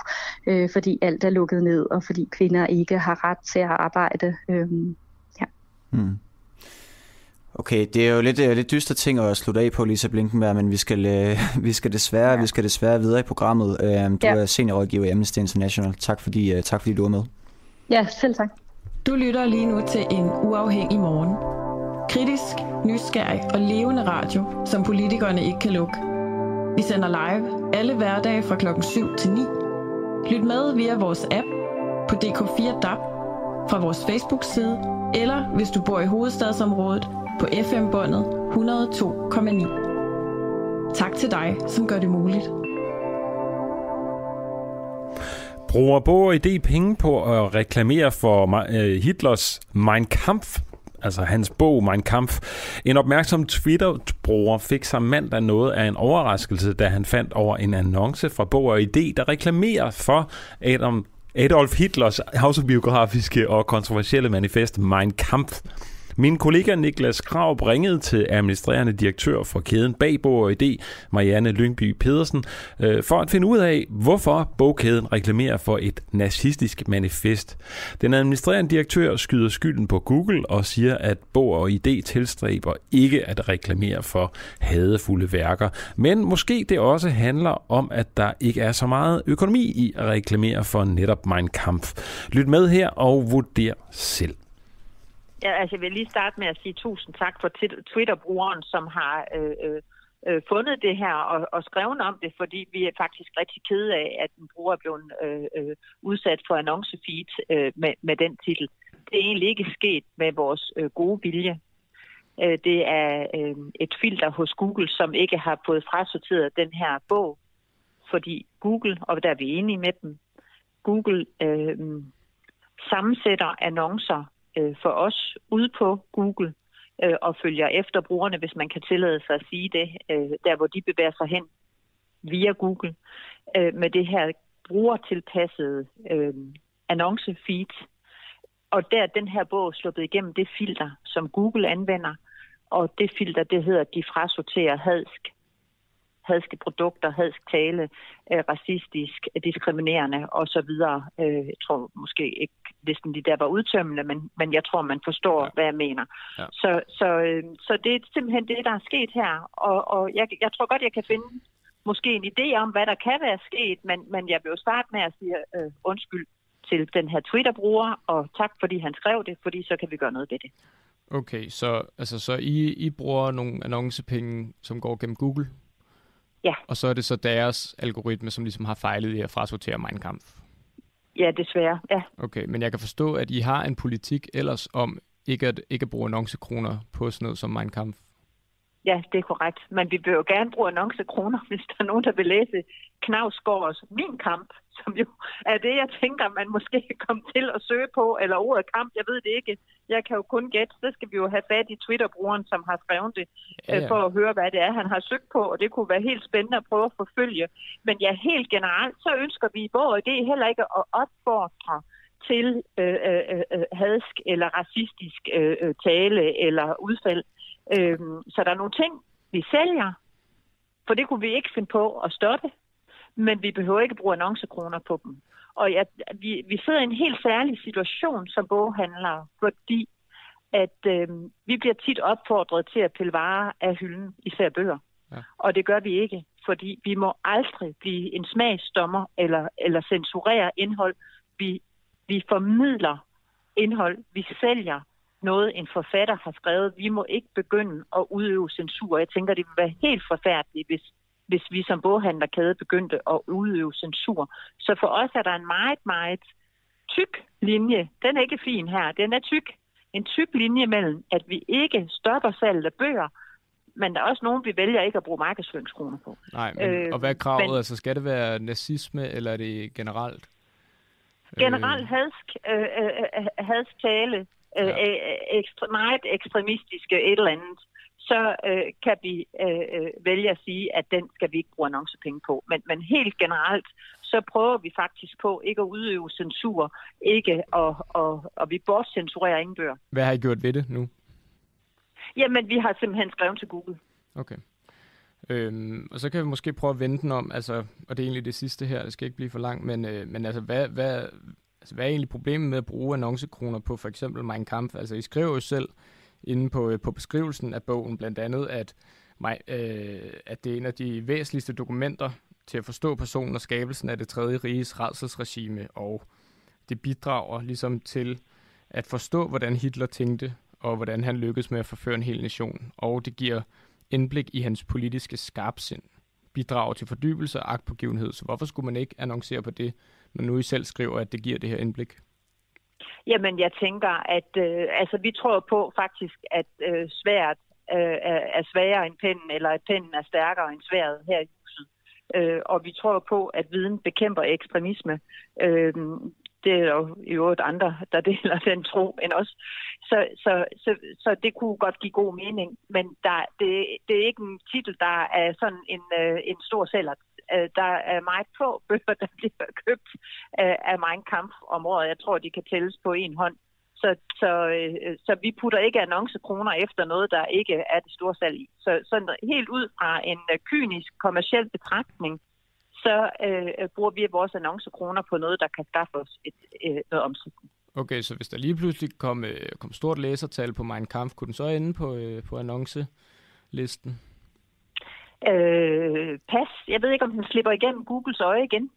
øh, fordi alt er lukket ned, og fordi kvinder ikke har ret til at arbejde. Øh, ja. Hmm. Okay, det er jo lidt, uh, lidt dystre ting at slutte af på, Lisa Blinkenberg, men vi skal, uh, vi skal, desværre, ja. vi skal desværre videre i programmet. Uh, du ja. er seniorrådgiver i Amnesty International. Tak fordi, uh, tak fordi du var med. Ja, selv tak. Du lytter lige nu til en uafhængig morgen. Kritisk, nysgerrig og levende radio, som politikerne ikke kan lukke. Vi sender live alle hverdage fra klokken 7 til 9. Lyt med via vores app på DK4 DAB, fra vores Facebook-side, eller hvis du bor i hovedstadsområdet på FM-båndet 102,9. Tak til dig, som gør det muligt. Bruger Bog idé penge på at reklamere for øh, Hitlers Mein Kampf altså hans bog Mein Kampf. En opmærksom Twitter-bruger fik sig mandag noget af en overraskelse, da han fandt over en annonce fra Bog og Idé, der reklamerer for Adam Adolf Hitlers autobiografiske og kontroversielle manifest Mein Kampf. Min kollega Niklas Krav ringede til administrerende direktør for kæden Bagbog og ID, Marianne Lyngby Pedersen, øh, for at finde ud af, hvorfor bogkæden reklamerer for et nazistisk manifest. Den administrerende direktør skyder skylden på Google og siger, at Bog og ID tilstræber ikke at reklamere for hadefulde værker. Men måske det også handler om, at der ikke er så meget økonomi i at reklamere for netop Mein Kampf. Lyt med her og vurder selv. Ja, altså, jeg vil lige starte med at sige tusind tak for Twitter-brugeren, som har øh, øh, øh, fundet det her og, og skrevet om det, fordi vi er faktisk rigtig kede af, at en bruger er blevet øh, øh, udsat for annoncefeed øh, med, med den titel. Det er egentlig ikke sket med vores øh, gode vilje. Øh, det er øh, et filter hos Google, som ikke har fået frasorteret den her bog, fordi Google, og der er vi enige med dem, Google øh, sammensætter annoncer øh, for os ude på Google øh, og følger efter brugerne, hvis man kan tillade sig at sige det, øh, der hvor de bevæger sig hen via Google, øh, med det her brugertilpassede øh, annoncefeed. Og der den her bog sluppet igennem det filter, som Google anvender, og det filter, det hedder, de frasorterer hadsk hadske produkter, hadsk tale, øh, racistisk, diskriminerende osv. Øh, jeg tror måske ikke listen de der var udtømmende, men, men jeg tror, man forstår, ja. hvad jeg mener. Ja. Så, så, øh, så det er simpelthen det, der er sket her. Og, og jeg, jeg tror godt, jeg kan finde måske en idé om, hvad der kan være sket, men, men jeg vil jo starte med at sige øh, undskyld til den her Twitter-bruger, og tak fordi han skrev det, fordi så kan vi gøre noget ved det. Okay, så, altså, så I, I bruger nogle annoncepenge, som går gennem Google Ja. Og så er det så deres algoritme, som ligesom har fejlet i at frasortere Mein Kampf. Ja, desværre, ja. Okay, men jeg kan forstå, at I har en politik ellers om ikke at, ikke at bruge annoncekroner på sådan noget som Mein Kampf. Ja, det er korrekt. Men vi vil jo gerne bruge annoncekroner, hvis der er nogen, der vil læse Knavsgaards Min Kamp, som jo er det, jeg tænker, man måske kan komme til at søge på, eller ordet kamp, jeg ved det ikke. Jeg kan jo kun gætte, så skal vi jo have fat i Twitter-brugeren, som har skrevet det, ja, ja. for at høre, hvad det er, han har søgt på, og det kunne være helt spændende at prøve at forfølge. Men ja, helt generelt, så ønsker vi i vores idé heller ikke at opfordre til øh, øh, øh, hadsk eller racistisk øh, øh, tale eller udfald. Øh, så der er nogle ting, vi sælger, for det kunne vi ikke finde på at stoppe men vi behøver ikke bruge annoncekroner på dem. Og ja, vi, vi sidder i en helt særlig situation som boghandlere, fordi at øh, vi bliver tit opfordret til at pille varer af hylden, især bøger. Ja. Og det gør vi ikke, fordi vi må aldrig blive en smagsdommer eller, eller censurere indhold. Vi, vi formidler indhold, vi sælger noget, en forfatter har skrevet. Vi må ikke begynde at udøve censur. Jeg tænker, det vil være helt forfærdeligt, hvis hvis vi som boghandlerkæde begyndte at udøve censur. Så for os er der en meget, meget tyk linje. Den er ikke fin her. Den er tyk. En tyk linje mellem, at vi ikke stopper salget af bøger, men der er også nogen, vi vælger ikke at bruge markedsføringskroner på. Nej, men, øh, og hvad er kravet? Men, altså, skal det være nazisme, eller er det generelt? Generelt øh... hadsk, øh, øh, øh hadsk tale, øh, ja. øh, ekstre, meget ekstremistiske et eller andet så øh, kan vi øh, øh, vælge at sige, at den skal vi ikke bruge annoncepenge på. Men, men helt generelt, så prøver vi faktisk på ikke at udøve censur, ikke at, og, og vi bortcensurerer ingen bøger. Hvad har I gjort ved det nu? Jamen, vi har simpelthen skrevet til Google. Okay. Øhm, og så kan vi måske prøve at vende den om, altså, og det er egentlig det sidste her, det skal ikke blive for langt, men, øh, men altså, hvad, hvad, altså, hvad er egentlig problemet med at bruge annoncekroner på for eksempel Mein Kampf? Altså, I skriver jo selv, inde på, øh, på beskrivelsen af bogen, blandt andet, at, mig, øh, at det er en af de væsentligste dokumenter til at forstå personen og skabelsen af det tredje riges redselsregime, og det bidrager ligesom til at forstå, hvordan Hitler tænkte, og hvordan han lykkedes med at forføre en hel nation. Og det giver indblik i hans politiske skarpsind. bidrager til fordybelse og agtpågivenhed. Så hvorfor skulle man ikke annoncere på det, når nu I selv skriver, at det giver det her indblik? Jamen, jeg tænker, at øh, altså, vi tror på faktisk, at øh, svært øh, er sværere end pennen, eller at pennen er stærkere end sværet her i huset. Øh, og vi tror på, at viden bekæmper ekstremisme. Øh, det er jo i øvrigt andre, der deler den tro end os. Så, så, så, så det kunne godt give god mening, men der, det, det er ikke en titel, der er sådan en, øh, en stor sælger. Øh, der er meget få bøger, der bliver købt øh, af Mein Kampf om året. Jeg tror, de kan tælles på en hånd. Så, så, øh, så vi putter ikke annoncekroner efter noget, der ikke er det store salg i. Så, så helt ud fra en øh, kynisk kommersiel betragtning, så øh, bruger vi vores annoncekroner på noget, der kan skaffe os et, øh, noget omsætning. Okay, så hvis der lige pludselig kom, øh, kom stort læsertal på Mein Kampf, kunne den så ende på, øh, på annoncelisten? Øh, pas. Jeg ved ikke, om den slipper igennem Googles øje igen.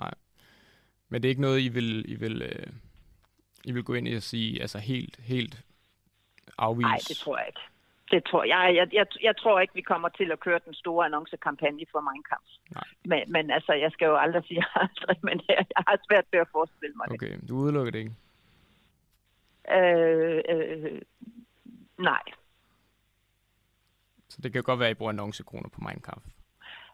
Nej. Men det er ikke noget, I vil, I vil, øh, I vil gå ind i og sige, altså helt, helt afvise? Nej, det tror jeg ikke. Det tror jeg. Jeg, jeg. jeg tror ikke, vi kommer til at køre den store annoncekampagne for Mein Kampf. Nej. Men, men altså, jeg skal jo aldrig sige aldrig, men jeg, jeg har svært ved at forestille mig okay, det. Okay, du udelukker det ikke? Øh, øh, nej. Så det kan godt være, at I bruger annoncekroner på Kampf.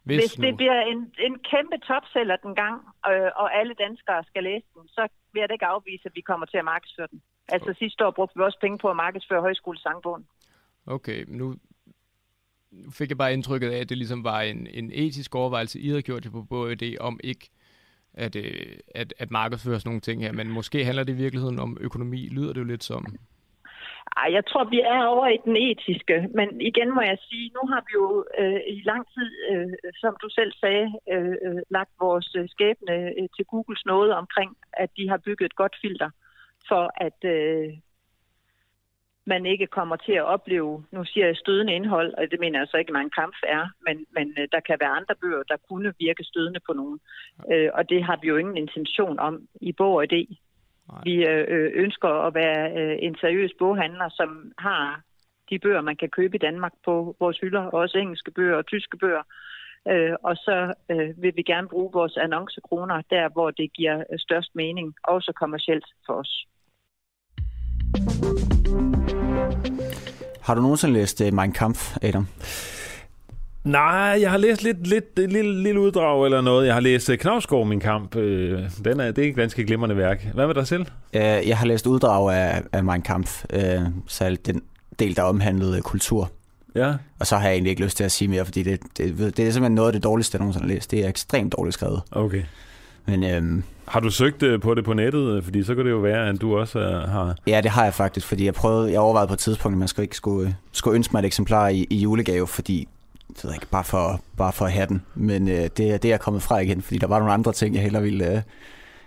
Hvis, Hvis det nu... bliver en, en kæmpe topseller den gang, øh, og alle danskere skal læse den, så vil jeg da ikke afvise, at vi kommer til at markedsføre den. Altså okay. sidste år brugte vi også penge på at markedsføre højskolesangbogen. Okay, nu fik jeg bare indtrykket af, at det ligesom var en, en etisk overvejelse, I havde gjort det på BOD, om ikke at, øh, at, at markedsføre sådan nogle ting her. Men måske handler det i virkeligheden om økonomi, lyder det jo lidt som. Ej, jeg tror, vi er over i den etiske, men igen må jeg sige, nu har vi jo øh, i lang tid, øh, som du selv sagde, øh, øh lagt vores øh, skæbne øh, til Googles noget omkring, at de har bygget et godt filter for at øh, man ikke kommer til at opleve, nu siger jeg stødende indhold, og det mener jeg så ikke, at man kamp er, men, men øh, der kan være andre bøger, der kunne virke stødende på nogen. Øh, og det har vi jo ingen intention om i bog og idé. Vi øh, ønsker at være øh, en seriøs boghandler, som har de bøger, man kan købe i Danmark på vores hylder, også engelske bøger og tyske bøger. Øh, og så øh, vil vi gerne bruge vores annoncekroner der, hvor det giver størst mening, også kommercielt for os. Har du nogensinde læst Mein Kampf, Adam? Nej, jeg har læst lidt, lidt, lidt lille, lille uddrag eller noget. Jeg har læst øh, Knavsgaard, min kamp. Øh, den er, det er et ganske glimrende værk. Hvad med dig selv? Jeg har læst uddrag af, af Mein Kampf, særligt den del, der omhandlede kultur. Ja. Og så har jeg egentlig ikke lyst til at sige mere, fordi det, det, det er simpelthen noget af det dårligste, jeg nogensinde har læst. Det er ekstremt dårligt skrevet. Okay. Men, øhm, har du søgt øh, på det på nettet? Fordi så kan det jo være, at du også øh, har... Ja, det har jeg faktisk, fordi jeg prøvede, jeg overvejede på et tidspunkt, at man skulle ikke skulle, skulle ønske mig et eksemplar i, i julegave, fordi det ved jeg ikke, bare for, bare for at have den. Men øh, det, det er jeg kommet fra igen, fordi der var nogle andre ting, jeg hellere ville, øh,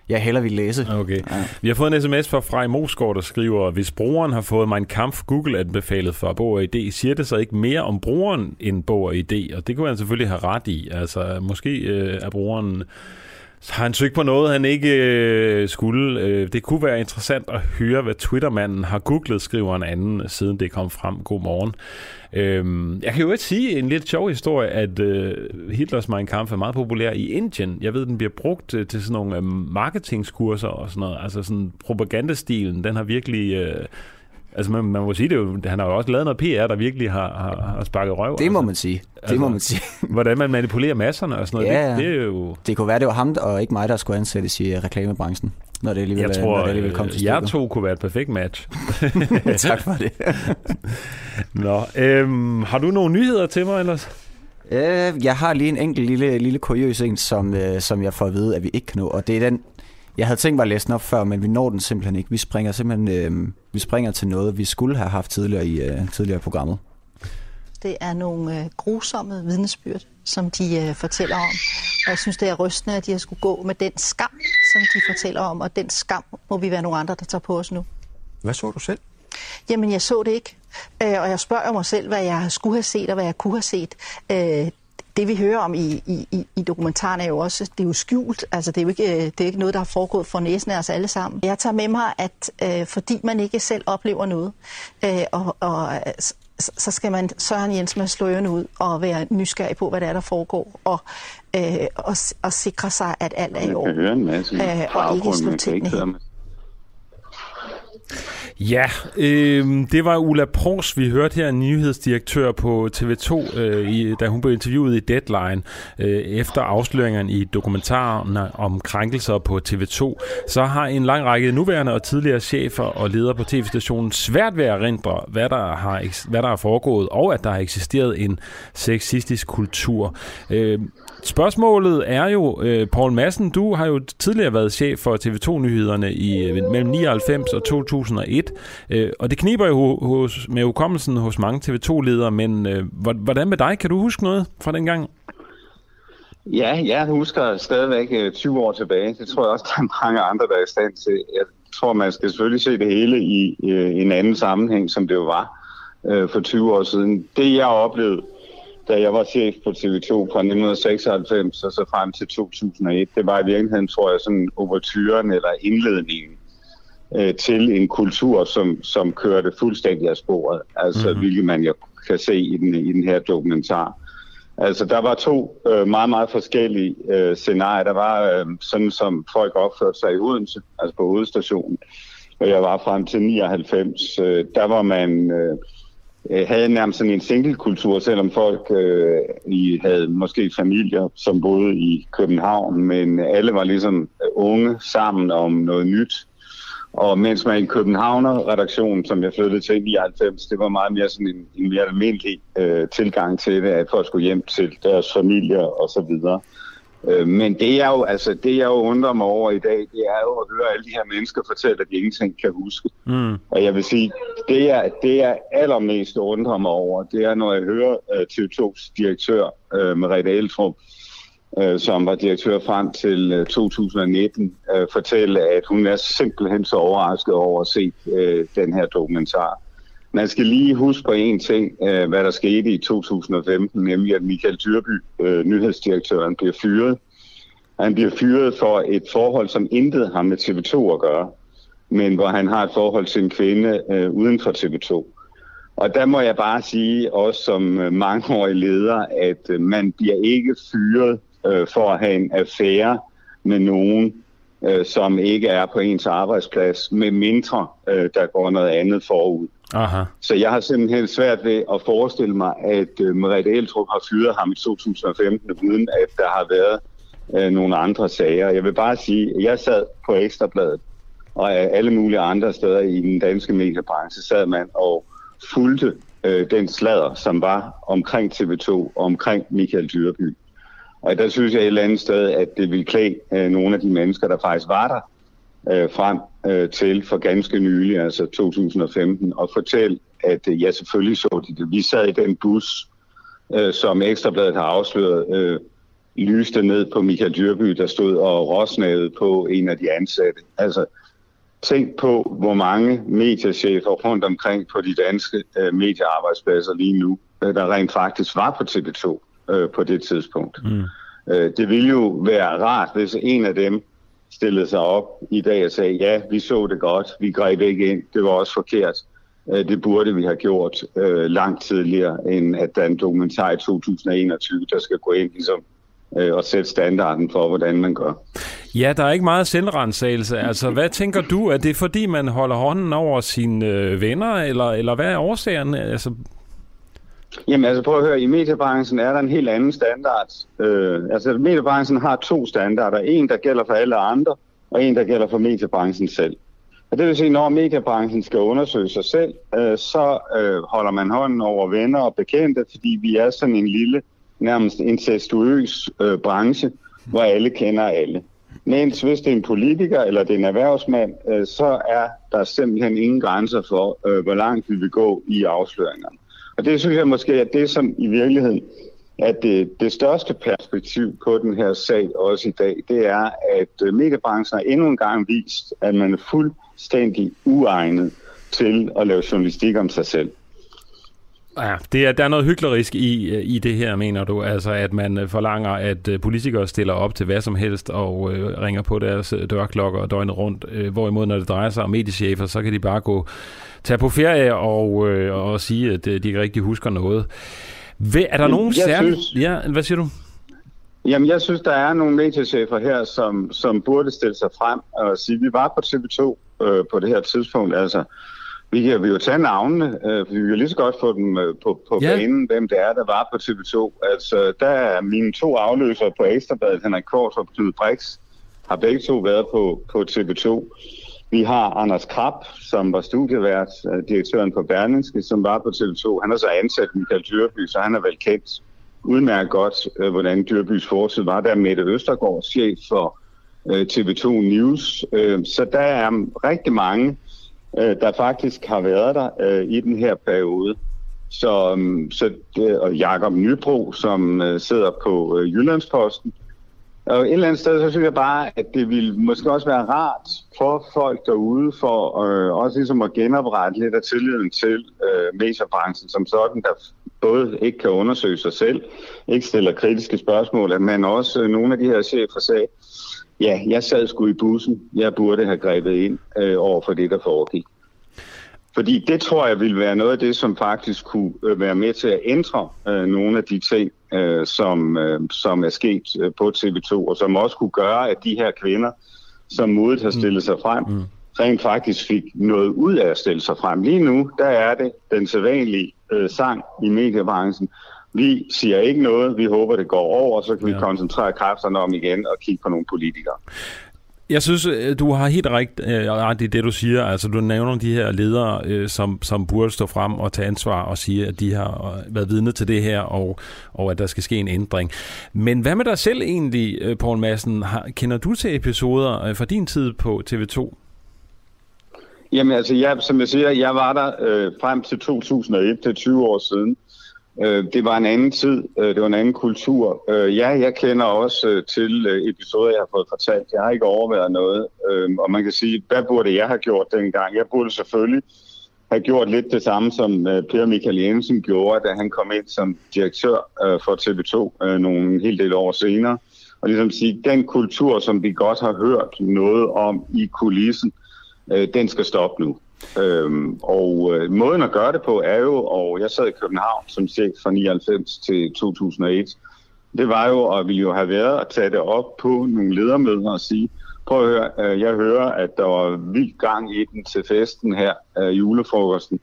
jeg hellere ville læse. Okay. Ja. Vi har fået en sms fra Frej Mosgaard, der skriver, hvis brugeren har fået min kamp Google anbefalet for Bog og ID, siger det så ikke mere om brugeren end Bog og ID? Og det kunne han selvfølgelig have ret i. Altså, måske øh, er brugeren har han søgt på noget, han ikke øh, skulle. Øh, det kunne være interessant at høre, hvad Twittermanden har googlet, skriver en anden, siden det kom frem. God morgen. Øh, jeg kan jo ikke sige en lidt sjov historie, at øh, Hitlers Mein Kampf er meget populær i Indien. Jeg ved, den bliver brugt øh, til sådan nogle øh, marketingskurser og sådan noget. Altså sådan propagandastilen, den har virkelig... Øh, Altså man, man må sige det jo, han har jo også lavet noget PR, der virkelig har, har, har sparket røv. Det må altså. man sige. Det altså, må man sige. hvordan man manipulerer masserne og sådan noget. Ja, det, det, er jo... det kunne være, det var ham og ikke mig, der skulle ansættes i øh, reklamebranchen. Når det alligevel, jeg tror, når det alligevel kom til jeg to kunne være et perfekt match. tak for det. Nå, øhm, har du nogle nyheder til mig ellers? Øh, jeg har lige en enkelt lille, lille kuriøs en, som, øh, som jeg får at vide, at vi ikke kan nå. Og det er den, jeg havde tænkt mig at læse den op før, men vi når den simpelthen ikke. Vi springer simpelthen øh, vi springer til noget, vi skulle have haft tidligere i, øh, tidligere i programmet. Det er nogle øh, grusomme vidnesbyrd, som de øh, fortæller om. Og jeg synes, det er rystende, at de har skulle gå med den skam, som de fortæller om. Og den skam må vi være nogle andre, der tager på os nu. Hvad så du selv? Jamen, jeg så det ikke. Øh, og jeg spørger mig selv, hvad jeg skulle have set og hvad jeg kunne have set. Øh, det vi hører om i, i, i dokumentaren er jo også, det er jo skjult, altså det er jo ikke, det er ikke noget, der har foregået for næsen af os alle sammen. Jeg tager med mig, at øh, fordi man ikke selv oplever noget, øh, og, og så skal man Søren Jens med slå ørerne ud og være nysgerrig på, hvad der er, der foregår, og, øh, og, og sikre sig, at alt er i orden, øh, og ikke slå tingene. Ja, øh, det var Ulla Pros, vi hørte her, nyhedsdirektør på TV2, øh, i, da hun blev interviewet i Deadline, øh, efter afsløringerne i dokumentaren om krænkelser på TV2. Så har en lang række nuværende og tidligere chefer og ledere på tv-stationen svært ved at rindre, hvad der har, hvad der er foregået, og at der har eksisteret en sexistisk kultur. Øh, Spørgsmålet er jo, øh, Paul Madsen, du har jo tidligere været chef for TV2-nyhederne i øh, mellem 99 og 2001, øh, og det kniber jo hos, med hukommelsen hos mange TV2-ledere, men øh, hvordan med dig? Kan du huske noget fra den gang? Ja, jeg husker stadigvæk øh, 20 år tilbage. Det tror jeg også, der er mange andre, der er i stand til. Jeg tror, man skal selvfølgelig se det hele i øh, en anden sammenhæng, som det jo var øh, for 20 år siden. Det, jeg oplevede, da jeg var chef på TV2 fra 1996 og så frem til 2001, det var i virkeligheden, tror jeg, sådan overtyren eller indledningen øh, til en kultur, som, som kørte fuldstændig af sporet. Altså, mm-hmm. hvilket man jo kan se i den, i den her dokumentar. Altså, der var to øh, meget, meget forskellige øh, scenarier. Der var øh, sådan, som folk opførte sig i Odense, altså på hovedstationen, og jeg var frem til 99. Øh, der var man... Øh, øh, havde nærmest sådan en single-kultur, selvom folk øh, i havde måske familier, som boede i København, men alle var ligesom øh, unge sammen om noget nyt. Og mens man i Københavner-redaktionen, som jeg flyttede til i 99, det var meget mere sådan en, en mere almindelig øh, tilgang til det, at folk skulle hjem til deres familier og så videre. Øh, men det er jo, altså, det jeg jo undrer mig over i dag, det er jo at høre alle de her mennesker fortælle, at de ingenting kan huske. Mm. Og jeg vil sige, det er, det er allermest undrer mig over, det er, når jeg hører uh, TV2's direktør, uh, Merete Eltrup, uh, som var direktør frem til uh, 2019, uh, fortælle, at hun er simpelthen så overrasket over at se uh, den her dokumentar. Man skal lige huske på en ting, øh, hvad der skete i 2015, nemlig at Michael Dyrby, øh, nyhedsdirektøren, bliver fyret. Han bliver fyret for et forhold, som intet har med TV2 at gøre, men hvor han har et forhold til en kvinde øh, uden for TV2. Og der må jeg bare sige, også som mangeårig leder, at man bliver ikke fyret øh, for at have en affære med nogen, øh, som ikke er på ens arbejdsplads, med mindre øh, der går noget andet forud. Aha. Så jeg har simpelthen svært ved at forestille mig, at øh, Merete Eltrup har fyret ham i 2015, uden at der har været øh, nogle andre sager. Jeg vil bare sige, at jeg sad på Ekstrabladet, og alle mulige andre steder i den danske mediebranche sad man og fulgte øh, den sladder, som var omkring TV2 og omkring Michael Dyrby. Og der synes jeg et eller andet sted, at det ville klæde øh, nogle af de mennesker, der faktisk var der, øh, frem øh, til for ganske nylig, altså 2015, og fortælle, at øh, ja, selvfølgelig så de det. Vi sad i den bus, øh, som Ekstrabladet har afsløret, øh, lyste ned på Michael Dyrby, der stod og råsnede på en af de ansatte. Altså, tænk på, hvor mange mediechefer rundt omkring på de danske øh, mediearbejdspladser lige nu, øh, der rent faktisk var på TV2 øh, på det tidspunkt. Mm. Øh, det ville jo være rart, hvis en af dem stillede sig op i dag og sagde, ja, vi så det godt, vi greb ikke ind, det var også forkert. Øh, det burde vi have gjort øh, langt tidligere, end at der er en dokumentar i 2021, der skal gå ind ligesom, øh, og sætte standarden for, hvordan man gør. Ja, der er ikke meget selvrensagelse. Altså, hvad tænker du? Er det fordi, man holder hånden over sine øh, venner, eller, eller hvad er årsagen? Altså, Jamen altså prøv at høre, i mediebranchen er der en helt anden standard. Øh, altså mediebranchen har to standarder. En, der gælder for alle andre, og en, der gælder for mediebranchen selv. Og det vil sige, når mediebranchen skal undersøge sig selv, øh, så øh, holder man hånden over venner og bekendte, fordi vi er sådan en lille, nærmest incestuøs øh, branche, hvor alle kender alle. Mens hvis det er en politiker eller det er en erhvervsmand, øh, så er der simpelthen ingen grænser for, øh, hvor langt vi vil gå i afsløringerne. Og det synes jeg måske er det, som i virkeligheden at det, det største perspektiv på den her sag også i dag, det er, at øh, mediebranchen har endnu en gang vist, at man er fuldstændig uegnet til at lave journalistik om sig selv. Ja, det er, der er noget hyklerisk i, øh, i det her, mener du? Altså, at man øh, forlanger, at politikere stiller op til hvad som helst og øh, ringer på deres dørklokker døgnet rundt. Øh, hvorimod, når det drejer sig om mediechefer, så kan de bare gå tage på ferie og, øh, og sige, at de ikke rigtig husker noget. Hvad, er der Jamen, nogen særlige... Ja, hvad siger du? Jamen, jeg synes, der er nogle mediechefer her, som, som burde stille sig frem og sige, at vi var på TV2 øh, på det her tidspunkt. Altså, vi kan jo tage navnene, øh, for vi kan lige så godt få dem øh, på, på ja. banen, hvem det er, der var på TV2. Altså, der er mine to afløsere på Ekstrabladet, Henrik Kors og Knud Brix, har begge to været på, på TV2. Vi har Anders Krab, som var studievært, øh, direktøren på Berlingske, som var på TV2. Han er så ansat Michael Dyrby, så han er vel kendt udmærket godt, øh, hvordan Dyrbys forsøg var. Der Mette Østergaard, chef for øh, TV2 News. Så der er rigtig mange, der faktisk har været der i den her periode. Så, så og Jakob Nybro, som sidder på Jyllandsposten. Og et eller andet sted, så synes jeg bare, at det ville måske også være rart for folk derude, for øh, også ligesom at genoprette lidt af tilliden til øh, mediebranchen som sådan, der både ikke kan undersøge sig selv, ikke stiller kritiske spørgsmål, men også øh, nogle af de her chefer sagde, ja, jeg sad sgu i bussen, jeg burde have grebet ind øh, over for det, der foregik. Fordi det tror jeg vil være noget af det, som faktisk kunne øh, være med til at ændre øh, nogle af de ting, øh, som, øh, som er sket øh, på TV2, og som også kunne gøre, at de her kvinder, som modet har stillet sig frem, mm. rent faktisk fik noget ud af at stille sig frem. Lige nu, der er det den sædvanlige øh, sang i mediebranchen. Vi siger ikke noget, vi håber, det går over, og så kan ja. vi koncentrere kræfterne om igen og kigge på nogle politikere. Jeg synes, øh, du har helt ret, øh, ret i det, du siger. Altså, du nævner de her ledere, øh, som, som burde stå frem og tage ansvar og sige, at de har øh, været vidne til det her, og, og at der skal ske en ændring. Men hvad med dig selv egentlig, øh, Poul Madsen? Har, kender du til episoder fra din tid på TV2? Jamen altså, jeg, som jeg siger, jeg var der øh, frem til 2001, til 20 år siden. Øh, det var en anden tid, øh, det var en anden kultur. Øh, ja, jeg kender også øh, til øh, episoder, jeg har fået fortalt. Jeg har ikke overværet noget, øh, og man kan sige, hvad burde jeg have gjort dengang? Jeg burde selvfølgelig have gjort lidt det samme, som øh, Per Michael Jensen gjorde, da han kom ind som direktør øh, for TV2 øh, nogle helt del år senere. Og ligesom sige, den kultur, som vi godt har hørt noget om i kulissen, øh, den skal stoppe nu. Øhm, og øh, måden at gøre det på er jo, og jeg sad i København som chef fra 99 til 2001, det var jo, og vi jo have været at tage det op på nogle ledermøder og sige, prøv at høre, øh, jeg hører, at der var vild gang i den til festen her, øh, julefrokosten.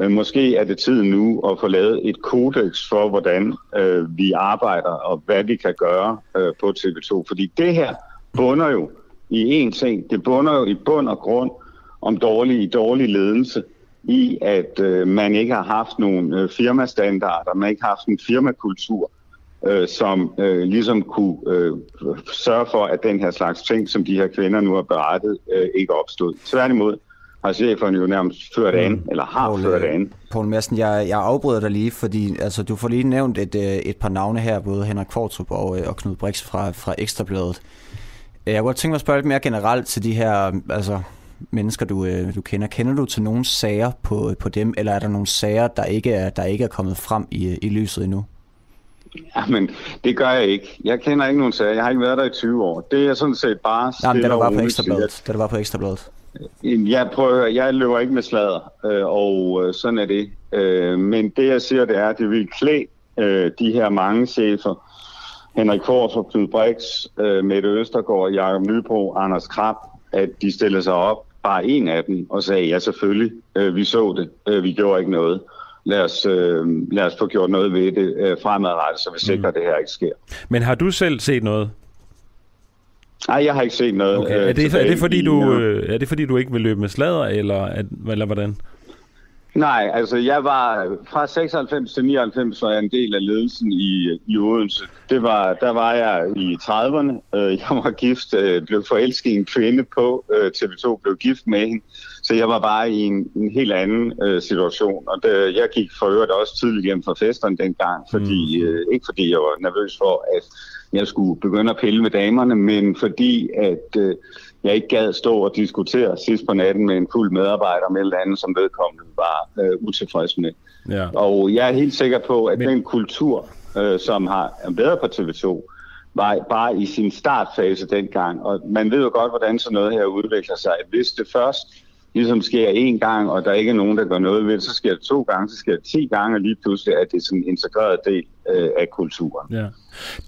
Øh, måske er det tid nu at få lavet et kodex for, hvordan øh, vi arbejder og hvad vi kan gøre øh, på TV2. Fordi det her bunder jo i én ting. Det bunder jo i bund og grund om dårlig, dårlig ledelse i, at øh, man ikke har haft nogen øh, firmastandarder, man ikke har haft en firmakultur, øh, som øh, ligesom kunne øh, sørge for, at den her slags ting, som de her kvinder nu har berettet, øh, ikke opstod. Tværtimod har cheferne jo nærmest ført an, mm. eller har Paul, ført an. Paul Madsen, jeg, jeg afbryder dig lige, fordi altså, du får lige nævnt et, øh, et par navne her, både Henrik Kvartrup og, øh, og Knud Brix fra, fra Ekstrabladet. Jeg kunne godt tænke mig at spørge lidt mere generelt til de her, altså mennesker, du, øh, du kender. Kender du til nogle sager på, på dem, eller er der nogle sager, der ikke er, der ikke er kommet frem i, i lyset endnu? Jamen, det gør jeg ikke. Jeg kender ikke nogen sager. Jeg har ikke været der i 20 år. Det er sådan set bare... Jamen, det der var på Ekstrabladet. Det var på Ekstrabladet. Jeg prøver, jeg løber ikke med sladder, øh, og sådan er det. Men det jeg siger, det er, at det vil klæde de her mange chefer, Henrik Kors Knud Brix, Mette Østergaard, Jakob Nybro, Anders Krab, at de stillede sig op bare en af dem og sagde, ja selvfølgelig, øh, vi så det, øh, vi gjorde ikke noget. Lad os, øh, lad os få gjort noget ved det øh, fremadrettet, så vi sikrer, mm. at det her ikke sker. Men har du selv set noget? Nej, jeg har ikke set noget. Okay. Øh, er, det, er, det fordi, du, øh, er det fordi, du ikke vil løbe med sladder, eller, eller hvordan? Nej, altså jeg var fra 96 til 99 var jeg en del af ledelsen i, i Odense. Det var, der var jeg i 30'erne. Øh, jeg var gift, øh, blev forelsket i en kvinde på øh, TV2, blev gift med hende. Så jeg var bare i en, en helt anden øh, situation, og det, jeg gik for øvrigt også tidligt hjem fra festerne dengang, fordi, mm. øh, ikke fordi jeg var nervøs for, at jeg skulle begynde at pille med damerne, men fordi at øh, jeg ikke gad stå og diskutere sidst på natten med en fuld medarbejder med eller andet, som vedkommende var øh, utilfreds med. Ja. Og jeg er helt sikker på, at men... den kultur, øh, som har været på TV2, var bare i sin startfase dengang. Og man ved jo godt, hvordan sådan noget her udvikler sig. Hvis det først ligesom sker én gang, og der ikke er nogen, der gør noget ved det, så sker det to gange, så sker det ti gange, og lige pludselig er det sådan en integreret del øh, af kulturen. Ja.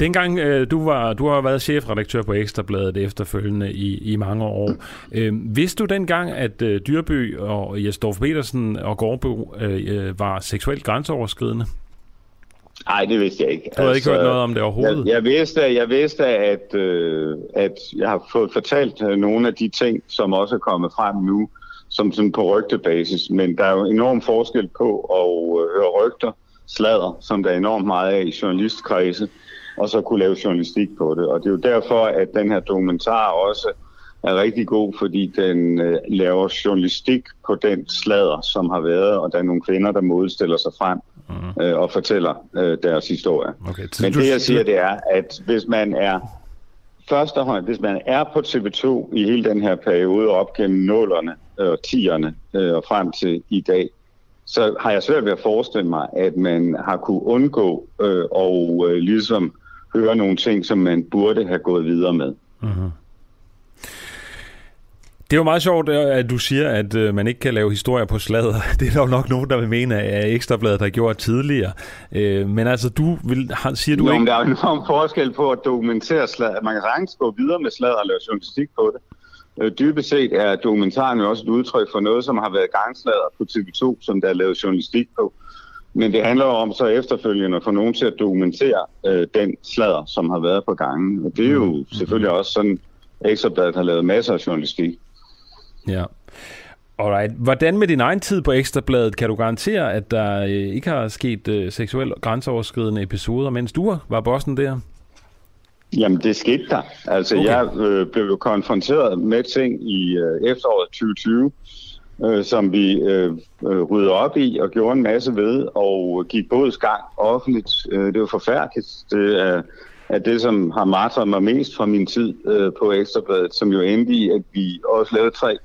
Dengang øh, du var, du har været chefredaktør på Ekstrabladet efterfølgende i, i mange år. Øh, vidste du dengang, at øh, Dyrby og Jesdorf Petersen og Gårdbo øh, øh, var seksuelt grænseoverskridende? Nej, det vidste jeg ikke. Du havde altså, ikke hørt noget om det overhovedet? Jeg, jeg, vidste, jeg vidste at, øh, at jeg har fået fortalt øh, nogle af de ting, som også er kommet frem nu, som sådan på rygtebasis. Men der er jo enorm forskel på at øh, høre rygter, sladder, som der er enormt meget af i journalistkredse, og så kunne lave journalistik på det. Og det er jo derfor, at den her dokumentar også er rigtig god, fordi den øh, laver journalistik på den sladder, som har været, og der er nogle kvinder, der modstiller sig frem mm. øh, og fortæller øh, deres historie. Okay, Men det jeg siger, det er, at hvis man er først og fremmest, hvis man er på TV2 i hele den her periode op gennem nålerne og tierne øh, og frem til i dag, så har jeg svært ved at forestille mig, at man har kunne undgå øh, og øh, ligesom høre nogle ting, som man burde have gået videre med. Mm-hmm. Det er jo meget sjovt, øh, at du siger, at øh, man ikke kan lave historier på slader. Det er der jo nok nogen, der vil mene, at Ekstrabladet har gjort tidligere. Øh, men altså, du vil, siger du jo, ikke... der er jo enorm forskel på at dokumentere slader. Man kan sagtens gå videre med slader og lave journalistik på det. Dybest set er dokumentaren jo også et udtryk for noget, som har været gangslader på TV2, som der er lavet journalistik på. Men det handler om så efterfølgende at få nogen til at dokumentere øh, den slader, som har været på gangen. Og det er jo mm. selvfølgelig også sådan, Ekstrabladet har lavet masser af journalistik. Ja. Alright. Hvordan med din egen tid på Ekstrabladet kan du garantere, at der øh, ikke har sket øh, seksuelt grænseoverskridende episoder, mens du var bossen der? Jamen, det skete der. Altså, okay. jeg øh, blev jo konfronteret med ting i øh, efteråret 2020, øh, som vi øh, øh, ryddede op i og gjorde en masse ved, og gik både gang offentligt. Øh, det var forfærdeligt. Det er, er det, som har martret mig mest fra min tid øh, på Ekstrabladet, som jo endte i, at vi også lavede tre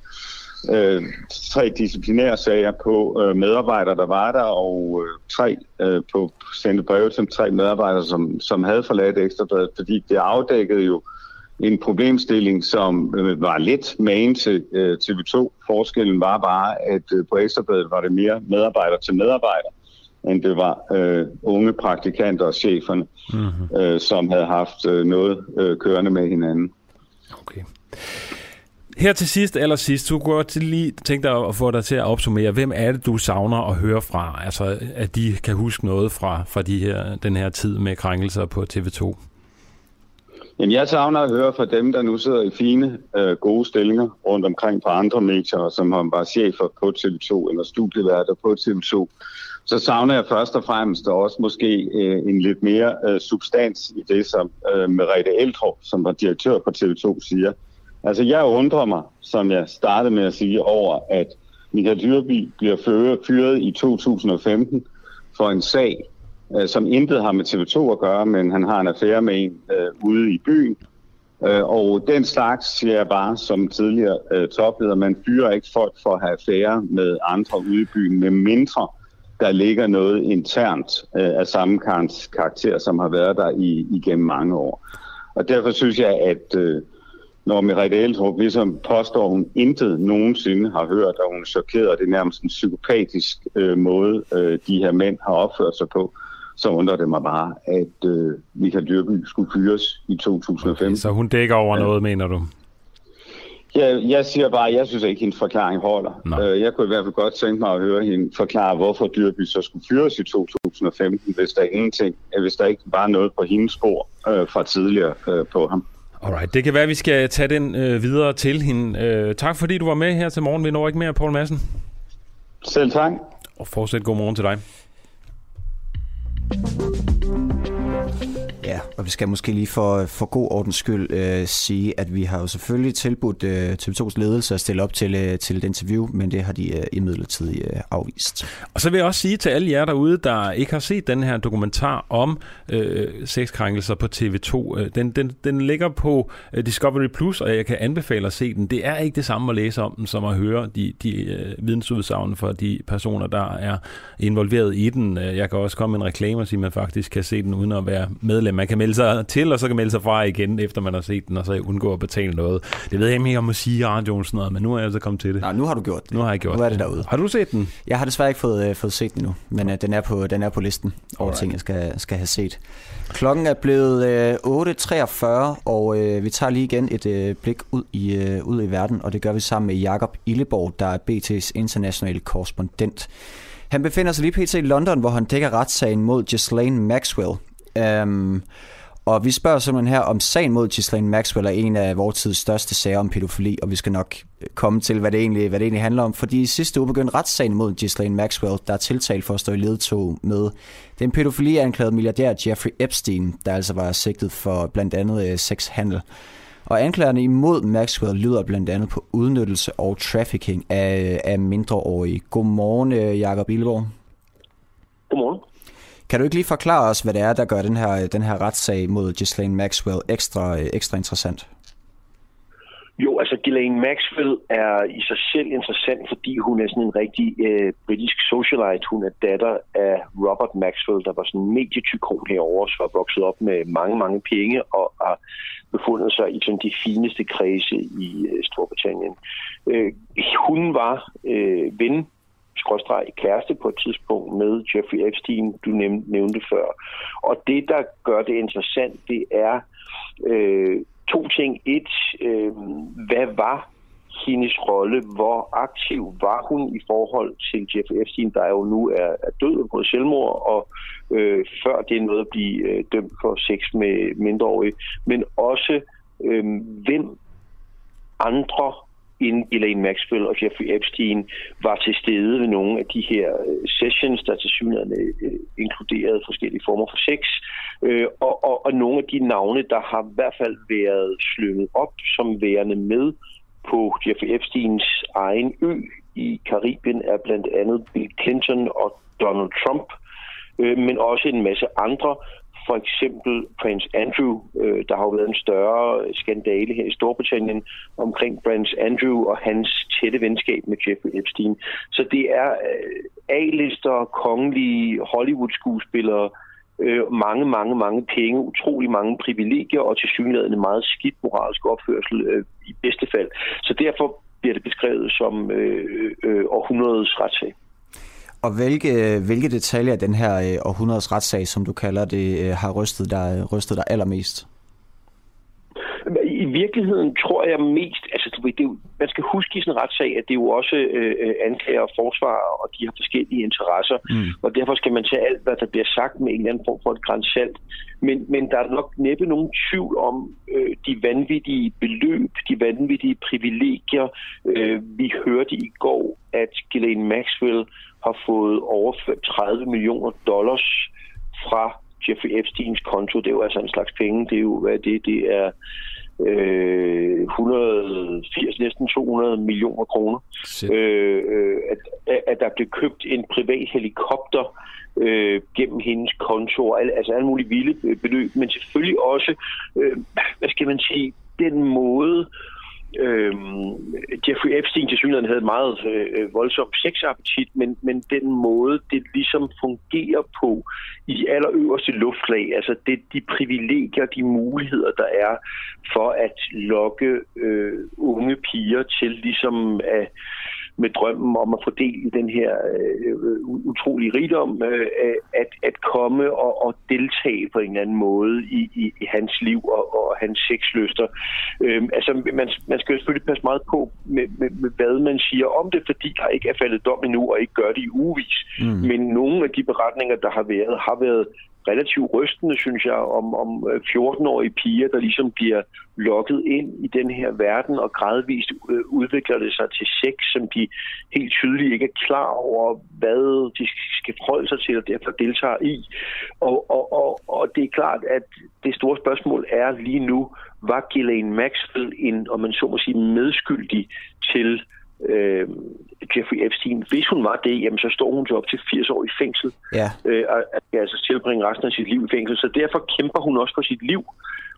øh, tre disciplinære sager på øh, medarbejdere, der var der, og øh, tre øh, på sendte breve til tre medarbejdere, som, som havde forladt Ekstrabladet, fordi det afdækkede jo en problemstilling, som øh, var lidt magen til øh, TV2. Forskellen var bare, at øh, på Ekstrabladet var det mere medarbejder til medarbejder, end det var øh, unge praktikanter og cheferne, mm-hmm. øh, som havde haft øh, noget øh, kørende med hinanden. Okay. Her til sidst, eller sidst, du kunne til lige tænke dig at få dig til at opsummere, hvem er det, du savner at høre fra? Altså, at de kan huske noget fra, fra de her, den her tid med krænkelser på TV2. Jamen, jeg savner at høre fra dem, der nu sidder i fine, øh, gode stillinger rundt omkring på andre medier, som har bare chefer på TV2 eller studieværter på TV2. Så savner jeg først og fremmest også måske øh, en lidt mere øh, substans i det, som øh, Merete Eldrup, som var direktør på TV2, siger. Altså, jeg undrer mig, som jeg startede med at sige, over, at Michael Dyrby bliver fyret i 2015 for en sag, øh, som intet har med TV2 at gøre, men han har en affære med en øh, ude i byen. Øh, og den slags siger jeg bare som tidligere øh, topleder, man fyrer ikke folk for at have affære med andre ude i byen, med mindre der ligger noget internt øh, af samme karakter, som har været der i, igennem mange år. Og derfor synes jeg, at øh, når Merete Eldrup ligesom påstår, at hun intet nogensinde har hørt, og hun er chokeret, det er nærmest en psykopatisk øh, måde, øh, de her mænd har opført sig på, så undrer det mig bare, at øh, Michael Dyrby skulle fyres i 2015. Okay, så hun dækker over ja. noget, mener du? Jeg, jeg siger bare, at jeg synes ikke, at hendes forklaring holder. No. Øh, jeg kunne i hvert fald godt tænke mig at høre hende forklare, hvorfor Dyrby så skulle fyres i 2015, hvis der, ingenting, hvis der ikke var noget på hendes spor øh, fra tidligere øh, på ham. Alright, det kan være, at vi skal tage den øh, videre til hende. Øh, tak fordi du var med her til morgen. Vi når ikke mere, Poul Madsen. Selv tak. Og fortsæt god morgen til dig. Ja, og vi skal måske lige for, for god ordens skyld øh, sige, at vi har jo selvfølgelig tilbudt øh, TV2's ledelse at stille op til, øh, til et interview, men det har de øh, imidlertid øh, afvist. Og så vil jeg også sige til alle jer derude, der ikke har set den her dokumentar om øh, sexkrænkelser på TV2, øh, den, den, den ligger på øh, Discovery Plus, og jeg kan anbefale at se den. Det er ikke det samme at læse om den, som at høre de, de øh, vidensudsagn for de personer, der er involveret i den. Øh, jeg kan også komme med en reklame og sige, at man faktisk kan se den uden at være medlem. Man kan melde sig til, og så kan melde sig fra igen, efter man har set den, og så undgå at betale noget. Det ved jeg ikke om at sige radioen sådan noget, men nu er jeg altså kommet til det. Nej, nu har du gjort det. Nu har jeg gjort Nu er det derude. Har du set den? Jeg har desværre ikke fået, øh, fået set den endnu, men øh, den, er på, den er på listen over ting, jeg skal, skal have set. Klokken er blevet øh, 8.43, og øh, vi tager lige igen et øh, blik ud i, øh, ud i verden, og det gør vi sammen med Jakob Illeborg, der er BT's internationale korrespondent. Han befinder sig lige pt. i London, hvor han dækker retssagen mod Ghislaine Maxwell. Øhm, og vi spørger simpelthen her, om sagen mod Ghislaine Maxwell er en af vores tids største sager om pædofili, og vi skal nok øh, komme til, hvad det egentlig, hvad det egentlig handler om. Fordi i sidste uge begyndte retssagen mod Ghislaine Maxwell, der er tiltalt for at stå i ledetog med den pædofilianklagede milliardær Jeffrey Epstein, der altså var sigtet for blandt andet øh, sexhandel. Og anklagerne imod Maxwell lyder blandt andet på udnyttelse og trafficking af, øh, af mindreårige. Godmorgen, Jakob Illeborg. Godmorgen. Kan du ikke lige forklare os, hvad det er, der gør den her, den her retssag mod Ghislaine Maxwell ekstra, øh, ekstra interessant? Jo, altså Ghislaine Maxwell er i sig selv interessant, fordi hun er sådan en rigtig øh, britisk socialite. Hun er datter af Robert Maxwell, der var sådan en medietykon herovre, som var vokset op med mange, mange penge og har befundet sig i sådan de fineste kredse i øh, Storbritannien. Øh, hun var øh, ven skråstreg kæreste på et tidspunkt med Jeffrey Epstein, du nævnte før. Og det, der gør det interessant, det er øh, to ting. Et, øh, hvad var hendes rolle? Hvor aktiv var hun i forhold til Jeffrey Epstein, der jo nu er, er død på selvmord, og øh, før det er noget at blive øh, dømt for sex med mindreårige, men også øh, hvem andre Elaine Maxwell og Jeffrey Epstein var til stede ved nogle af de her øh, sessions, der til synligheden øh, inkluderede forskellige former for sex, øh, og, og, og nogle af de navne, der har i hvert fald været slynget op som værende med på Jeffrey Epsteins egen ø i Karibien, er blandt andet Bill Clinton og Donald Trump, men også en masse andre, for eksempel Prince Andrew. Øh, der har jo været en større skandale her i Storbritannien omkring Prince Andrew og hans tætte venskab med Jeffrey Epstein. Så det er øh, A-lister, kongelige Hollywood-skuespillere, øh, mange, mange, mange penge, utrolig mange privilegier og til synligheden meget skidt moralsk opførsel øh, i bedste fald. Så derfor bliver det beskrevet som øh, øh, øh århundredets retssag. Og hvilke, hvilke detaljer af den her øh, århundredes retssag, som du kalder det, øh, har rystet dig, rystet dig allermest? I virkeligheden tror jeg mest, altså du ved, det er jo, man skal huske i sådan en retssag, at det er jo også øh, anklager og forsvar, og de har forskellige interesser, mm. og derfor skal man tage alt, hvad der bliver sagt med en eller anden form for et grænsalt. Men, men der er nok næppe nogen tvivl om øh, de vanvittige beløb, de vanvittige privilegier. Øh, vi hørte i går, at Ghislaine Maxwell har fået overført 30 millioner dollars fra Jeffrey Epsteins konto. Det er jo altså en slags penge. Det er jo, hvad det, det er øh, 180, næsten 200 millioner kroner. Øh, øh, at, at der blev købt en privat helikopter øh, gennem hendes konto, altså alle mulige vilde beløb, men selvfølgelig også, øh, hvad skal man sige, den måde, Øhm, Jeffrey Epstein til synligheden havde et meget øh, voldsomt sexappetit, men, men den måde, det ligesom fungerer på i de allerøverste luftlag, altså det, de privilegier, de muligheder, der er for at lokke øh, unge piger til ligesom at med drømmen om at få del i den her øh, utrolige rigdom, øh, at, at komme og, og deltage på en eller anden måde i, i, i hans liv og, og hans sexlyster. Øh, altså, man, man skal jo selvfølgelig passe meget på med, med, med, hvad man siger om det, fordi der ikke er faldet dom endnu, og ikke gør det i uvis. Mm. Men nogle af de beretninger, der har været, har været relativt rystende, synes jeg, om, om øh, 14-årige piger, der ligesom bliver lokket ind i den her verden, og gradvist øh, udvikler det sig til sex, som de helt tydeligt ikke er klar over, hvad de skal forholde sig til, og derfor deltager i. Og, og, og, og det er klart, at det store spørgsmål er lige nu, var Ghislaine Maxwell en, om man så må sige, medskyldig til øh, Jeffrey Epstein. Hvis hun var det, jamen, så står hun til op til 80 år i fængsel. Ja. Øh, og at altså tilbringe resten af sit liv i fængsel. Så derfor kæmper hun også for sit liv,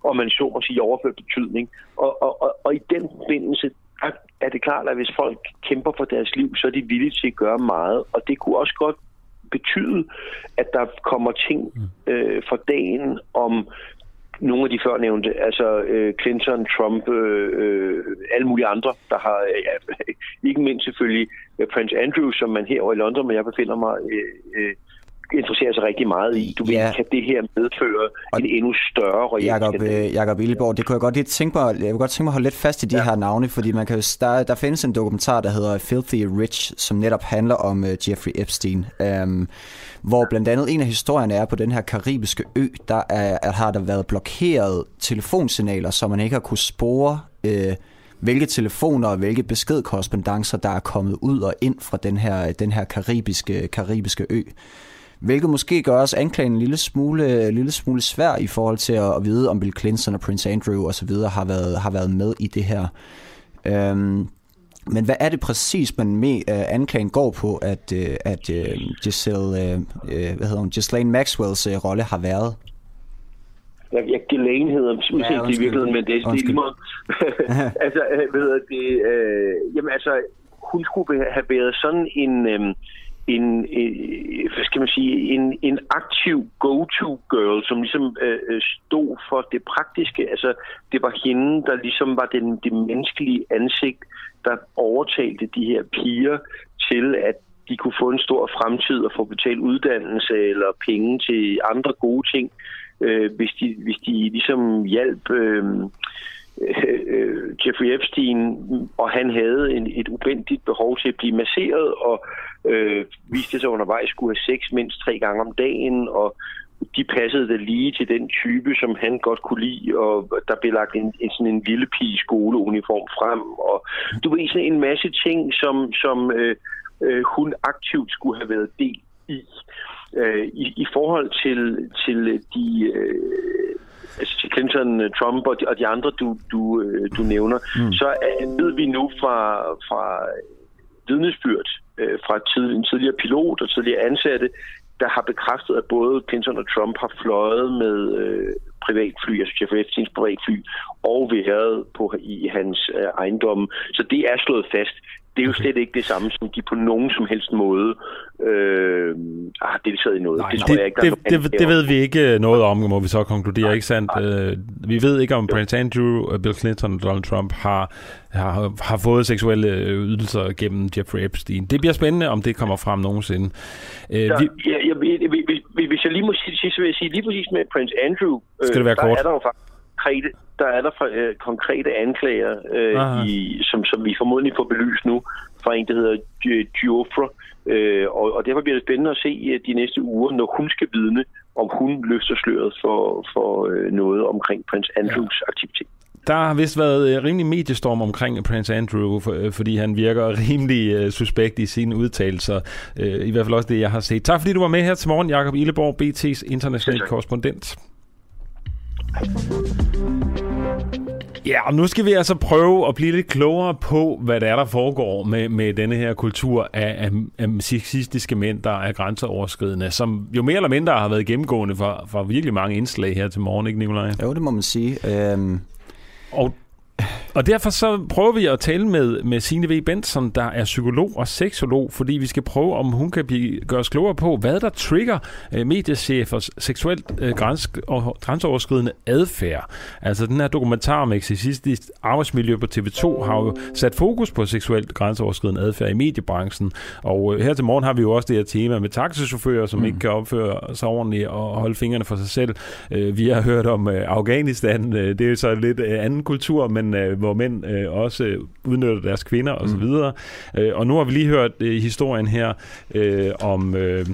og man så må sige overført betydning. Og, og, og, og i den forbindelse er det klart, at hvis folk kæmper for deres liv, så er de villige til at gøre meget. Og det kunne også godt betyde, at der kommer ting mm. øh, for dagen om nogle af de førnævnte, altså øh, Clinton, Trump, øh, øh, alle mulige andre, der har, ja, ikke mindst selvfølgelig øh, Prince Andrew, som man herovre i London, men jeg befinder mig øh, øh, interesserer sig rigtig meget i. Du ja. ved, kan det her medføre og en endnu større Jakob, øh, Jakob Illeborg, det kunne jeg godt lige tænke mig, jeg vil godt tænke mig at holde lidt fast i de ja. her navne, fordi man kan, der, der findes en dokumentar, der hedder Filthy Rich, som netop handler om uh, Jeffrey Epstein. Um, hvor blandt andet en af historierne er på den her karibiske ø, der er, er, har der været blokeret telefonsignaler, så man ikke har kunne spore, øh, hvilke telefoner og hvilke beskedkorrespondencer, der er kommet ud og ind fra den her, den her karibiske, karibiske ø. Hvilket måske gør os anklagen en lille smule, lille smule svær i forhold til at, at vide, om Bill Clinton og Prince Andrew osv. har været, har været med i det her. Øhm, men hvad er det præcis, man med uh, anklagen går på, at, uh, at uh, Giselle, uh, uh, hvad hedder hun, Ghislaine Maxwells uh, rolle har været? Jeg, jeg Ghislaine hedder hun ja, i virkeligheden, men det er lige meget. altså, ved det, uh, jamen altså, hun skulle have været sådan en, um, en, en hvad skal man sige, en, en aktiv go-to-girl, som ligesom øh, stod for det praktiske. Altså, det var hende, der ligesom var den, det menneskelige ansigt, der overtalte de her piger til, at de kunne få en stor fremtid og få betalt uddannelse eller penge til andre gode ting, øh, hvis, de, hvis de ligesom hjalp øh, øh, Jeffrey Epstein, og han havde en, et ubendigt behov til at blive masseret, og øh, viste sig undervejs skulle have sex mindst tre gange om dagen, og de passede det lige til den type, som han godt kunne lide, og der blev lagt en, en sådan en lille pige skoleuniform frem, og du ved sådan en masse ting, som, som øh, øh, hun aktivt skulle have været del i. Øh, i, I forhold til, til de... Øh, altså til Clinton, Trump og de, og de andre, du, du, øh, du nævner, mm. så ved vi nu fra, fra vidnesbyrd øh, fra tid, en tidligere pilot og tidligere ansatte, der har bekræftet, at både Clinton og Trump har fløjet med øh, privatfly, altså Jeff Epsteins privatfly, og været på i hans øh, ejendom. Så det er slået fast. Det er jo slet ikke det samme, som de på nogen som helst måde øh, har deltaget i noget. Nej, det, tror det, jeg ikke, det, det, det, det ved vi ikke noget om, må vi så konkludere, nej, ikke sandt? Nej. Øh, vi ved ikke, om Prince Andrew, Bill Clinton og Donald Trump har, har, har fået seksuelle ydelser gennem Jeffrey Epstein. Det bliver spændende, om det kommer frem nogensinde. Øh, ja, vi, ja, ja, hvis jeg lige må sige, så vil jeg sige lige præcis med Prince Andrew, øh, Skal det være der kort? er der jo faktisk konkrete, der er der øh, konkrete anklager, øh, i, som, som vi formodentlig får belyst nu, fra en, der hedder Giofra. Øh, og, og derfor bliver det spændende at se øh, de næste uger, når hun skal vidne, om hun løfter sløret for, for øh, noget omkring Prince Andrews ja. aktivitet. Der har vist været øh, rimelig mediestorm omkring Prince Andrew, for, øh, fordi han virker rimelig suspekt i sine udtalelser. I hvert fald også det, jeg har set. Tak fordi du var med her til morgen, Jakob Illeborg, BT's internationale korrespondent. Ja, og nu skal vi altså prøve at blive lidt klogere på, hvad det er, der foregår med, med denne her kultur af, af, af sexistiske mænd, der er grænseoverskridende, som jo mere eller mindre har været gennemgående for, for virkelig mange indslag her til morgen, ikke Nikolaj? Jo, det må man sige. Øhm... Og og derfor så prøver vi at tale med, med Signe V. Benson, der er psykolog og seksolog, fordi vi skal prøve, om hun kan blive, gøre os klogere på, hvad der trigger øh, mediechefers seksuelt øh, græns, og, grænseoverskridende adfærd. Altså den her dokumentar om sexistisk arbejdsmiljø på TV2 har jo sat fokus på seksuelt grænseoverskridende adfærd i mediebranchen. Og øh, her til morgen har vi jo også det her tema med taxichauffører, som mm. ikke kan opføre sig ordentligt og holde fingrene for sig selv. Øh, vi har hørt om øh, Afghanistan. Øh, det er så lidt øh, anden kultur, men øh, hvor mænd øh, også udnytter deres kvinder osv. Mm. Og, øh, og nu har vi lige hørt øh, historien her øh, om, øh,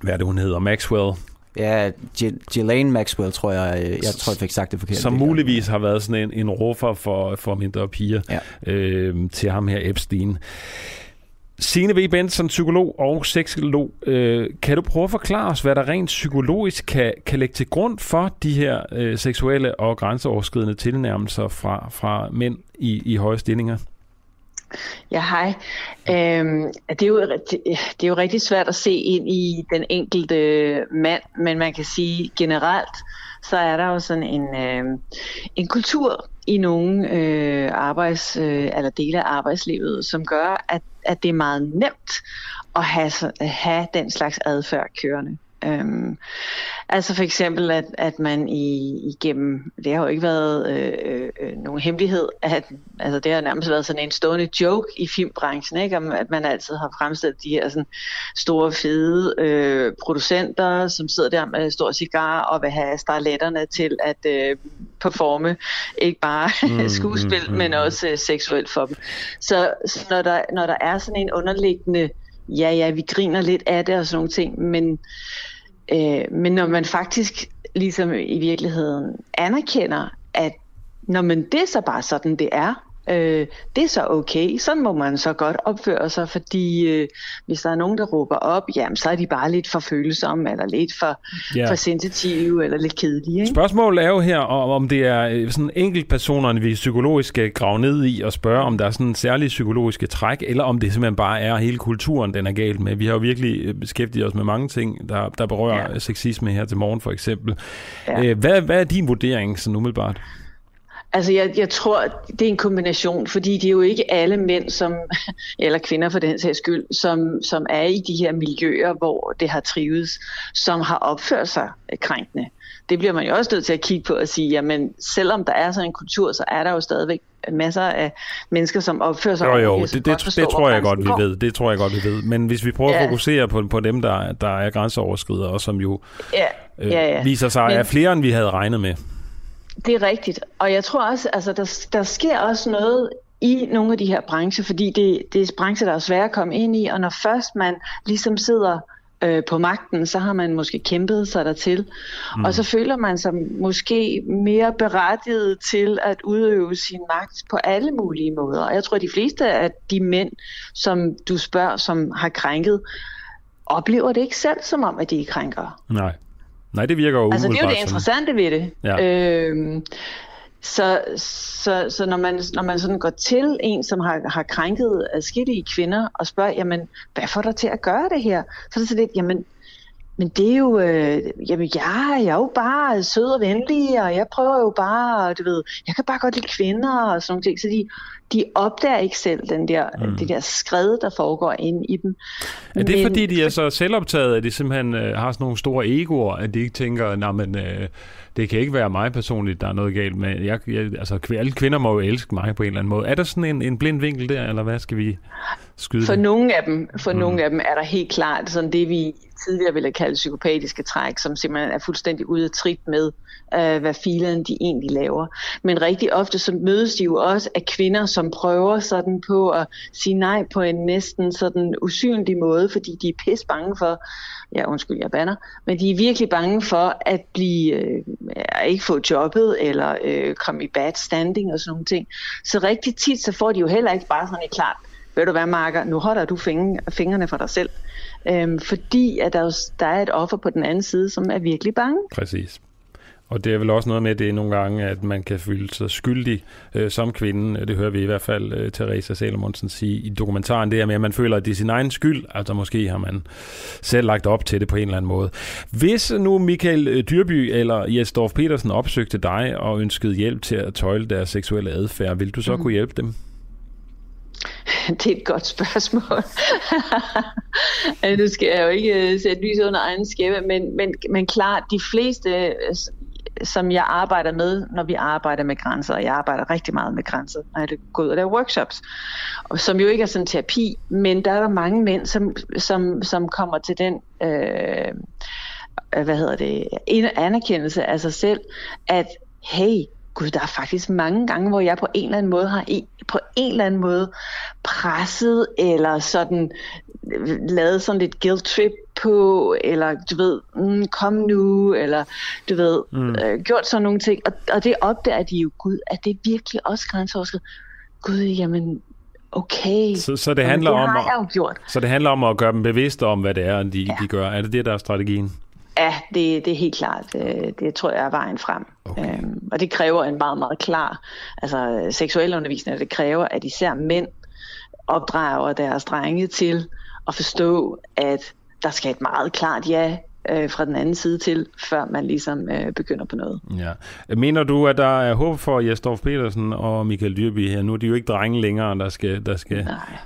hvad er det hun hedder, Maxwell, Ja, Ghislaine Maxwell, tror jeg, øh, jeg tror, jeg fik sagt det forkert. Som muligvis har været sådan en, en rofer for, for mindre piger ja. øh, til ham her Epstein. Signe V. Benson, psykolog og seksolog. Øh, kan du prøve at forklare os, hvad der rent psykologisk kan, kan lægge til grund for de her øh, seksuelle og grænseoverskridende tilnærmelser fra, fra mænd i, i høje stillinger? Ja, hej. Øhm, det, er jo, det, det er jo rigtig svært at se ind i den enkelte mand, men man kan sige generelt, så er der jo sådan en, øh, en kultur i nogle øh, arbejds, øh, eller dele af arbejdslivet, som gør, at, at det er meget nemt at have, have den slags adfærd kørende. Øhm, altså for eksempel, at, at man i, igennem, det har jo ikke været øh, øh, øh, nogen hemmelighed, at altså det har nærmest været sådan en stående joke i filmbranchen, ikke? Om, at man altid har fremstillet de her sådan, store, fede øh, producenter, som sidder der med stor cigar og vil have starletterne til at øh, performe, ikke bare mm, skuespil, mm, mm, men også øh, seksuelt for dem. Så, så når, der, når der er sådan en underliggende ja, ja, vi griner lidt af det og sådan nogle ting, men, øh, men når man faktisk ligesom i virkeligheden anerkender, at når man det er så bare sådan, det er, øh, det er så okay. Sådan må man så godt opføre sig, fordi øh, hvis der er nogen, der råber op, jamen, så er de bare lidt for følsomme, eller lidt for, ja. for sensitive, eller lidt kedelige. Ikke? Spørgsmålet er jo her, om det er øh, sådan enkeltpersonerne, vi psykologisk skal grave ned i og spørge, om der er sådan særlige psykologiske træk, eller om det simpelthen bare er hele kulturen, den er galt med. Vi har jo virkelig øh, beskæftiget os med mange ting, der, der berører ja. sexisme her til morgen for eksempel. Ja. Øh, hvad, hvad er din vurdering sådan umiddelbart? Altså, jeg, jeg tror, det er en kombination, fordi det er jo ikke alle mænd, som, eller kvinder for den sags skyld, som, som er i de her miljøer, hvor det har trives, som har opført sig krænkende. Det bliver man jo også nødt til at kigge på og sige, jamen, selvom der er sådan en kultur, så er der jo stadigvæk masser af mennesker, som opfører sig jo, jo, det, det, det, det tror jeg godt, vi ved. Det tror jeg godt, vi ved. Men hvis vi prøver ja. at fokusere på, på dem, der, der er grænseoverskridere, og som jo ja. Øh, ja, ja. viser sig, Men, er flere, end vi havde regnet med. Det er rigtigt, og jeg tror også, altså der, der sker også noget i nogle af de her brancher, fordi det, det er brancher, der er svære at komme ind i, og når først man ligesom sidder øh, på magten, så har man måske kæmpet sig dertil, mm. og så føler man sig måske mere berettiget til at udøve sin magt på alle mulige måder. Og jeg tror, at de fleste af de mænd, som du spørger, som har krænket, oplever det ikke selv som om, at de er krænkere. Nej. Nej, det virker jo Altså det er jo det interessante ved det. Ja. Øhm, så, så, så når, man, når man sådan går til en, som har, har krænket adskillige kvinder, og spørger, jamen, hvad får dig til at gøre det her? Så er det så lidt, jamen, men det er jo, øh, jamen ja, jeg er jo bare sød og venlig, og jeg prøver jo bare, du ved, jeg kan bare godt lide kvinder og sådan noget. Så de, de opdager ikke selv den der, mm. det der skred, der foregår inde i dem. Er det men, fordi, de er så selvoptaget, at de simpelthen øh, har sådan nogle store egoer, at de ikke tænker, nej, men øh, det kan ikke være mig personligt, der er noget galt med. Jeg, jeg, altså, alle kvinder må jo elske mig på en eller anden måde. Er der sådan en, en blind vinkel der, eller hvad skal vi skyde For nogle af dem, for mm. nogle af dem er der helt klart sådan det, vi tidligere ville kalde psykopatiske træk, som simpelthen er fuldstændig ude af trit med, øh, hvad filerne de egentlig laver. Men rigtig ofte så mødes de jo også af kvinder, som som prøver sådan på at sige nej på en næsten sådan usynlig måde, fordi de er pis bange for, ja undskyld, jeg banner, men de er virkelig bange for at blive, øh, ikke få jobbet, eller øh, komme i bad standing og sådan nogle ting. Så rigtig tit, så får de jo heller ikke bare sådan et klart, ved du hvad, Marker, nu holder du fingrene for dig selv. Øhm, fordi at der, der er et offer på den anden side, som er virkelig bange. Præcis. Og det er vel også noget med det nogle gange, at man kan føle sig skyldig øh, som kvinde. Det hører vi i hvert fald øh, Teresa Salomonsen sige i dokumentaren. Det er med, at man føler, at det er sin egen skyld. Altså måske har man selv lagt op til det på en eller anden måde. Hvis nu Michael øh, Dyrby eller Jes Dorf Petersen opsøgte dig og ønskede hjælp til at tøjle deres seksuelle adfærd, vil du så mm. kunne hjælpe dem? Det er et godt spørgsmål. nu skal jeg jo ikke øh, sætte lys under egen skæve, men, men, men klart, de fleste, som jeg arbejder med, når vi arbejder med grænser, og jeg arbejder rigtig meget med grænser, når jeg går ud og laver workshops, som jo ikke er sådan terapi, men der er der mange mænd, som, som, som kommer til den... Øh, hvad hedder det, anerkendelse af sig selv, at hey, gud, der er faktisk mange gange, hvor jeg på en eller anden måde har på en eller anden måde presset eller sådan lavet sådan lidt guilt trip på, eller du ved, mm, kom nu, eller du ved, mm. øh, gjort sådan nogle ting. Og, og det opdager de jo, gud, at det er virkelig også grænseoverskridende. Gud, jamen, okay. Så, så det handler jamen, det om har jeg jo gjort. Så det handler om at gøre dem bevidste om, hvad det er, de, ja. de gør. Er det det, der er strategien? Ja, det, det er helt klart. Det, det tror jeg er vejen frem. Okay. Øhm, og det kræver en meget, meget klar... Altså, seksuel undervisning, det kræver, at især mænd opdrager deres drenge til at forstå, at der skal et meget klart ja øh, fra den anden side til, før man ligesom øh, begynder på noget. Ja. Mener du, at der er håb for Jesdorf Petersen og Michael Dyrby her? Nu er de jo ikke drenge længere, der skal... Der skal... Nej.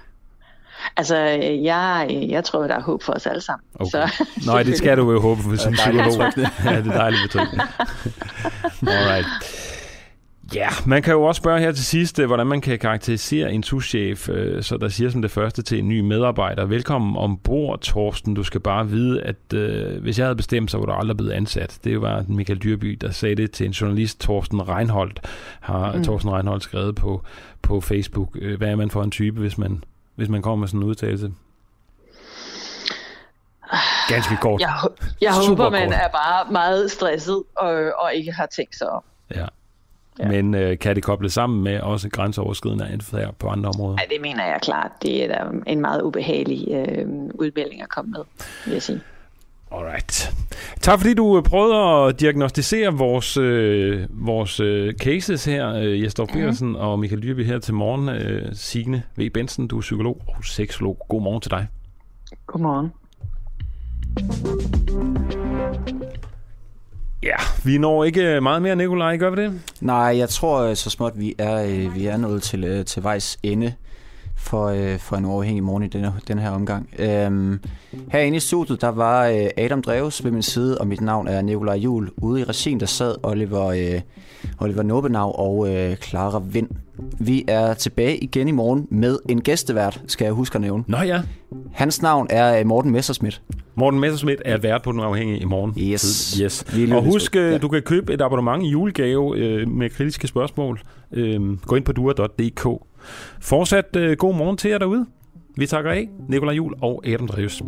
Altså, jeg, jeg tror, der er håb for os alle sammen. Okay. Så, Nej, det skal du jo håbe for som psykolog. ja, det er dejligt betryggende. Alright. Ja, man kan jo også spørge her til sidst, øh, hvordan man kan karakterisere en souschef, øh, så der siger som det første til en ny medarbejder, velkommen ombord, Torsten. Du skal bare vide, at øh, hvis jeg havde bestemt, så var du aldrig blevet ansat. Det var Michael Dyrby, der sagde det til en journalist, Torsten Reinholdt, har mm. Torsten Reinholdt skrevet på, på Facebook. Øh, hvad er man for en type, hvis man, hvis man kommer med sådan en udtalelse? Ganske kort. Jeg, jeg håber, man er bare meget stresset og, og ikke har tænkt sig om. Ja. Ja. Men øh, kan det koble sammen med også grænseoverskridende adfærd på andre områder? Nej, det mener jeg klart. Det er da en meget ubehagelig øh, udmelding at komme med, vil jeg sige. Alright. Tak fordi du øh, prøvede at diagnostisere vores, øh, vores øh, cases her, øh, Jesper Petersen mm. og Michael Dyrby her til morgen. Øh, Signe V. Bensen, du er psykolog og seksolog. God morgen til dig. Godmorgen. Ja, vi når ikke øh, meget mere, Nikolaj, gør vi det? Nej, jeg tror øh, så småt, vi er, øh, vi er nået til, til vejs ende for, for en uafhængig morgen i denne, denne her omgang. Øhm, herinde i studiet, der var Adam Dreves ved min side, og mit navn er Nikolaj Jul. Ude i regien, der sad Oliver, øh, Oliver Nobenau og øh, Clara Vind. Vi er tilbage igen i morgen med en gæstevært, skal jeg huske at nævne. Nå ja. Hans navn er Morten Messerschmidt. Morten Messerschmidt er vært på den afhængige i morgen. Yes. yes. Og husk, ja. du kan købe et abonnement i julegave øh, med kritiske spørgsmål. Øh, gå ind på dua.dk. Fortsat øh, god morgen til jer derude. Vi takker af, Nikolaj Jul og Adam Dreves.